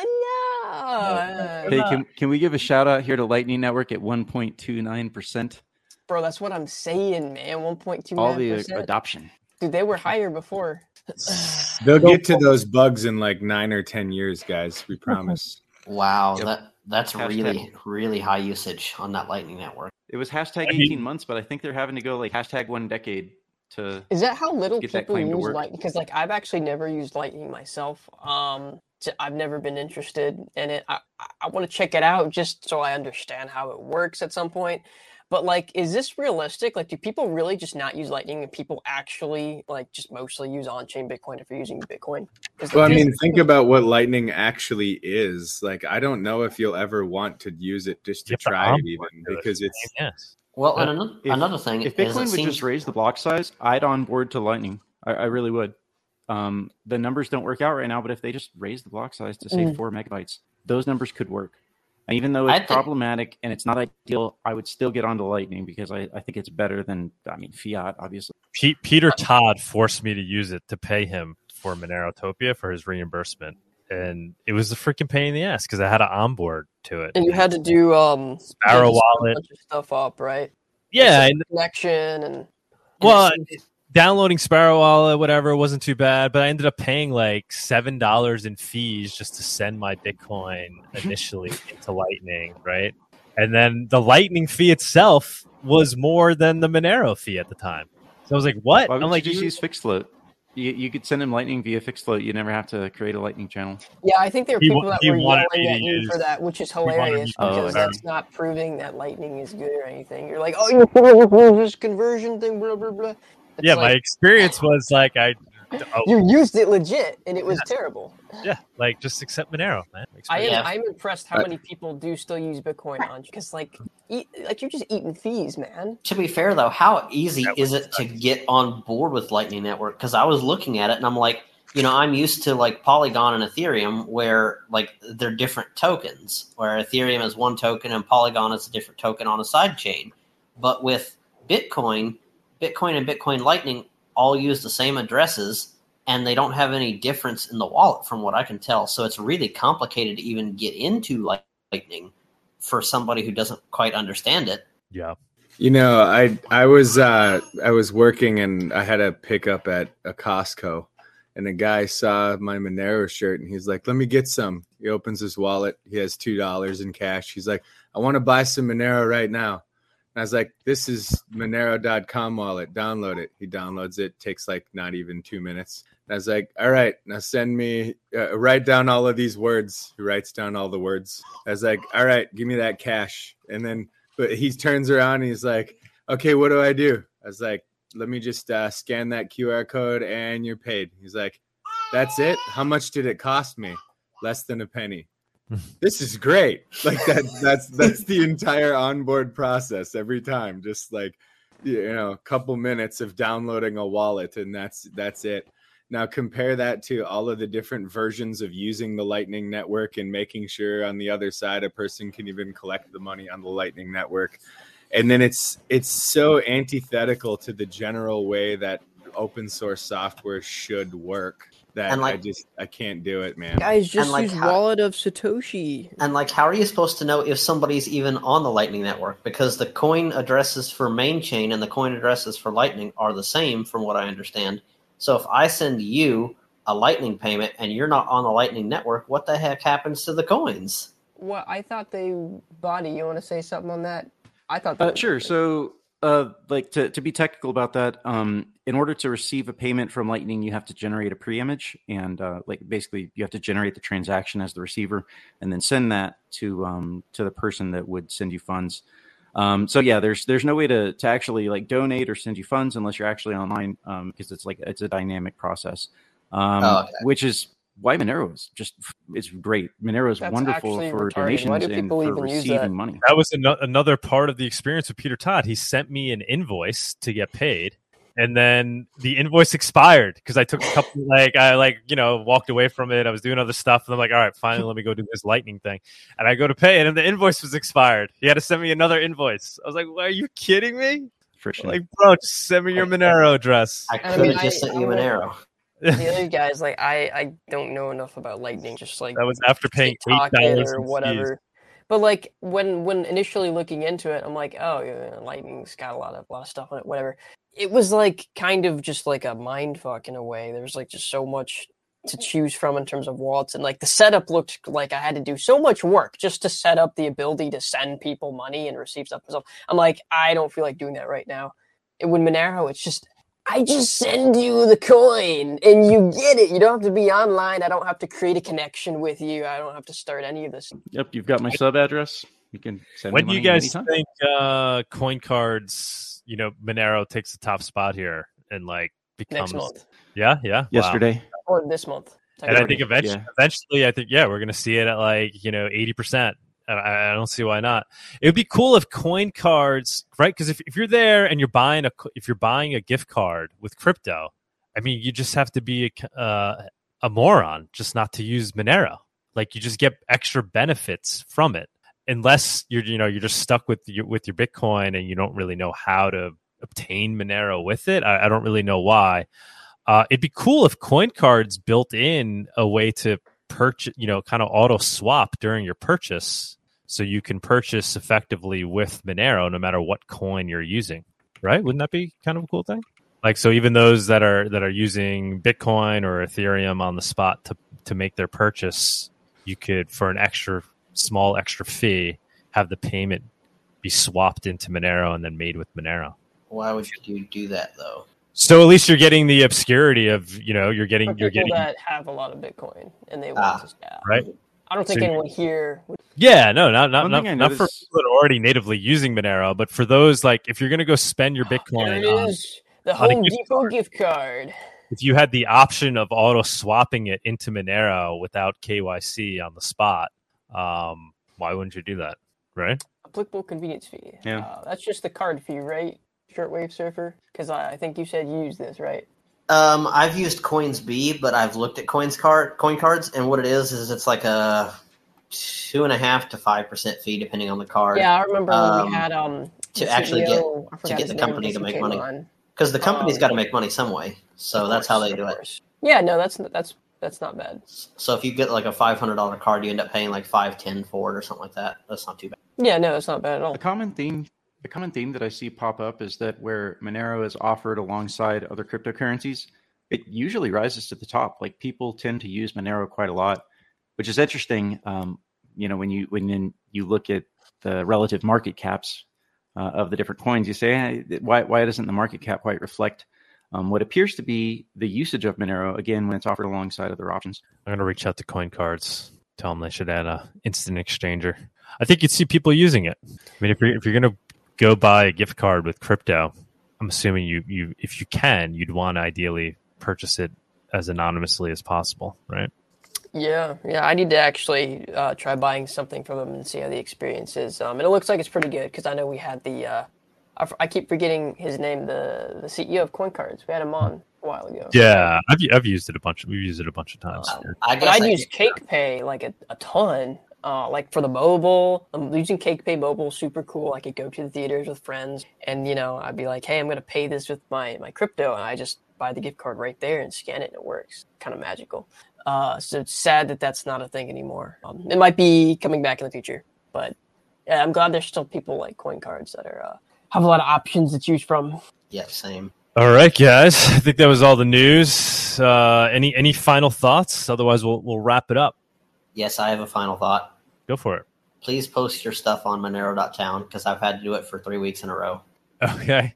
no. Hey, can, can we give a shout out here to Lightning Network at 1.29%? Bro, that's what I'm saying, man. 1.29%. All the uh, adoption. Dude, they were higher before. They'll get to those bugs in like nine or ten years, guys. We promise. Wow, Yep. that that's Hashtag- really really high usage on that Lightning network. It was hashtag I mean- 18 months, but I think they're having to go like hashtag one decade to. Is that how little people use. Lightning? Because like I've actually never used Lightning myself. Um, j- I've never been interested in it. I I, I want to check it out just so I understand how it works at some point. But like, is this realistic? Like, do people really just not use Lightning, and people actually like just mostly use on-chain Bitcoin if you're using Bitcoin? the Well, I mean, think about what Lightning actually is. Like, I don't know if you'll ever want to use it just to You try it, even because it's Yes. Well, Yeah. and another, If- another thing If Bitcoin it would seems just raise the block size, I'd on board to Lightning. I, I really would. Um, the numbers don't work out right now, but if they just raise the block size to say Mm. four megabytes, those numbers could work. And even though it's I think- problematic and it's not ideal, I would still get onto Lightning because I, I think it's better than I mean Fiat, obviously. Pete, Peter Todd forced me to use it to pay him for Monerotopia for his reimbursement, and it was a freaking pain in the ass because I had to onboard to it. And you had to do um Sparrow you had to set a wallet. bunch of stuff up, right? yeah, Like, and connection and Well, and it's- downloading Sparrow Wallet, whatever, wasn't too bad, but I ended up paying like seven dollars in fees just to send my Bitcoin initially into Lightning, right? And then the Lightning fee itself was more than the Monero fee at the time. So I was like, "What?" Why would I'm like, you just you- use FixedFloat? You, you could send him Lightning via FixedFloat. You never have to create a Lightning channel. yeah, I think there were He people wa- that he were wanted yelling me at to you for that, which is hilarious because Monero. that's not proving that Lightning is good or anything. You're like, oh, you're this conversion thing, blah blah blah. It's yeah, my experience was like I, oh, you used it legit, and it was terrible. yeah, like just accept Monero, man. I am. I'm impressed how many people do still use Bitcoin on because, like, eat, like you're just eating fees, man. To be fair, though, how easy That is was it to get on board with Lightning Network? Because I was looking at it and I'm like, you know, I'm used to like Polygon and Ethereum, where like they're different tokens, where Ethereum is one token and Polygon is a different token on a side chain. But with Bitcoin, Bitcoin and Bitcoin Lightning all use the same addresses and they don't have any difference in the wallet from what I can tell. So it's really complicated to even get into Lightning for somebody who doesn't quite understand it. yeah, You know, I I was uh I was working and I had a pickup at a Costco and a guy saw my Monero shirt and he's like, "Let me get some." He opens his wallet. He has $2 in cash. He's like, "I want to buy some Monero right now." And I was like, "This is Monero.com wallet. Download it." He downloads it. Takes like not even 2 minutes. And I was like, "All right, now send me uh, write down all of these words." He writes down all the words. I was like, "All right, give me that cash." And then but he turns around and he's like, "Okay, what do I do?" I was like, "Let me just uh, scan that QR code and you're paid." He's like, "That's it? How much did it cost me?" Less than a penny. This is great. Like that. That's that's the entire onboard process every time. Just like you know, a couple minutes of downloading a wallet and that's that's it. Now compare that to all of the different versions of using the Lightning Network and making sure on the other side a person can even collect the money on the Lightning Network. And then it's it's so antithetical to the general way that open source software should work that And, like- I just I can't do it, man. Guys, just like use how- wallet of Satoshi. And like, how are you supposed to know if somebody's even on the Lightning Network? Because the coin addresses for main chain and the coin addresses for Lightning are the same, from what I understand. So if I send you a Lightning payment and you're not on the Lightning Network, what the heck happens to the coins? What I thought they Bawdy. You want to say something on that? I thought. Uh, that- sure. So, uh, like to, to be technical about that, um, in order to receive a payment from Lightning, you have to generate a pre-image, and uh, like basically, you have to generate the transaction as the receiver, and then send that to um, to the person that would send you funds. Um, so yeah, there's there's no way to to actually like donate or send you funds unless you're actually online, um, because it's like it's a dynamic process, um, Oh, okay. which is why Monero is just it's great. Monero is That's wonderful for retarded. Donations do and for receiving that? money. that was ano- another part of the experience with Peter Todd. He sent me an invoice to get paid, and then the invoice expired because I took a couple, like I like you know walked away from it. I was doing other stuff, and I'm like, all right, finally, let me go do this Lightning thing. And I go to pay it, and the invoice was expired. He had to send me another invoice. I was like, well, are you kidding me? Friction. Like, bro, just send me your Monero address. I And I could mean, have just I- sent you I'm an a- arrow. The other guys, like I, I don't know enough about Lightning. Just like That was after paying eight dollars or whatever. But like when when initially looking into it, I'm like, oh, yeah, Lightning's got a lot of a lot of stuff on it, whatever. It was like kind of just like a mind fuck in a way. There was like just so much to choose from in terms of wallets, and like the setup looked like I had to do so much work just to set up the ability to send people money and receive stuff and stuff. I'm like, I don't feel like doing that right now. And with Monero, it's just I just send you the coin and you get it. You don't have to be online. I don't have to create a connection with you. I don't have to start any of this. Yep, you've got my sub address. You can send When do you guys anytime. think uh, coin cards? You know, Monero takes the top spot here and like becomes Next month yeah, yeah. Wow. Yesterday, or this month. And I think eventually, Yeah. eventually, I think yeah, we're gonna see it at like you know eighty percent. I, I don't see why not. It would be cool if coin cards, right? Because if, if you're there and you're buying a if you're buying a gift card with crypto, I mean, you just have to be a, uh, a moron just not to use Monero. Like you just get extra benefits from it, unless you're you know you're just stuck with your with your Bitcoin and you don't really know how to obtain Monero with it. I, I don't really know why. Uh, it'd be cool if coin cards built in a way to purchase, you know, kind of auto swap during your purchase, so you can purchase effectively with Monero no matter what coin you're using. Right? Wouldn't that be kind of a cool thing? Like so, even those that are that are using Bitcoin or Ethereum on the spot to to make their purchase, you could for an extra small extra fee have the payment be swapped into Monero and then made with Monero. Why would you do that though? So at least you're getting the obscurity of you know you're getting For you're people getting that have a lot of Bitcoin and they Ah. want to scab. right. I don't think So- anyone here would Yeah, no, not not not, not for people that are already natively using Monero, but for those like if you're gonna go spend your Bitcoin, it on- is. The on a Home gift Depot gift card. if you had the option of auto swapping it into Monero without KYC on the spot, um, why wouldn't you do that? Right? Applicable convenience fee. Yeah. Uh, that's just the card fee, right? Shortwave surfer? Because I, I think you said you use this, right? Um, I've used Coinsbee, but I've looked at Coins card coin cards, and what it is is it's like a two and a half to five percent fee depending on the card. Yeah, I remember when um, we had um to the actually get- to get the company to make money. because the company's Um, got to make money some way. So Of that's how they do it. Yeah, no, that's that's that's not bad. So if you get like a five hundred dollar card, you end up paying like five ten for it or something like that. That's not too bad. Yeah, no, it's not bad at all. A common theme, a common theme that I see pop up is that where Monero is offered alongside other cryptocurrencies, it usually rises to the top. Like people tend to use Monero quite a lot, which is interesting. Um, you know, when you when then you look at the relative market caps uh, of the different coins, you say, "Hey, why why doesn't the market cap quite reflect um, what appears to be the usage of Monero again when it's offered alongside other options? I'm gonna reach out to coin cards, tell them they should add a instant exchanger. I think you'd see people using it. I mean, if you're if you're gonna go buy a gift card with crypto, I'm assuming you you if you can, you'd want to ideally purchase it as anonymously as possible, right? Yeah, yeah. I need to actually uh, try buying something from them and see how the experience is. Um, and it looks like it's pretty good because I know we had the. Uh, I, f- I keep forgetting his name, the the CEO of Coin Cards. We had him on a while ago. Yeah, I've I've used it a bunch. We've used it a bunch of times. Um, I But guess I'd I use think- Cake Pay like a, a ton. Uh, like for the mobile, I'm using CakePay mobile, super cool. I could go to the theaters with friends, and you know, I'd be like, "Hey, I'm gonna pay this with my my crypto," and I just buy the gift card right there and scan it, and it works. Kind of magical. Uh, so it's sad that that's not a thing anymore. Um, it might be coming back in the future, but yeah, I'm glad there's still people like coin cards that are uh, have a lot of options to choose from. Yeah, same. All right, guys. I think that was all the news. Uh, any any final thoughts? Otherwise, we'll we'll wrap it up. Yes, I have a final thought. Go for it. Please post your stuff on Monero.town because I've had to do it for three weeks in a row. Okay.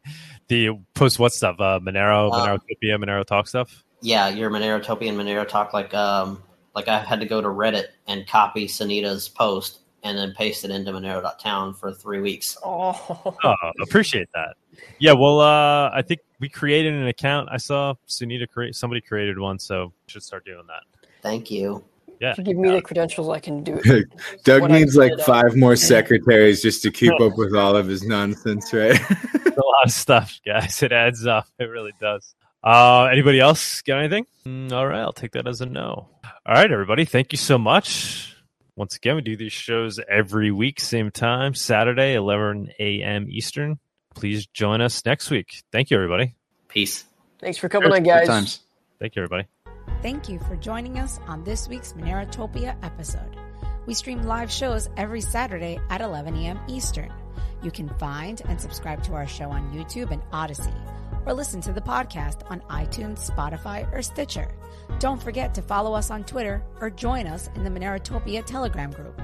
The post what stuff? Uh, Monero, Uh, Monero Topia, Monero Talk stuff. Yeah, your Monerotopia and Monero talk like um like I had to go to Reddit and copy Sunita's post and then paste it into Monero.town for three weeks. Oh, Oh, appreciate that. Yeah. Well, uh, I think we created an account. I saw Sunita create. Somebody created one, so should start doing that. Thank you. Yeah. if you give me the credentials, I can do it. Doug needs like said, five more secretaries just to keep up with all of his nonsense, right? A lot of stuff, guys. It adds up. It really does. Uh, anybody else got anything? Mm, all right, I'll take that as a no. All right, everybody. Thank you so much. Once again, we do these shows every week, same time, Saturday, 11 a.m. Eastern. Please join us next week. Thank you, everybody. Peace. Thanks for coming on, Good guys. times. Thank you, everybody. Thank you for joining us on this week's Monerotopia episode. We stream live shows every Saturday at 11 a.m. Eastern. You can find and subscribe to our show on YouTube and Odysee, or listen to the podcast on iTunes, Spotify, or Stitcher. Don't forget to follow us on Twitter or join us in the Monerotopia Telegram group.